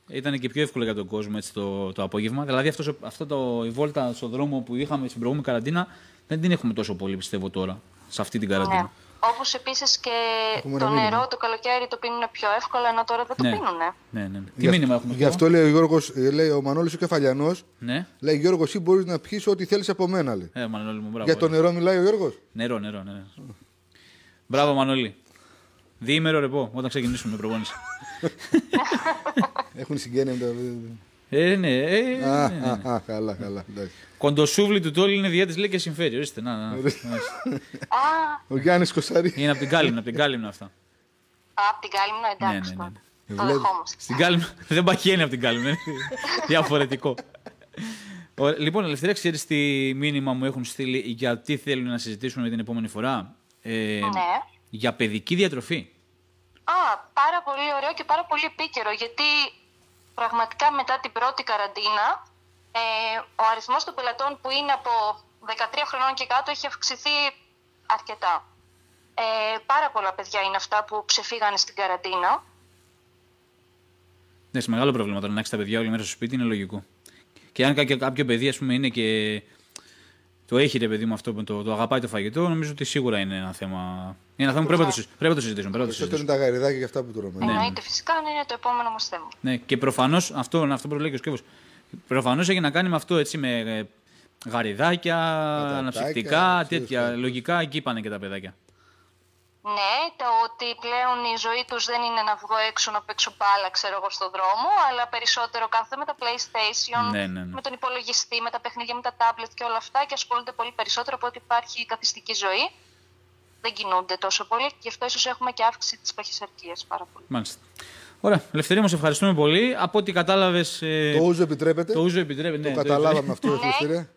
ήταν και πιο εύκολο για τον κόσμο έτσι, το, το απόγευμα. Δηλαδή αυτός, ο- αυτό το, η βόλτα στον δρόμο που είχαμε στην προηγούμενη καραντίνα δεν την έχουμε τόσο πολύ πιστεύω τώρα, σε αυτή την καραντίνα.
Ναι. Όπως επίσης και
Έχουμε
το
ένα μήνυμα.
νερό το καλοκαίρι το πίνουν πιο εύκολα, ενώ τώρα δεν το
Ναι.
πίνουν.
Ναι, ναι, ναι. Τι μήνυμα έχουμε
Γι'
αυτό.
αυτό λέει ο Γιώργος, ε, λέει ο Μανώλης ο Κεφαλιανός,
Ναι.
λέει Γιώργο, εσύ μπορείς να πιεις ό,τι θέλεις από μένα, λέει.
Ε, Μανώλη μου, μπράβο.
Για το νερό μιλάει ο Γιώργος;
Νερό, νερό, ναι. ναι. Μπράβο, Μανώλη. Διήμερο ρεπό, όταν ξεκινήσουμε με προπόνηση.
Έχουν συγγένεια με τα...
Ε, ναι, ε,
Α,
ναι, ναι.
α, α, καλά, καλά. εντάξει.
Κοντοσούβλι του τόλι είναι διέτης, λέει και συμφέρει. Ορίστε, να, να. να.
Α,
Ο Γιάννης Κοσαρή.
Είναι από την κάλυμνα, από την κάλυμνα αυτά.
απ' την κάλυμνα, εντάξει.
Ναι, ναι, ναι.
Το
Βλέπει.
δεχόμαστε.
Στην κάλυμνα, δεν παχαίνει από την κάλυμνα. είναι Διαφορετικό. Ωραία, Λοιπόν, Ελευθερία, ξέρεις τι μήνυμα μου έχουν στείλει γιατί θέλουν να συζητήσουμε την επόμενη φορά; Ε,
Ναι.
Για παιδική διατροφή.
Α, πάρα πολύ ωραίο και πάρα πολύ επίκαιρο, γιατί πραγματικά μετά την πρώτη καραντίνα, ε, ο αριθμός των πελατών που είναι από 13 χρονών και κάτω έχει αυξηθεί αρκετά. Ε, πάρα πολλά παιδιά είναι αυτά που ξεφύγανε στην καραντίνα.
Ναι, σε μεγάλο πρόβλημα τώρα να έχει τα παιδιά όλη μέρα στο σπίτι είναι λογικό. Και αν κάποιο, κάποιο παιδί, ας πούμε, είναι και. Το έχει ρε παιδί μου αυτό που το, το αγαπάει το φαγητό, νομίζω ότι σίγουρα είναι ένα θέμα. Είναι ένα θέμα που πρέπει να το, συζη- πρέπει να το συζητήσουμε. Πρέπει να το
Περισσότερο
συζητήσουμε.
είναι τα γαριδάκια και αυτά που τρώμε.
Ναι.
Εννοείται φυσικά να είναι το επόμενο μας θέμα.
Ναι, και προφανώς αυτό, αυτό που λέει και ο Σκεύος. Προφανώς έχει να κάνει με αυτό έτσι με ε, γαριδάκια, αναψυκτικά,
ξέρεις
τέτοια.
κάτι.
Λογικά εκεί πάνε και τα παιδάκια.
Ναι, το ότι πλέον η ζωή τους δεν είναι να βγω έξω να παίξω μπάλα, ξέρω εγώ, στον δρόμο, αλλά περισσότερο κάθονται με τα PlayStation,
Ναι, ναι, ναι.
με τον υπολογιστή, με τα παιχνίδια, με τα tablet και όλα αυτά και ασχολούνται πολύ περισσότερο από ότι υπάρχει καθιστική ζωή. Δεν κινούνται τόσο πολύ και γι' αυτό ίσως έχουμε και αύξηση της παχυσαρκίας πάρα πολύ.
Μάλιστα. Ωραία. Ελευθερία, μα ευχαριστούμε πολύ. Από ό,τι κατάλαβες. Ε,
Το ούζο επιτρέπεται.
το ούζο επιτρέπεται.
Το
ναι,
καταλάβαμε αυτό,
Ναι.
Ελευθερία.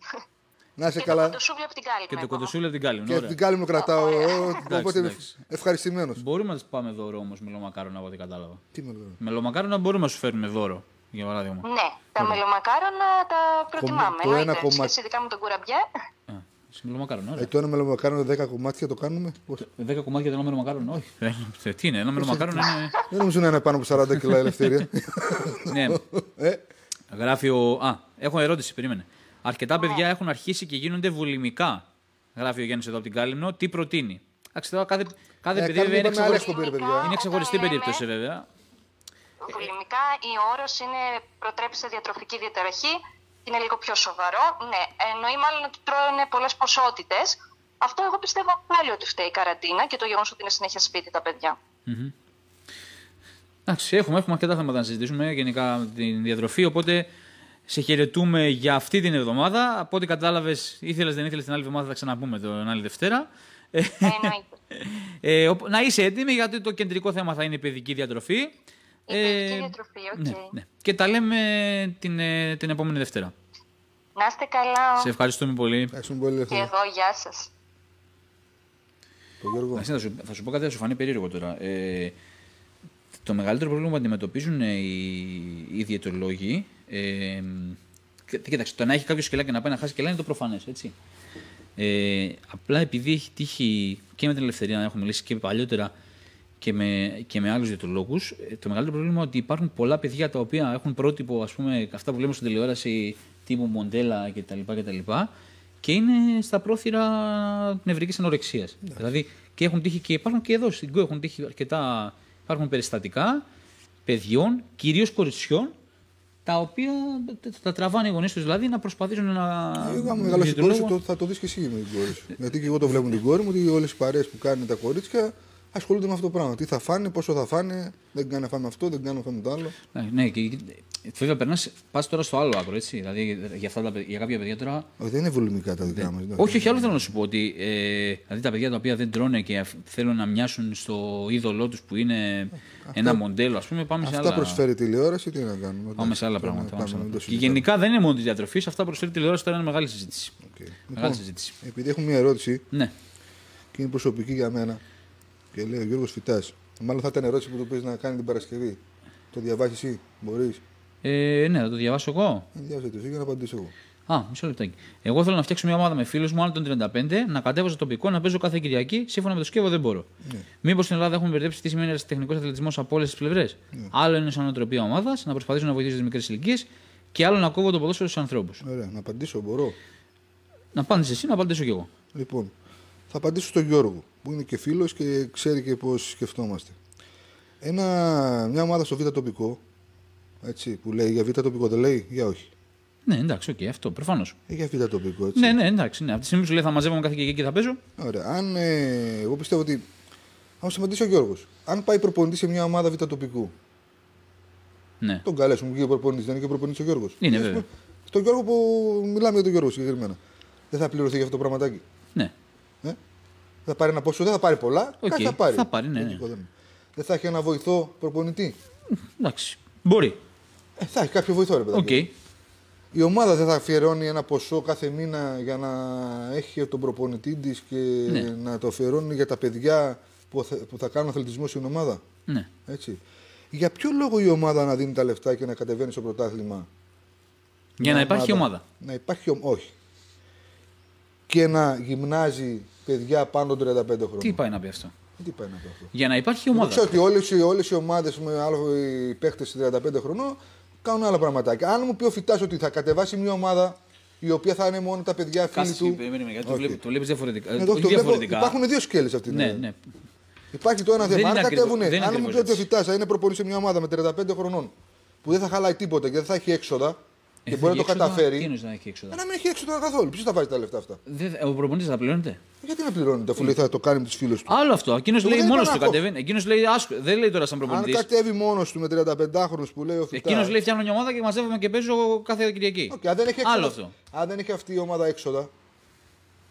Να είσαι
Και
καλά.
το κοντοσούβλι από την κάλυμη.
Και το
εγώ.
κοντοσούλι από την κάλυμη.
Και
Ωραία.
την κάλη μου κρατάω. Οπότε
εντάξει.
ευχαριστημένο.
Μπορούμε να του πάμε δώρο όμως μελομακάρονα από ό,τι κατάλαβα.
Τι με λέω.
Μελομακάρονα μπορούμε να σου φέρουμε δώρο, για παράδειγμα.
Ναι, τα μελομακάρονα τα προτιμάμε.
το ένα
εννοείται.
κομμάτι-
Σχέση ειδικά με τον κουραμπιέ.
Α, σε μελομακάρονα, ωραία.
Ε, το ένα μελομακάρονα 10 κομμάτια το κάνουμε. Πώς;
10 κομμάτια το ένα μελομακάρονα, όχι. Ε, Τι είναι, ένα μελομακάρονα είναι;
Δεν νομίζω να είναι πάνω από 40 κιλά ελευθερία.
ναι,
ε,
γράφει ο. Α, έχω ερώτηση, περίμενε. Αρκετά παιδιά έχουν αρχίσει και γίνονται βουλημικά. Γράφει ο Γιάννης εδώ από την Κάλυμνο. Τι προτείνει; Εντάξει, τώρα κάθε, κάθε
Ε,
παιδί
κάνουμε
βέβαια είναι,
είπαμε,
ξεχωριστή,
άλλες κομπήρε, παιδιά.
είναι ξεχωριστή
Όταν
περίπτωση
λέμε-
βέβαια.
Βουλημικά η όρος είναι προτρέπει σε διατροφική διαταραχή. Είναι λίγο πιο σοβαρό. Ναι, εννοεί μάλλον ότι τρώνε πολλές ποσότητες. Αυτό εγώ πιστεύω πάλι ότι φταίει η καραντίνα και το γεγονός ότι είναι συνέχεια σπίτι τα παιδιά.
Εντάξει, έχουμε, έχουμε αρκετά θέματα να συζητήσουμε γενικά με την διατροφή. Οπότε σε χαιρετούμε για αυτή την εβδομάδα. Από ό,τι κατάλαβες, ήθελες δεν ήθελες την άλλη εβδομάδα, θα ξαναπούμε την άλλη Δευτέρα. Ε,
Εννοείται.
ε, οπ- να είσαι έτοιμη γιατί το κεντρικό θέμα θα είναι η παιδική διατροφή.
Η παιδική διατροφή, οκ.
ναι, ναι. Και τα λέμε την, ε, την επόμενη Δευτέρα.
Να είστε καλά.
Σε ευχαριστούμε πολύ.
ευχαριστούμε πολύ
Και
ελευθερία.
εγώ, γεια σας.
Το Γιώργο.
Εντάξει, θα, σου, θα σου πω κάτι, θα σου φανεί περίεργο τώρα. Ε, το μεγαλύτερο πρόβλημα που αντιμετωπίζουν ε, οι, οι διαιτολόγοι. Ε, και- κοίταξε, το να έχει κάποιος σκελά και να πάει να χάσει σκελά είναι το προφανές, έτσι. Ε, απλά επειδή έχει τύχει και με την ελευθερία να έχω μιλήσει και παλιότερα και με, και με άλλους διαιτολόγου, το μεγαλύτερο πρόβλημα είναι ότι υπάρχουν πολλά παιδιά τα οποία έχουν πρότυπο, ας πούμε, αυτά που λέμε στην τηλεόραση τύπου μοντέλα κτλ. κτλ και είναι στα πρόθυρα νευρικής ανορεξίας. Δηλαδή και έχουν τύχει και υπάρχουν και εδώ στην ΚΟ έχουν τύχει αρκετά. Υπάρχουν περιστατικά παιδιών, κυρίως κοριτσιών, τα οποία τα τραβάνε οι γονείς τους δηλαδή να προσπαθήσουν να.
Εγώ, άμα μεγαλώσει την κόρη σου,
διαιτολόγο-
το- θα το δεις και εσύ με την κόρη σου. Γιατί και εγώ το βλέπω με την κόρη μου ότι όλες οι παρέες που κάνουν τα κορίτσια ασχολούνται με αυτό το πράγμα. Τι θα φάνε, πόσο θα φάνε, δεν κάνει να φάμε αυτό, δεν κάνει να φάμε το άλλο.
Ναι, ναι, και, και- βέβαια περνάς, πας τώρα στο άλλο άκρο, έτσι. Δηλαδή για, αυτά τα, παιδ- για κάποια παιδιά τώρα.
Όχι, δεν είναι βουλιμικά τα δικά μας.
Όχι, όχι, άλλο θέλω να σου πω ότι ε, δηλαδή τα παιδιά τα οποία δεν τρώνε και αφ- θέλουν να μοιάσουν στο είδωλό τους που είναι ένα μοντέλο, ας πούμε, πάμε σε
Αυτά
άλλα.
προσφέρει η τηλεόραση, τι να κάνουμε.
Πάμε σε άλλα
Πάμε,
πράγματα.
πάμε,
πάμε σε άλλα
μην το
πράγματα. Και
συζητάμε.
γενικά δεν είναι μόνο της διατροφής, αυτά προσφέρει τηλεόραση τώρα είναι μεγάλη συζήτηση.
Οκ.
Μεγάλη
Λοιπόν,
συζήτηση.
επειδή έχω μια ερώτηση
Ναι.
και είναι προσωπική για μένα και λέει ο Γιώργος Φυτάς. Μάλλον θα ήταν ερώτηση που του πεις να κάνει την Παρασκευή. Το διαβάσεις εσύ, μπορείς.
Ε, ναι, θα το διαβάσω εγώ.
Να διαβάσει το εσύ για να απαντήσω εγώ.
Α, μισό λεπτάκι. Εγώ θέλω να φτιάξω μια ομάδα με φίλους μου, άνω των 35, να κατέβω στο τοπικό, να παίζω κάθε Κυριακή. Σύμφωνα με το σκεύο δεν μπορώ.
Ναι.
Μήπως στην Ελλάδα έχουμε μπερδέψει τι σημαίνει τεχνικός αθλητισμός από όλες τις πλευρές.
Ναι.
Άλλο είναι σαν νοοτροπία ομάδας, να προσπαθήσω να βοηθήσω τις μικρές ηλικίες, και άλλο να κόβω το ποδόσφαιρο στους ανθρώπους.
Ωραία, να απαντήσω, μπορώ.
Να απάντησες εσύ, να απαντήσω κι εγώ.
Λοιπόν, θα απαντήσω στον Γιώργο, που είναι και φίλος και ξέρει και πώς σκεφτόμαστε. Ένα, μια ομάδα στο β' τοπικό, έτσι, που λέει για β' τοπικό, δεν λέει, για όχι.
Ναι, εντάξει, οκ, αυτό προφανώς.
Ε, για β' τοπικό, έτσι.
Ναι, ναι, εντάξει. Ναι. Από τη στιγμή που σου λέει θα μαζεύομαι κάθε Κυριακή και θα παίζω.
Ωραία. Αν, ε, εγώ πιστεύω ότι, αν σε απαντήσει ο Γιώργος, αν πάει προπονητής σε μια ομάδα β' τοπικού,
Ναι.
τον καλέσουμε και προπονητής, δεν είναι και προπονητής ο Γιώργος.
Είναι,
Ας
βέβαια.
πούμε, Στον Γιώργο που μιλάμε για τον Γιώργο συγκεκριμένα. Δεν θα πληρωθεί για αυτό το πραγματάκι.
ναι.
Ε; Θα πάρει ένα ποσό, δεν θα πάρει πολλά.
Οκ,
κάτι θα πάρει.
θα πάρει, ναι, ναι.
Λογικό δεν είναι. Δεν θα έχει ένα βοηθό προπονητή.
Εντάξει. Μπορεί.
Ε, θα έχει κάποιο βοηθό, ρε παιδάκι.
Οκ.
Η ομάδα δεν θα αφιερώνει ένα ποσό κάθε μήνα για να έχει τον προπονητή της και
Ναι.
να το αφιερώνει για τα παιδιά που θα, που θα κάνουν αθλητισμό στην ομάδα.
Ναι.
Έτσι. Για ποιο λόγο η ομάδα να δίνει τα λεφτά και να κατεβαίνει στο πρωτάθλημα;
Για να
Μια
υπάρχει ομάδα.
Να υπάρχει ομ- όχι. Και να γυμνάζει παιδιά πάνω των 35 χρόνων.
Τι πάει να πει αυτό;
Τι πάει να πει αυτό;
Για να υπάρχει
Εγώ
ομάδα.
ξέρω ότι όλες, οι- όλες οι ομάδες με άλλο οι παίχτες 35 χρονών κάνουν άλλα πραγματάκια. Αν μου πει ο Φυτάς ότι θα κατεβάσει μια ομάδα η οποία θα είναι μόνο τα παιδιά φίλοι
Κάτσε,
του.
περίμενε, γιατί το
Όχι.
βλέπεις- το βλέπεις διαφορετικά. Ε,
Εγώ
όχι
το βλέπω,
διαφορετικά.
υπάρχουν δύο σκέλες αυτή την
Ναι,
Ελλάδα.
ναι.
Υπάρχει το ένα
Δεν
θέμα. Αν
είναι ακριβώς-
κατέβουν,
δεν είναι
αν μου
ακριβώς
πει ότι ο
έτσι.
Φυτάς θα είναι προπονητής σε μια ομάδα με 35 χρονών που δεν θα χαλάει τίποτα και δεν θα έχει έξοδα και
Ε,
μπορεί να
έχει
το
έξοδα,
καταφέρει.
Τι εννοείς να έχει έξοδα.
Ε, Να μην έχει έξοδα καθόλου. Ποιος θα βάζει τα λεφτά αυτά;
Δεν- Ο προπονητής θα πληρώνεται.
Γιατί να πληρώνεται αφού λέει θα το κάνει με τους φίλους του;
Άλλο αυτό. Εκείνος
Εγώ
λέει
δεν
μόνος
είπα
του
να έχω.
κατεβαίνει. Εκείνος λέει άσχο. Δεν λέει τώρα σαν
Αν
προπονητής.
κατέβει μόνος του με 35 χρόνου που λέει ο Φυτάς.
Εκείνος λέει φτιάχνω μια ομάδα και μαζεύομαι και παίζω κάθε Κυριακή.
Οκ, αν δεν έχει έξοδα,
Άλλο αυτό.
Αν δεν έχει αυτή η ομάδα έξοδα,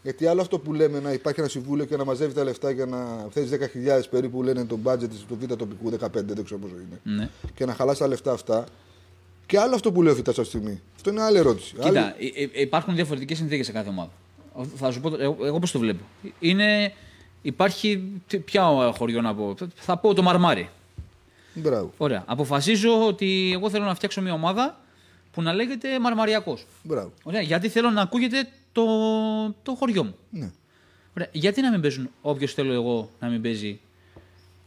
Γιατί άλλο αυτό που λέμε να υπάρχει ένα συμβούλιο και να μαζεύει τα λεφτά για να θέσει 10.000 περίπου λένε το budget του β' τοπικού, 15 δεν ξέρω πόσο είναι.
Ναι.
Και να χαλάσει τα λεφτά αυτά. Και άλλο αυτό που λέει ο Φιτά αυτή τη στιγμή. Αυτό είναι άλλη ερώτηση.
Κοίτα,
Άλλη-
ε, ε, υπάρχουν διαφορετικές συνθήκες σε κάθε ομάδα. Θα σου πω, το- εγώ, εγώ πώς το βλέπω. Είναι, υπάρχει. τι- Ποια χωριό να πω. Θα πω το Μαρμάρι.
Μπράβο.
Ωραία. Αποφασίζω ότι εγώ θέλω να φτιάξω μια ομάδα που να λέγεται Μαρμαριακός.
Μπράβο.
Ωραία. Γιατί θέλω να ακούγεται το, το χωριό μου.
Ναι.
Ωραία. Γιατί να μην παίζουν όποιος θέλω εγώ να μην παίζει.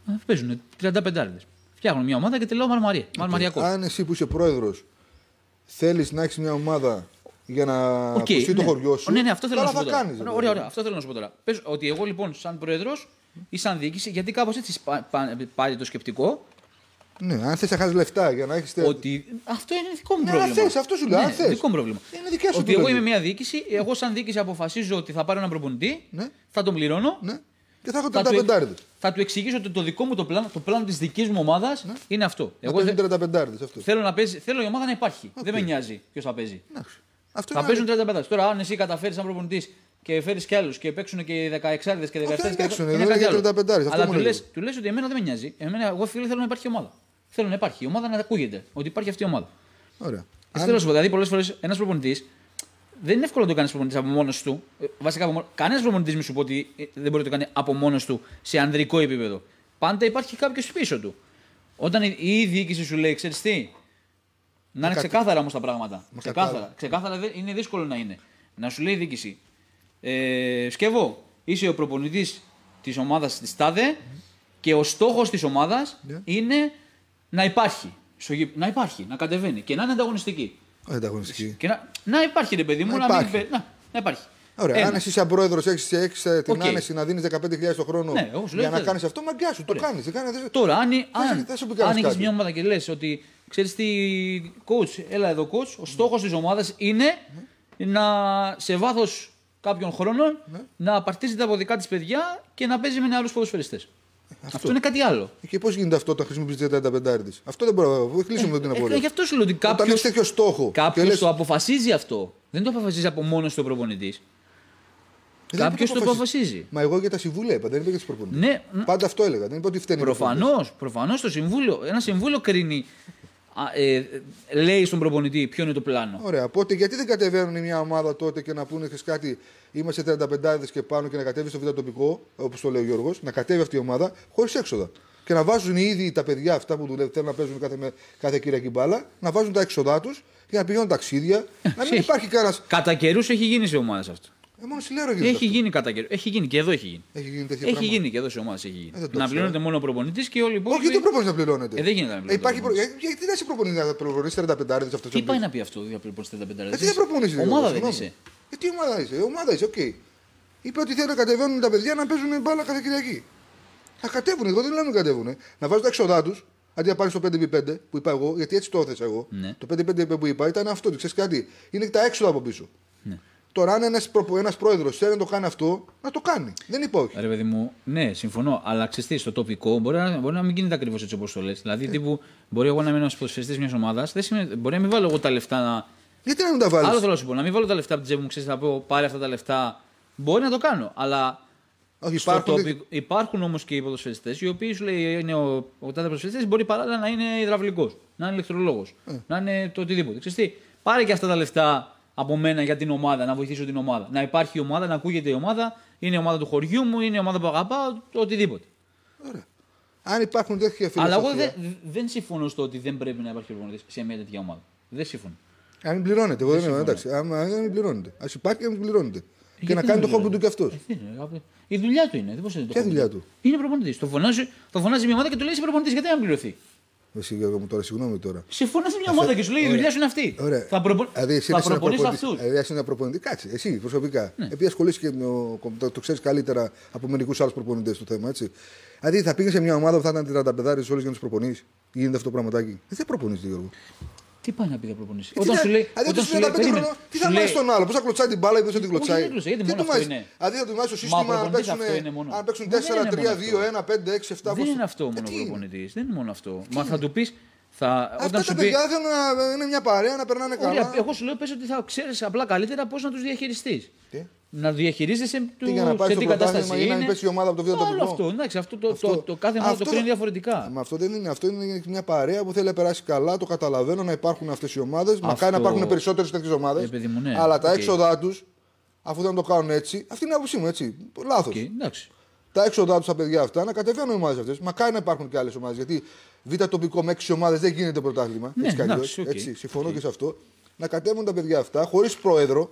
Να παίζουν 35 άρδε. Φτιάχνω μια ομάδα και τη λέω Μαρμαρία. Μαρμαριακό.
Αν εσύ που είσαι πρόεδρος θέλεις να έχεις μια ομάδα για να
Οκ,
ακουστεί το
ναι.
χωριό σου.
Ναι, ναι, αυτό θέλω να
καλά
σου πω.
θα
Τώρα.
κάνεις,
Ωραία,
δηλαδή.
ωραία, αυτό θέλω να σου πω τώρα. Πες ότι εγώ λοιπόν, σαν πρόεδρος ή σαν διοίκηση, γιατί κάπως έτσι πα- πα- πάρει το σκεπτικό,
Ναι, αν θες να χάσεις λεφτά για να έχεις.
ότι αυτό είναι δικό μου
Ναι,
πρόβλημα.
αν θες, αυτό σου λέω,
Ναι,
αν θες.
Δικό μου πρόβλημα.
Είναι δικιά σου
Ότι εγώ
επιλογή.
είμαι μια διοίκηση, εγώ σαν διοίκηση αποφασίζω ότι θα πάρω έναν προπονητή,
Ναι.
θα τον πληρώνω.
Ναι. Και θα έχω
Θα
35
του, θα του εξηγήσω ότι το δικό μου το πλάνο, το πλάνο της δικής μου ομάδας είναι αυτό.
Εγώ
Εγώ
δεν
θε-
35 αυτό.
θέλω, να παίζει, θέλω η ομάδα να υπάρχει. Δεν με νοιάζει ποιος θα παίζει.
Εντάξει. Αυτό
Θα
είναι
παίζουν 35. Τώρα, αν εσύ καταφέρεις σαν προπονητής και φέρεις κι άλλους και παίξουν και οι 16 και 17
δεν
και
παίξουν,
είναι
εδώ
κάτι
είναι
άλλο.
για 35, αυτό
Αλλά
μου
του
λέω.
λες, του λες ότι εμένα δεν με νοιάζει. Εμένα, εγώ φίλε θέλω να υπάρχει ομάδα. Θέλω να υπάρχει. Η ομάδα να ακούγεται. Ότι υπάρχει αυτή η ομάδα.
Ωραία.
Αν...
Αν-
Θέλω να σου πω, δηλαδή πολλές φορές ένας προπονητής δεν είναι εύκολο να το κάνεις προπονητής από μόνος του. Ε, Βασικά, από μόνο... κανένας προπονητής μην σου πω ότι ε, δεν μπορεί να το κάνει από μόνος του σε ανδρικό επίπεδο. Πάντα υπάρχει κάποιος πίσω του. Όταν η, η διοίκηση σου λέει, ξέρεις τι, να είναι
κάτι-
ξεκάθαρα όμως τα πράγματα. Ξεκάθαρα.
κατάλαβα.
Ξεκάθαρα δεν- είναι δύσκολο να είναι. Να σου λέει η διοίκηση, ε, Σκεύο, είσαι ο προπονητής της ομάδας της τάδε και ο στόχος της ομάδας
Ναι.
είναι να υπάρχει. Στο γήπ- Να υπάρχει, να κατεβαίνει και να είναι ανταγωνιστική.
Όχι ανταγωνιστική.
Και να, να υπάρχει ρε παιδί μου,
Να
να, μην,
υπάρχει.
πε- να, να υπάρχει.
Ωραία.
Ένα.
Αν εσύ σαν πρόεδρο έχεις την
Οκ.
άνεση να δίνεις 15.000 το χρόνο
Ναι, εγώ σου λέω
για να
θέλω.
κάνεις αυτό, μαγκιά σου. Το
Ωραία.
κάνεις.
Τώρα, αν, αν,
δεν σου πει κανένας
αν έχεις
κάτι.
μια ομάδα και λες ότι ξέρεις τι, coach, έλα εδώ coach, ο στόχος της ομάδας είναι να σε βάθος κάποιων χρόνων
Ναι.
να απαρτίζεται από δικά της παιδιά και να παίζει με άλλου ποδοσφαιριστές. Αυτό. είναι κάτι άλλο.
Και πώς γίνεται αυτό όταν χρησιμοποιείς 35 Αυτό δεν μπορώ να κλείσουμε την
Ε,
απορία.
γι' αυτό σου λέω ότι
Όταν
κάποιος
έχεις τέτοιο στόχο. και
κάποιος
λες,
το αποφασίζει αυτό. Δεν το αποφασίζει από μόνος του ο προπονητής.
δεν
κάποιος το
αποφασίζει.
αποφασίζει.
Μα εγώ για τα συμβούλια είπα, δεν είπα για τους προπονητές.
Ναι,
Πάντα αυτό έλεγα. Δεν είπα ότι φταίνει. οι προπονητές.
Προφανώς, προφανώς το συμβούλιο, ένα συμβούλιο κρίνει, α, ε, λέει στον προπονητή ποιο είναι το πλάνο.
Ωραία. Οπότε γιατί δεν κατεβαίνουν μια ομάδα τότε και να πούνε ξέρεις κάτι, είμαστε 35 και πάνω και να κατέβεις στο β' τοπικό, όπως το λέει ο Γιώργος, να κατέβει αυτή η ομάδα χωρίς έξοδα. Και να βάζουν οι ίδιοι τα παιδιά αυτά που δουλεύουν, θέλουν να παίζουν κάθε, με- κάθε Κυριακή μπάλα, να βάζουν τα έξοδά τους για να πηγαίνουν ταξίδια. να μην
έχει.
υπάρχει κανένα.
Κατά καιρούς έχει γίνει σε ομάδε αυτό.
Ε, μόνος στη Λέρο γίνεται
Έχει
αυτό.
γίνει κατά καιρού. Έχει γίνει και εδώ έχει γίνει.
Έχει γίνει τέτοιο
Έχει
πράγμα.
γίνει και εδώ σε ομάδε έχει γίνει.
Ε, δεν το
να
ξέρω.
πληρώνεται μόνο ο προπονητής και όλοι οι
Όχι,
υπόλοιποι.
γιατί ο προπονητής να πληρώνεται;
Ε, δεν γίνεται να
Ε,
πληρώνεται
υπάρχει
ο
προ... ε, γιατί δεν είσαι προπονητής να πληρώνει 35 αυτός
Τι πάει να πει αυτό για προπονητή 35
Γιατί δεν προπονητή
Ομάδα δεν είσαι.
Γιατί ομάδα είσαι, ε, ομάδα είσαι, οκ. Είπε ότι θέλουν να κατεβαίνουν τα παιδιά να παίζουν μπάλα κάθε Κυριακή. Να κατέβουν, εγώ δεν λέω να μην κατέβουν. Να βάζουν τα έξοδά τους, αντί να πάρει το 5x5 που είπα εγώ, γιατί έτσι το έθεσα εγώ.
Ναι.
Το 5x5 που είπα ήταν αυτό, ξέρεις κάτι. Είναι τα έξοδα από πίσω.
Ναι.
Τώρα, αν ένας ένας πρόεδρος θέλει να το κάνει αυτό, να το κάνει. Δεν είπα όχι.
Ρε παιδί μου, ναι, συμφωνώ. Αλλά ξέρει στο τοπικό μπορεί να, μπορεί να μην γίνεται ακριβώς έτσι όπως το λες. Δηλαδή,
Ε.
τύπου, μπορεί εγώ να είμαι ένα ποδοσφαιριστή μιας ομάδας, μπορεί να μην βάλω εγώ τα λεφτά να,
Γιατί να μην τα βάλεις;
Άλλο θέλω να σου πω, να μην βάλω τα λεφτά από την τσέπη μου, ξέρεις, να πω πάρε αυτά τα λεφτά. Μπορεί να το κάνω, αλλά.
Όχι,
στο
υπάρχουν-
τοπικό- υπάρχουν όμως και οι ποδοσφαιριστές οι οποίοι σου λέει είναι ο, ο τάδε ποδοσφαιριστή, μπορεί παράλληλα να είναι υδραυλικός, να είναι ηλεκτρολόγος,
Ε.
να είναι το οτιδήποτε. Ξέρεις τι, πάρε και αυτά τα λεφτά από μένα για την ομάδα, να βοηθήσω την ομάδα. Να υπάρχει η ομάδα, να ακούγεται η ομάδα, είναι η ομάδα του χωριού μου, είναι η ομάδα που αγαπάω, το οτιδήποτε.
Ωραία. Αν υπάρχουν τέτοια
Αλλά
φιλοσοφία.
εγώ δεν, δεν συμφωνώ στο ότι δεν πρέπει να υπάρχει προπονητή σε μια τέτοια ομάδα. Δεν συμφωνώ.
Αν μην πληρώνεται, εγώ δεν είμαι.
συμφωνώ.
Εντάξει, άμα αν μην πληρώνεται. Α υπάρχει και να μην πληρώνεται. Και
Γιατί
να
δεν
κάνει το
πληρώνει;
χόμπι του κι αυτός.
Ε, δεν είναι, αγάπη. Η δουλειά του είναι. Δεν πώς είναι το
Ποια
χόμπι
δουλειά του;
Είναι προπονητής. Το φωνάζει, το φωνάζει μια ομάδα και του λέει είσαι προπονητής. Γιατί να πληρωθεί;
Εσύ Γιώργο μου τώρα, συγγνώμη τώρα.
Σε φωνάζει μια ομάδα και σου λέει η δουλειά σου είναι αυτή.
Ωραία.
Θα, προπο...
Δηλαδή, εσύ
θα
είσαι ένα
προπονείς
προπονητής-
αυτούς.
Δηλαδή, εσύ είναι ένα προπονητή. Κάτσε, εσύ προσωπικά.
Ναι.
Επειδή ασχολείσαι και με ο- το, το ξέρεις καλύτερα από μερικούς άλλους προπονητές το θέμα, έτσι. Δηλαδή, θα πήγες σε μια ομάδα που θα ήταν 35 όλες για να τους προπονείς; Γίνεται αυτό το πραγματάκι; Δεν θα προπονείς, Γιώργο.
Τι πάει να πει θα προπονήσει.
Ε,
Όταν
τι
σου
θα-
λέει.
Δηλαδή,
Όταν
τους
σου λέει
35
περίμενε.
χρονών, τι
Σου
θα
λέει-
μάθει τον άλλο, πώς θα κλωτσάει την μπάλα ή πώ θα την κλωτσάει;
δεν κλωτσάει, γιατί
Τι
μόνο
του
αυτό
μάθεις;
είναι.
Δηλαδή, θα του μάθει το
Μα
σύστημα αν
προπονητής
παίξουν,
αυτό είναι μόνο.
αν παίξουν
Μα δεν
4,
είναι
3,
μόνο
2,
αυτό.
1, 5, 6, 7.
Δεν είναι αυτό μόνο προπονητής. Δεν είναι μόνο αυτό. Μα θα του πεις. Θα...
Αυτά
Όταν
τα
σου πει.
παιδιά θέλουν να είναι μια παρέα, να περνάνε
Ωραία,
καλά.
εγώ σου λέω πες ότι θα ξέρεις απλά καλύτερα πώς να τους διαχειριστείς.
Τι;
να διαχειρίζεσαι του,
Τι για να πάει
σε
στο
τι
πρωτάθλημα
κατάσταση
ή να
είναι.
μην πέσει η ομάδα από το β'
Άλλο
τοπικό.
αυτό, εντάξει, αυτό, το,
Αυτό-
το, το κάθε ομάδα το
αυτό-
κρίνει διαφορετικά.
Μα αυτό δεν είναι. Αυτό είναι μια παρέα που θέλει να περάσει καλά. Το καταλαβαίνω να υπάρχουν αυτές οι ομάδες. Μακάρι να υπάρχουν περισσότερες τέτοιες ομάδες.
Ε, παιδί μου, ναι,
αλλά τα
οκ.
έξοδά τους, αφού δεν το κάνουν έτσι, αυτή είναι η άποψή μου, έτσι. Λάθος.
Οκ, εντάξει.
Τα έξοδά τους τα παιδιά αυτά να κατεβαίνουν οι ομάδες αυτές. Μακάρι να υπάρχουν και άλλες ομάδες. Γιατί β' τοπικό με 6 ομάδες δεν γίνεται πρωτάθλημα.
Ναι,
έτσι κι αλλιώς,
εντάξει, οκ.
έτσι, συμφωνώ και σε αυτό. Να κατέβουν τα παιδιά αυτά χωρίς πρόεδρο,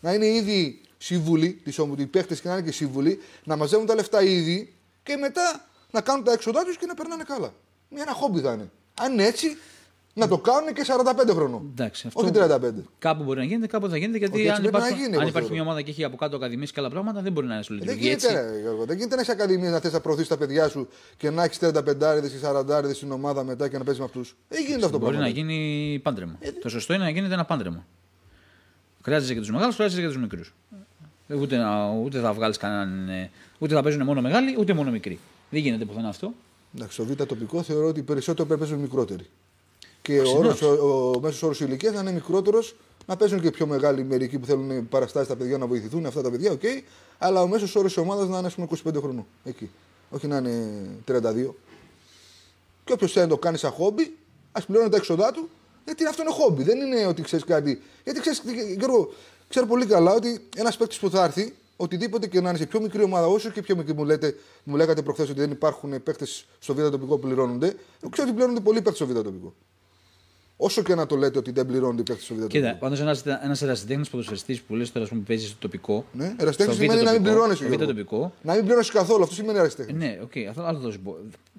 να είναι ήδη σύμβουλοι, τις ομ- οι παίχτες και να είναι και σύμβουλοι, να μαζεύουν τα λεφτά ήδη και μετά να κάνουν τα έξοδά τους και να περνάνε καλά. Μια ένα χόμπι θα είναι. Αν είναι έτσι, να το κάνουν και 45 χρονών.
Εντάξει, αυτό
Όχι 35.
Κάπου μπορεί να γίνεται, κάπου θα γίνεται. Γιατί
Όχι, έτσι
αν,
πρέπει να
υπάρχουν,
γίνει,
αν
εγώ
υπάρχει
θεωρώ.
μια ομάδα και έχει από κάτω ακαδημίες και άλλα πράγματα, δεν μπορεί να είναι
Δεν
λειτουργεί
γίνεται,
έτσι.
ρε, Γιώργο. Δεν γίνεται να έχει ακαδημίε να θες να προωθεί τα παιδιά σου και να έχεις 35 ή 40 στην ομάδα μετά και να παίζεις με αυτούς. Δεν γίνεται αυτό το
Μπορεί
πράγμα.
να γίνει πάντρεμα. το σωστό είναι να γίνεται ένα πάντρεμα. Χρειάζεσαι και τους μεγάλους, χρειάζεσαι και τους μικρούς. Ούτε, να- ούτε θα βγάλεις κανέναν. ε, Ούτε θα παίζουν μόνο μεγάλοι, ούτε μόνο μικροί. Δεν γίνεται πουθενά αυτό.
Εντάξει, στο β' τοπικό θεωρώ ότι περισσότερο πρέπει να παίζουν μικρότεροι. Και ο,
Εντάξει,
όρος, ο, ο μέσος όρος ηλικία να είναι μικρότερος, να παίζουν και πιο μεγάλοι μερικοί που θέλουν παραστάσεις τα παιδιά να βοηθηθούν, αυτά τα παιδιά, οκ. αλλά ο μέσος όρος της ομάδας να είναι ας πούμε, 25 χρονών. Εκεί. Όχι να είναι 32. Και όποιος θέλει να το κάνει σαν χόμπι, ας πληρώνει τα έξοδά του, γιατί αυτό είναι χόμπι. Δεν είναι ότι ξέρεις κάτι. Γιατί ξέρεις, Γιώργο, ξέρω πολύ καλά ότι ένας παίκτης που θα έρθει, οτιδήποτε και να είναι σε πιο μικρή ομάδα, όσο και πιο μικρή μου, λέτε, μου λέγατε προχθές ότι δεν υπάρχουν παίκτες στο β' τοπικό που πληρώνονται. Εγώ ξέρω ότι πληρώνονται πολλοί παίκτες στο β' τοπικό. Όσο και να το λέτε ότι δεν πληρώνονται οι παίκτες στο β' τοπικό.
Κοίτα, πάντως ένας ερασιτέχνης ποδοσφαιριστής που λες τώρα ας πούμε, που παίζεις στο τοπικό.
Ναι, ερασιτέχνης
στο
σημαίνει
β'
να μην
τοπικό,
πληρώνεις.
στο β' τοπικό.
Να μην πληρώνεις καθόλου. Αυτό σημαίνει ερασιτέχνης.
Ναι, οκ, αυτό άλλο θα σου πω.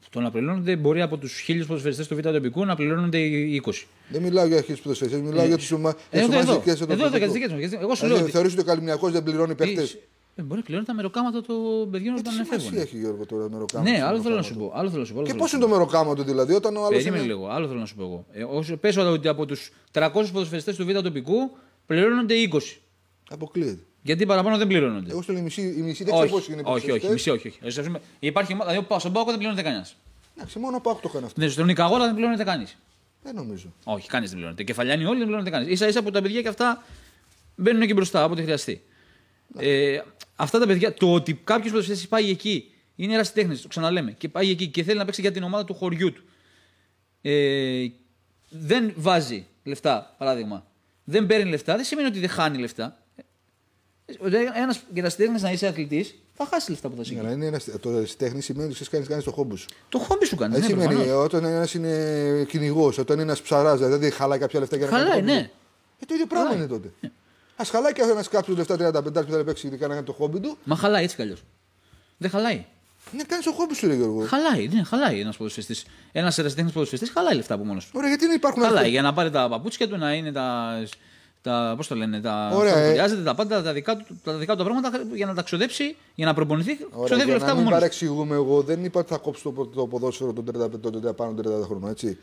Το να πληρώνονται μπορεί από τους χίλιους ποδοσφαιριστές του β' τοπικού να πληρώνονται οι 20.
Δεν μιλάω για χίλιους ποδοσφαιριστές, μιλάω για τις ομα...
Ε, εδώ, εδώ,
μαζικέ
εδώ, εδώ, εδώ, για τις δικές μας, για τις- Εγώ σου λέω. ότι-
Θεωρείς ότι ο Καλυμιακός δεν πληρώνει παίχτες.
Ε, μπορεί να πληρώνει τα μεροκάματα των παιδιών
Τι
όταν
σημασία
φεύγουν.
έχει Γιώργο τώρα μεροκάματο.
Ναι, άλλο θέλω να σου πω. Άλλο θέλω να σου πω. άλλο
Και
θέλω
πώς
να
είναι το μεροκάματο δηλαδή, όταν ο άλλος.
Περίμενε λίγο, άλλο θέλω να σου πω εγώ. Ε, όσο πες ότι από τους 300 ποδοσφαιριστές του Β' τοπικού πληρώνονται 20.
Αποκλείεται.
Γιατί παραπάνω δεν πληρώνονται.
Εγώ στο λέω η μισή, η μισή δεν ξέρω
όχι,
πώ είναι.
όχι, όχι, μισή, όχι, όχι. Εσύ, ας πούμε, Υπάρχει ομάδα, δηλαδή στον Πάοκο δεν πληρώνεται κανένας.
Εντάξει, μόνο πάω το έκανε αυτό.
Ναι, στον Νικαγόρα δεν πληρώνεται κανείς.
Δεν νομίζω.
Όχι, κανείς δεν πληρώνεται. Κεφαλιάνοι όλοι δεν πληρώνεται κανείς. σα ίσα που τα παιδιά και αυτά μπαίνουν εκεί μπροστά όποτε χρειαστεί. Ε, αυτά τα παιδιά, το ότι κάποιος ποδοσφαιριστή πάει εκεί, είναι ερασιτέχνη, το ξαναλέμε, και πάει εκεί και θέλει να παίξει για την ομάδα του χωριού του. Ε, δεν βάζει λεφτά, παράδειγμα. Δεν παίρνει λεφτά, δεν σημαίνει ότι δεν χάνει λεφτά. Ένας ερασιτέχνης να είσαι αθλητής, θα χάσει λεφτά που θα
Για
σου
να είναι ένα, το τέχνη σημαίνει ότι κάνεις κάνεις το χόμπι σου.
Το χόμπι σου κάνεις.
Έτσι
Ναι,
σημαίνει
προφανώς.
όταν ένας είναι κυνηγός, όταν είναι ένας ψαράς, δηλαδή χαλάει κάποια λεφτά για να
Χαλάει,
κάνει. το χόμπι
ναι.
του. Ε, το ίδιο πράγμα
Χαλάει.
είναι τότε. Α χαλάει και ένας κάποιος λεφτά 35 που θέλει να παίξει ειδικά να κάνει το χόμπι του.
Μα χαλάει έτσι κι αλλιώς. Δεν χαλάει.
Ναι, κάνεις το χόμπι σου, ρε Γιώργο.
Χαλάει, ναι, χαλάει ένας ποδοσφαιριστή. Ένας ερασιτέχνης ποδοσφαιριστή χαλάει λεφτά από μόνος του.
Ωραία, γιατί δεν υπάρχουν
Χαλάει
αυτοί;
για να πάρει τα παπούτσια του, να είναι τα. τα πώς το λένε, τα.
Ωραία,
αυτά που
ε.
χρειάζεται, τα πάντα, τα δικά, του, τα δικά του πράγματα για να τα ξοδέψει, για να προπονηθεί.
Ωραία,
ξοδεύει
για
λεφτά
να
από
μην
μόνος. του.
παρεξηγούμε εγώ, δεν είπα ότι θα κόψει το, το ποδόσφαιρο των 35 των πάνω των 30 χρονών. Έτσι.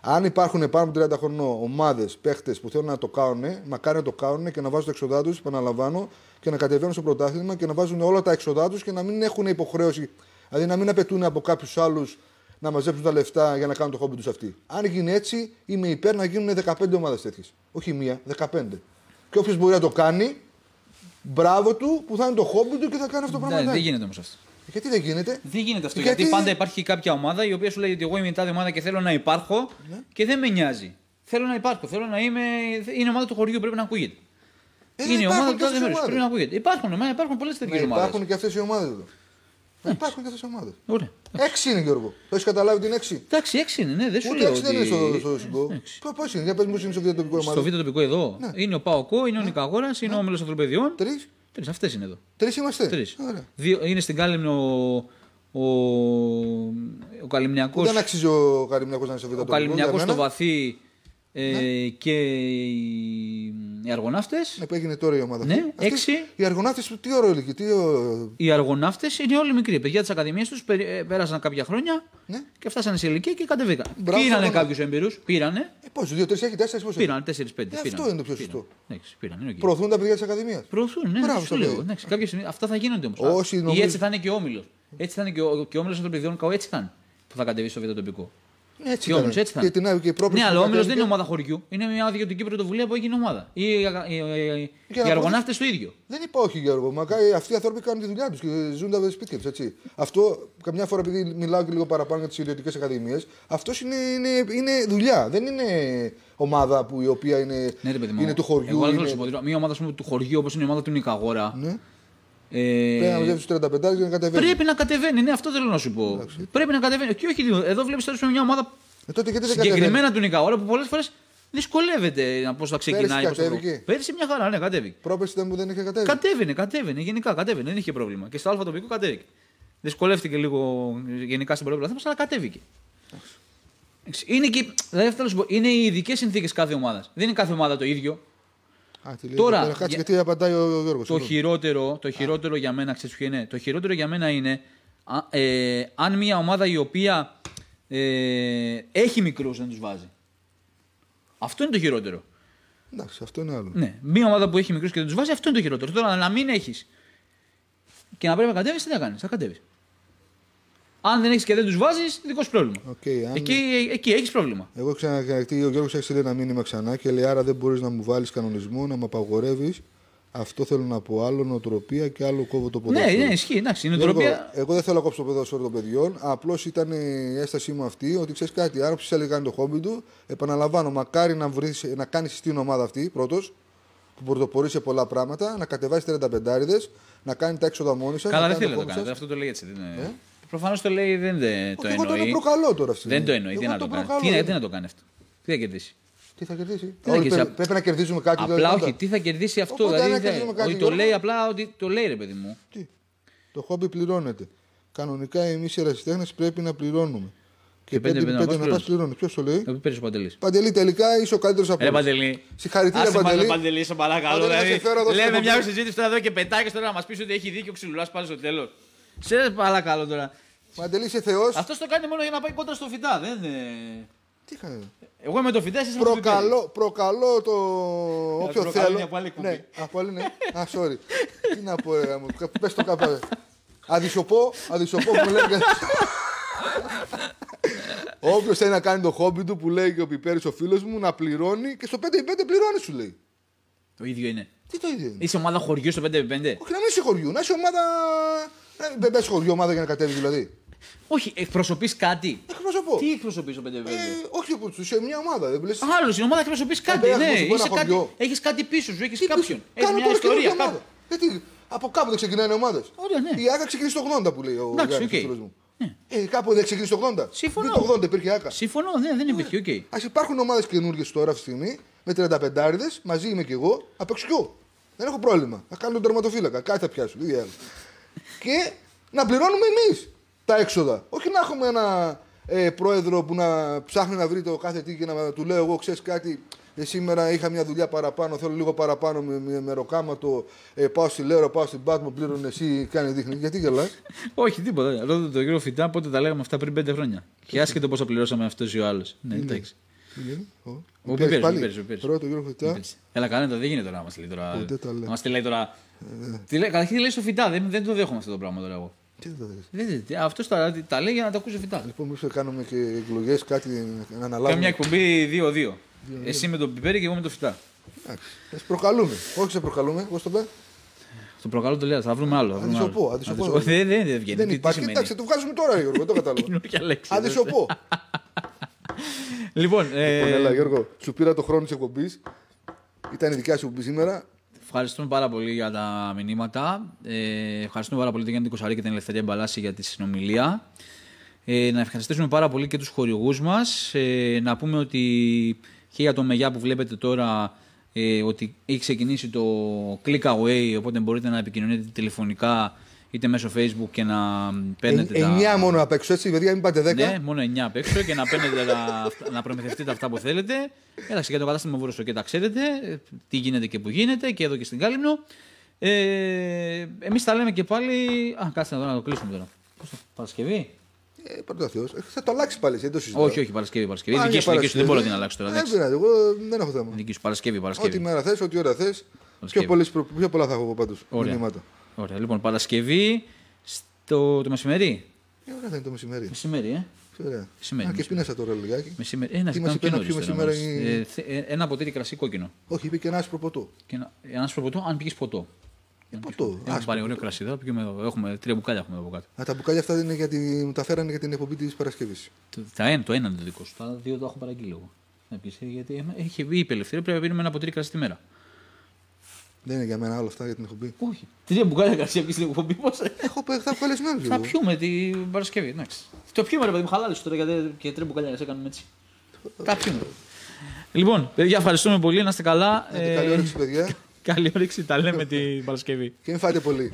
Αν υπάρχουν πάνω από 30 χρονών ομάδες, παίχτες που θέλουν να το κάνουν, μακάρι να το κάνουν και να βάζουν τα έξοδά τους, επαναλαμβάνω, και να κατεβαίνουν στο πρωτάθλημα και να βάζουν όλα τα έξοδά τους και να μην έχουν υποχρέωση. Δηλαδή να μην απαιτούν από κάποιους άλλους να μαζέψουν τα λεφτά για να κάνουν το χόμπι τους αυτοί. Αν γίνει έτσι, είμαι υπέρ να γίνουν 15 ομάδες τέτοιες. Όχι μία, 15. Και όποιος μπορεί να το κάνει, μπράβο του που θα είναι το χόμπι του και θα κάνει αυτό το
Ναι,
πράγμα.
δεν γίνεται όμως αυτό.
Γιατί δεν γίνεται;
Δεν γίνεται αυτό.
Γιατί-
Γιατί... πάντα υπάρχει κάποια ομάδα η οποία σου λέει ότι εγώ είμαι η τάδε ομάδα και θέλω να υπάρχω
Ναι.
και δεν με νοιάζει. Θέλω να υπάρχω. Θέλω να είμαι. Είναι ομάδα του χωριού, πρέπει να ακούγεται.
Ε,
είναι η
υπάρχουν
ομάδα του
και
τάδε
αυτές οι
μέρους.
ομάδες.
Πρέπει να ακούγεται. Υπάρχουν, μα, υπάρχουν πολλές
Ναι,
τέτοιε ομάδες.
υπάρχουν και αυτές οι ομάδες εδώ. Ναι, υπάρχουν και αυτές οι ομάδες.
Ωραία.
Έξι είναι Γιώργο. Το έχεις καταλάβει ότι είναι έξι;
Εντάξει, έξι είναι, ναι, δεν σου
Ούτε
λέω.
έξι δεν
ότι...
είναι στο, στο συγκό.
Έξι.
Πώς είναι, για πες μου, είναι στο βιοτοπικό
Στο
ομάδα.
β' τοπικό εδώ είναι ο Παοκό, είναι ο Νικαγόρας, είναι ο Όμιλος Ανθρωπαιδιών.
Τρεις.
Τρει, αυτές είναι εδώ.
Τρεις είμαστε.
Τρεις.
Ωραία.
Είναι στην Κάλυμνο ο, ο, ο Καλυμνιακός.
Που δεν αξίζει ο Καρυμιακό να είναι στο
Ο
βιοτοπικό.
Καλυμνιακός στο βαθύ ε, και οι, οι Αργοναύτες.
Ναι, που έγινε τώρα η ομάδα.
Ναι,
αυτή. Αυτοί-
έξι.
Οι αργοναύτες τι ώρα ηλικία, τι. ο-
Οι Αργοναύτες είναι όλοι μικροί. Παιδιά της Ακαδημίας τους πέρασαν κάποια χρόνια
Ναι.
και φτάσανε σε ηλικία και κατεβήκαν.
Μπράβο,
Πήρανε
Αργοναύτες.
κάποιους έμπειρους. Πήρανε.
Ε, πώ, δύο, τρεις έχει, τέσσερις πώ.
Πήρανε 4-5.
Ε, αυτό είναι το πιο σωστό.
Πήραν, είναι οκ.
Προωθούν τα παιδιά της Ακαδημίας.
Προωθούν, ναι,
Μπράβο
σου
στο
λέω.
παιδί.
Εντάξει, κάποια στιγμή αυτά θα γίνονται όμως.
Όσοι
Ή
νομίζουν-
έτσι θα είναι και ο όμιλος. Έτσι θα είναι και ο, και ο όμιλος των παιδιών καού, έτσι θα είναι. Που θα κατεβεί στο β' τοπικό.
Έτσι
Και ο
ήταν.
Όμιλος έτσι θα
Και
είναι.
την άλλη και η πρόκληση
Ναι,
που
αλλά ο Όμιλος δεν
κατέβηκε-
είναι ομάδα χωριού. Είναι μια ιδιωτική πρωτοβουλία που έγινε ομάδα. Οι, οι, οι,
Για να
οι αργοναύτε το ίδιο.
Δεν είπα όχι, Γιώργο. Μα κα- αυτοί οι άνθρωποι κάνουν τη δουλειά τους και ζουν τα σπίτια του. Αυτό, καμιά φορά επειδή μιλάω και λίγο παραπάνω για τις ιδιωτικές ακαδημίες, αυτός είναι, είναι, είναι δουλειά. Δεν είναι ομάδα που η οποία είναι,
Ναι, ρε παιδί μου.
είναι του χωριού.
Εγώ θέλω να
είναι...
σου πω ότι μια ομάδα ας πούμε, του χωριού όπως είναι η ομάδα του Νικαγόρα.
Ναι.
Ε,
Πρέπει να μαζεύει τους 35 και να κατεβαίνεις.
πρέπει να κατεβαίνει. Ναι, αυτό θέλω να σου πω. Πρέπει να κατεβαίνει. Και όχι, εδώ βλέπεις τώρα μια ομάδα
Ε, τότε γιατί δεν κατεβαίνεις;
συγκεκριμένα του Νικαγόρα που πολλές φορές δυσκολεύεται να πώς θα ξεκινάει. πώς θα το-
κατέβηκε.
Πέρυσι μια χαρά, ναι, κατέβηκε.
Πρόπεση δεν μου δεν είχε κατέβει.
Κατέβαινε, κατέβαινε. Γενικά κατέβαινε. Δεν είχε πρόβλημα. Και στο Α τοπικό κατέβηκε. Δυσκολεύτηκε λίγο γενικά στην πορεία αλλά κατέβηκε. Είναι, και, δηλαδή, θέλω να σου πω, είναι οι ειδικές συνθήκες κάθε ομάδας. Δεν είναι κάθε ομάδα το ίδιο.
Α, τι λέει,
Τώρα,
Κάτσε
για-
γιατί απαντάει ο, ο Γιώργος.
Το
εδώ.
χειρότερο, το χειρότερο για μένα, ξέρεις ποιο είναι; Το χειρότερο για μένα είναι α, ε, αν μια ομάδα η οποία ε, έχει μικρούς δεν τους βάζει. Αυτό είναι το χειρότερο.
Εντάξει, αυτό είναι άλλο.
Ναι, μια ομάδα που έχει μικρούς και δεν τους βάζει, αυτό είναι το χειρότερο. Τώρα να μην έχεις και να πρέπει να κατέβεις, τι θα κάνεις, θα κατέβεις. Αν δεν έχεις και δεν τους βάζεις, δικός σου πρόβλημα.
Οκ, αν-
Εκεί, εκεί έχεις πρόβλημα.
Εγώ ξανακατεί, ο Γιώργος έχει στείλει ένα μήνυμα ξανά και λέει άρα δεν μπορείς να μου βάλεις κανονισμό, να με απαγορεύεις. Αυτό θέλω να πω. Άλλο νοοτροπία και άλλο κόβω το
Ναι,
ποδόσφαιρο.
ναι, ισχύει. Εντάξει, είναι
Γιώργο,
νοοτροπία.
εγώ δεν θέλω να κόψω το ποδόσφαιρο των παιδιών. Απλώς ήταν η έστασή μου αυτή ότι ξέρεις κάτι. Αν όποιο έλεγε κάνει το χόμπι του, επαναλαμβάνω, μακάρι να, βρεις, να κάνεις στην ομάδα αυτή πρώτος, που πρωτοπορείς σε πολλά πράγματα, να κατεβάσεις 35 να κάνει τα έξοδα μόνη σας.
Καλά, δεν θέλει να το κάνει. Αυτό το λέει έτσι. Δεν είναι... Προφανώς το λέει, δεν δε- το
Εγώ
εννοεί.
τον προκαλώ τώρα αυτή τη
Δεν το
στιγμή.
εννοεί. Τι
Εγώ
να το
τον
κάνει;
προκαλώ,
Τι,
δεν-
τι να το κάνει αυτό; Τι θα κερδίσει;
Τι θα κερδίσει;
θα
Όλοι
κερδίσει;
πρέπει, πρέπει να κερδίσουμε κάτι.
Απλά
δηλαδή,
όχι,
πάντα.
τι θα κερδίσει αυτό.
Οπότε, αν
δηλαδή, δεν-
κερδίσουμε κάτι,
όχι, το
Γιώργο.
λέει απλά ότι το λέει ρε παιδί μου.
Τι; Το χόμπι πληρώνεται. Κανονικά εμείς οι ερασιτέχνες πρέπει να πληρώνουμε. Και
πέντε
πέντε,
πέντε να
πέντε
πας
να πα πληρώνεις. Ποιος το λέει;
Το πει πέρυσι ο Παντελής.
Παντελή, τελικά είσαι ο καλύτερος από
Ρε
όλους.
Παντελή.
Συγχαρητήρια,
Άσε
Παντελή.
πάνω, Παντελή, σε παρακαλώ.
Παντελή, θα
Δηλαδή,
σε φέρω εδώ στο
λέμε μια
κομπλέ.
συζήτηση τώρα εδώ και πετάει και τώρα να μας πεις ότι έχει δίκιο ξυλουλάς πάλι στο τέλος. Σε παρακαλώ τώρα.
Παντελή, είσαι θεός.
Αυτός το κάνει μόνο για να πάει κόντρα στο φυτά. Δεν... είναι-
Τι κάνει.
Εγώ είμαι το φυτά, εσύ είσαι με το πιπέρι.
Προκαλώ, προκαλώ το. Όποιο
προκαλώ
θέλω.
είναι από άλλη εκπομπή.
Ναι, από άλλη, ναι. Α, sorry. Τι να πω, ρε, μου. Πες το κάπου. Αδυσοπό, αδυσοπό που μου λένε. Όποιος θέλει να κάνει το χόμπι του που λέει και ο Πιπέρης ο φίλος μου να πληρώνει και στο 5-5 πληρώνει σου λέει.
Το ίδιο είναι.
Τι το ίδιο είναι;
Είσαι ομάδα χωριού στο 5x5.
Όχι να μην είσαι χωριού, να είσαι ομάδα. Να μην πες χωριό ομάδα για να κατέβει δηλαδή.
Όχι, εκπροσωπείς κάτι.
Εκπροσωπώ.
Τι εκπροσωπείς στο 5x5.
Ε, όχι από του, σε μια ομάδα. Δεν λες,
Άλλος στην ομάδα εκπροσωπείς κάτι.
πέρα
Ναι,
εκπροσωπώ ένα
είσαι κάτι,
χωριό.
έχεις κάτι πίσω σου, έχεις
τι
κάποιον.
πεις,
Έχεις
κάνω
μια
τώρα
ιστορία.
καινούργια
κάπου.
ομάδα. Γιατί από κάπου δεν ξεκινάνε ομάδες.
Ωραία, ναι.
Η ΑΚΑ ξεκινήσει το 80 που λέει ο
Εντάξει,
Γιάννης,
οκ.
ο φίλος μου. Ε, κάπου δεν ξεκινήσει το 80.
Συμφωνώ.
Δεν το 80 υπήρχε ΑΚΑ.
Συμφωνώ, ναι, δεν υπήρχε, οκ.
Α υπάρχουν ομάδες καινούργιες τώρα αυτή τη στιγμή με 35 μαζί είμαι κι εγώ απ' έξω. Δεν έχω πρόβλημα. Θα κάνω τον τερματοφύλακα. Κάτι θα πιάσω. Τι άλλο. και να πληρώνουμε εμεί τα έξοδα. Όχι να έχουμε ένα ε, πρόεδρο που να ψάχνει να βρει το κάθε τι και να του λέω εγώ ξέρει κάτι. Ε, σήμερα είχα μια δουλειά παραπάνω, θέλω λίγο παραπάνω με, με, με ροκάματο. Ε, πάω στη Λέρο, πάω στην Πάτμο, πλήρωνε εσύ, κάνει δείχνει. Γιατί γελάς.
Όχι, τίποτα. Ρώτα τον κύριο Φιτά πότε τα λέγαμε αυτά πριν πέντε χρόνια. Και άσχετο πόσα πληρώσαμε αυτό ή ο άλλο. Ναι, εντάξει.
Τι λέει, ο-
Ο
ο
Πιπέρης,
Πιπέρης
ο
πάλι.
Πιπέρης, ο Πιπέρης.
Πρώτο Γιώργο Φετά.
Έλα, κανένα δεν γίνεται τώρα να μα λέει τώρα.
Ποτέ τα λέω.
Να μας τη λέει τώρα. Τι λέει, καταρχήν λέει στο Φιτά, δεν, δεν το δέχομαι αυτό το πράγμα τώρα εγώ.
Τι δεν το δεις.
Δεν, δεν, αυτός τα, τα λέει για να τα ακούσει ο Φιτά.
Λοιπόν, μήπως κάνουμε και εκλογές, κάτι να
Κάνουμε
αναλάβουμε.
μια εκπομπή 2-2. Εσύ με τον Πιπέρι και εγώ με τον Φιτά.
Εντάξει. Σε προκαλούμε. Όχι σε προκαλούμε. Πώ το πέ.
Το προκαλώ το λέω, θα βρούμε άλλο. θα βρούμε
Αντισοπώ,
άλλο.
αντισοπώ.
Αντισοπώ. Δεν, δεν, δεν βγαίνει.
Δεν
Τι- τι
υπάρχει.
σημαίνει;
Εντάξει, το βγάζουμε τώρα, Γιώργο. Δεν το κατάλαβα.
Καινούργια λέξη.
Αντισοπώ.
Λοιπόν,
Λοιπόν,
ε,
έλα, Γιώργο, σου πήρα το χρόνο της εκπομπής. Ήταν η δικιά σου εκπομπή σήμερα.
Ευχαριστούμε πάρα πολύ για τα μηνύματα. Ε, ευχαριστούμε πάρα πολύ τον Γιάννη Κοσαρή και την Ελευθερία Μπαλάση για τη συνομιλία. Ε, να ευχαριστήσουμε πάρα πολύ και τους χορηγούς μας. Ε, να πούμε ότι και για το Μεγιά που βλέπετε τώρα ε, ότι έχει ξεκινήσει το click away, οπότε μπορείτε να επικοινωνείτε τηλεφωνικά είτε μέσω facebook και να παίρνετε τα...
Εννιά μόνο απ' έξω, έτσι, παιδιά, μην πάτε δέκα.
Ναι, μόνο 9 απ' έξω και να, παίρνετε τα, να προμηθευτείτε αυτά που θέλετε. Εντάξει, για το κατάστημα Βούροσο και τα ξέρετε, ε, τι γίνεται και που γίνεται και εδώ και στην Κάλυμνο. Ε, εμείς τα λέμε και πάλι... Α, κάτσε να, δω, να το κλείσουμε τώρα. Πώς το, Παρασκευή;
Ε, πρώτα Θεός. Ε, Θα το αλλάξει πάλι, έτσι, δεν το συζητάω.
Όχι, όχι, Παρασκευή. Παρασκευή.
Α,
Δική
για
σου, δική σου, δεν μπορώ να την
Παρασκευή.
αλλάξω τώρα.
Δεν
εντάξει.
πειράζει, εγώ δεν έχω θέμα.
Δική σου, Παρασκευή,
Ό,τι
Παρασκευή.
μέρα θες, ό,τι ώρα θες. Πιο,
Παρασκευή.
πολλές προ- πιο πολλά θα έχω πάντως
Ωραία.
μηνύματα.
Ωραία, λοιπόν, Παρασκευή στο το μεσημέρι.
Ε, ώρα θα είναι το μεσημέρι.
Μεσημέρι, ε.
Ωραία.
Μεσημέρι,
Α, και
μεσημέρι.
πίνασα τώρα λιγάκι.
Μεσημέρι. Ένα,
Τι μας είπε να πιούμε σήμερα η-
ε, θε- ε, ένα ποτήρι κρασί κόκκινο.
Όχι, είπε και ένα άσπρο ποτό.
Και ένα, ένα σπρο ποτό, αν πήγε ποτό.
Ε, ποτό.
Έχουμε
άσπρο
πάρει ωραίο
ποτό.
κρασί εδώ. Πήγαμε, εδώ. έχουμε τρία μπουκάλια έχουμε εδώ από κάτω.
Α, τα μπουκάλια αυτά είναι για τη... μου τα φέρανε για την εκπομπή της Παρασκευής.
Το, τα ένα, το ένα είναι το δικό σου. Τα άλλα δύο το έχω παραγγείλει εγώ. Να πεις, ε, γιατί ε, έχει βγει η ελευθερία, πρέπει να πίνουμε ένα ποτήρι κρασί τη μέρα.
Δεν είναι για μένα όλα αυτά για την εκπομπή.
Όχι. Τρία μπουκάλια κρασί από την εκπομπή, πώς.
Έχω πέ- θα βγάλει την άλλη.
Θα
εγώ.
πιούμε την Παρασκευή. Εντάξει. Το πιούμε, ρε παιδί μου, χαλάλη σου τώρα γιατί και τρία μπουκάλια κρασί κάνουμε έτσι. Τα πιούμε. Λοιπόν, παιδιά, ευχαριστούμε πολύ. Να είστε καλά.
Άντε, Καλή όρεξη, παιδιά.
καλή όρεξη. Τα λέμε την Παρασκευή.
Και μην φάτε πολύ.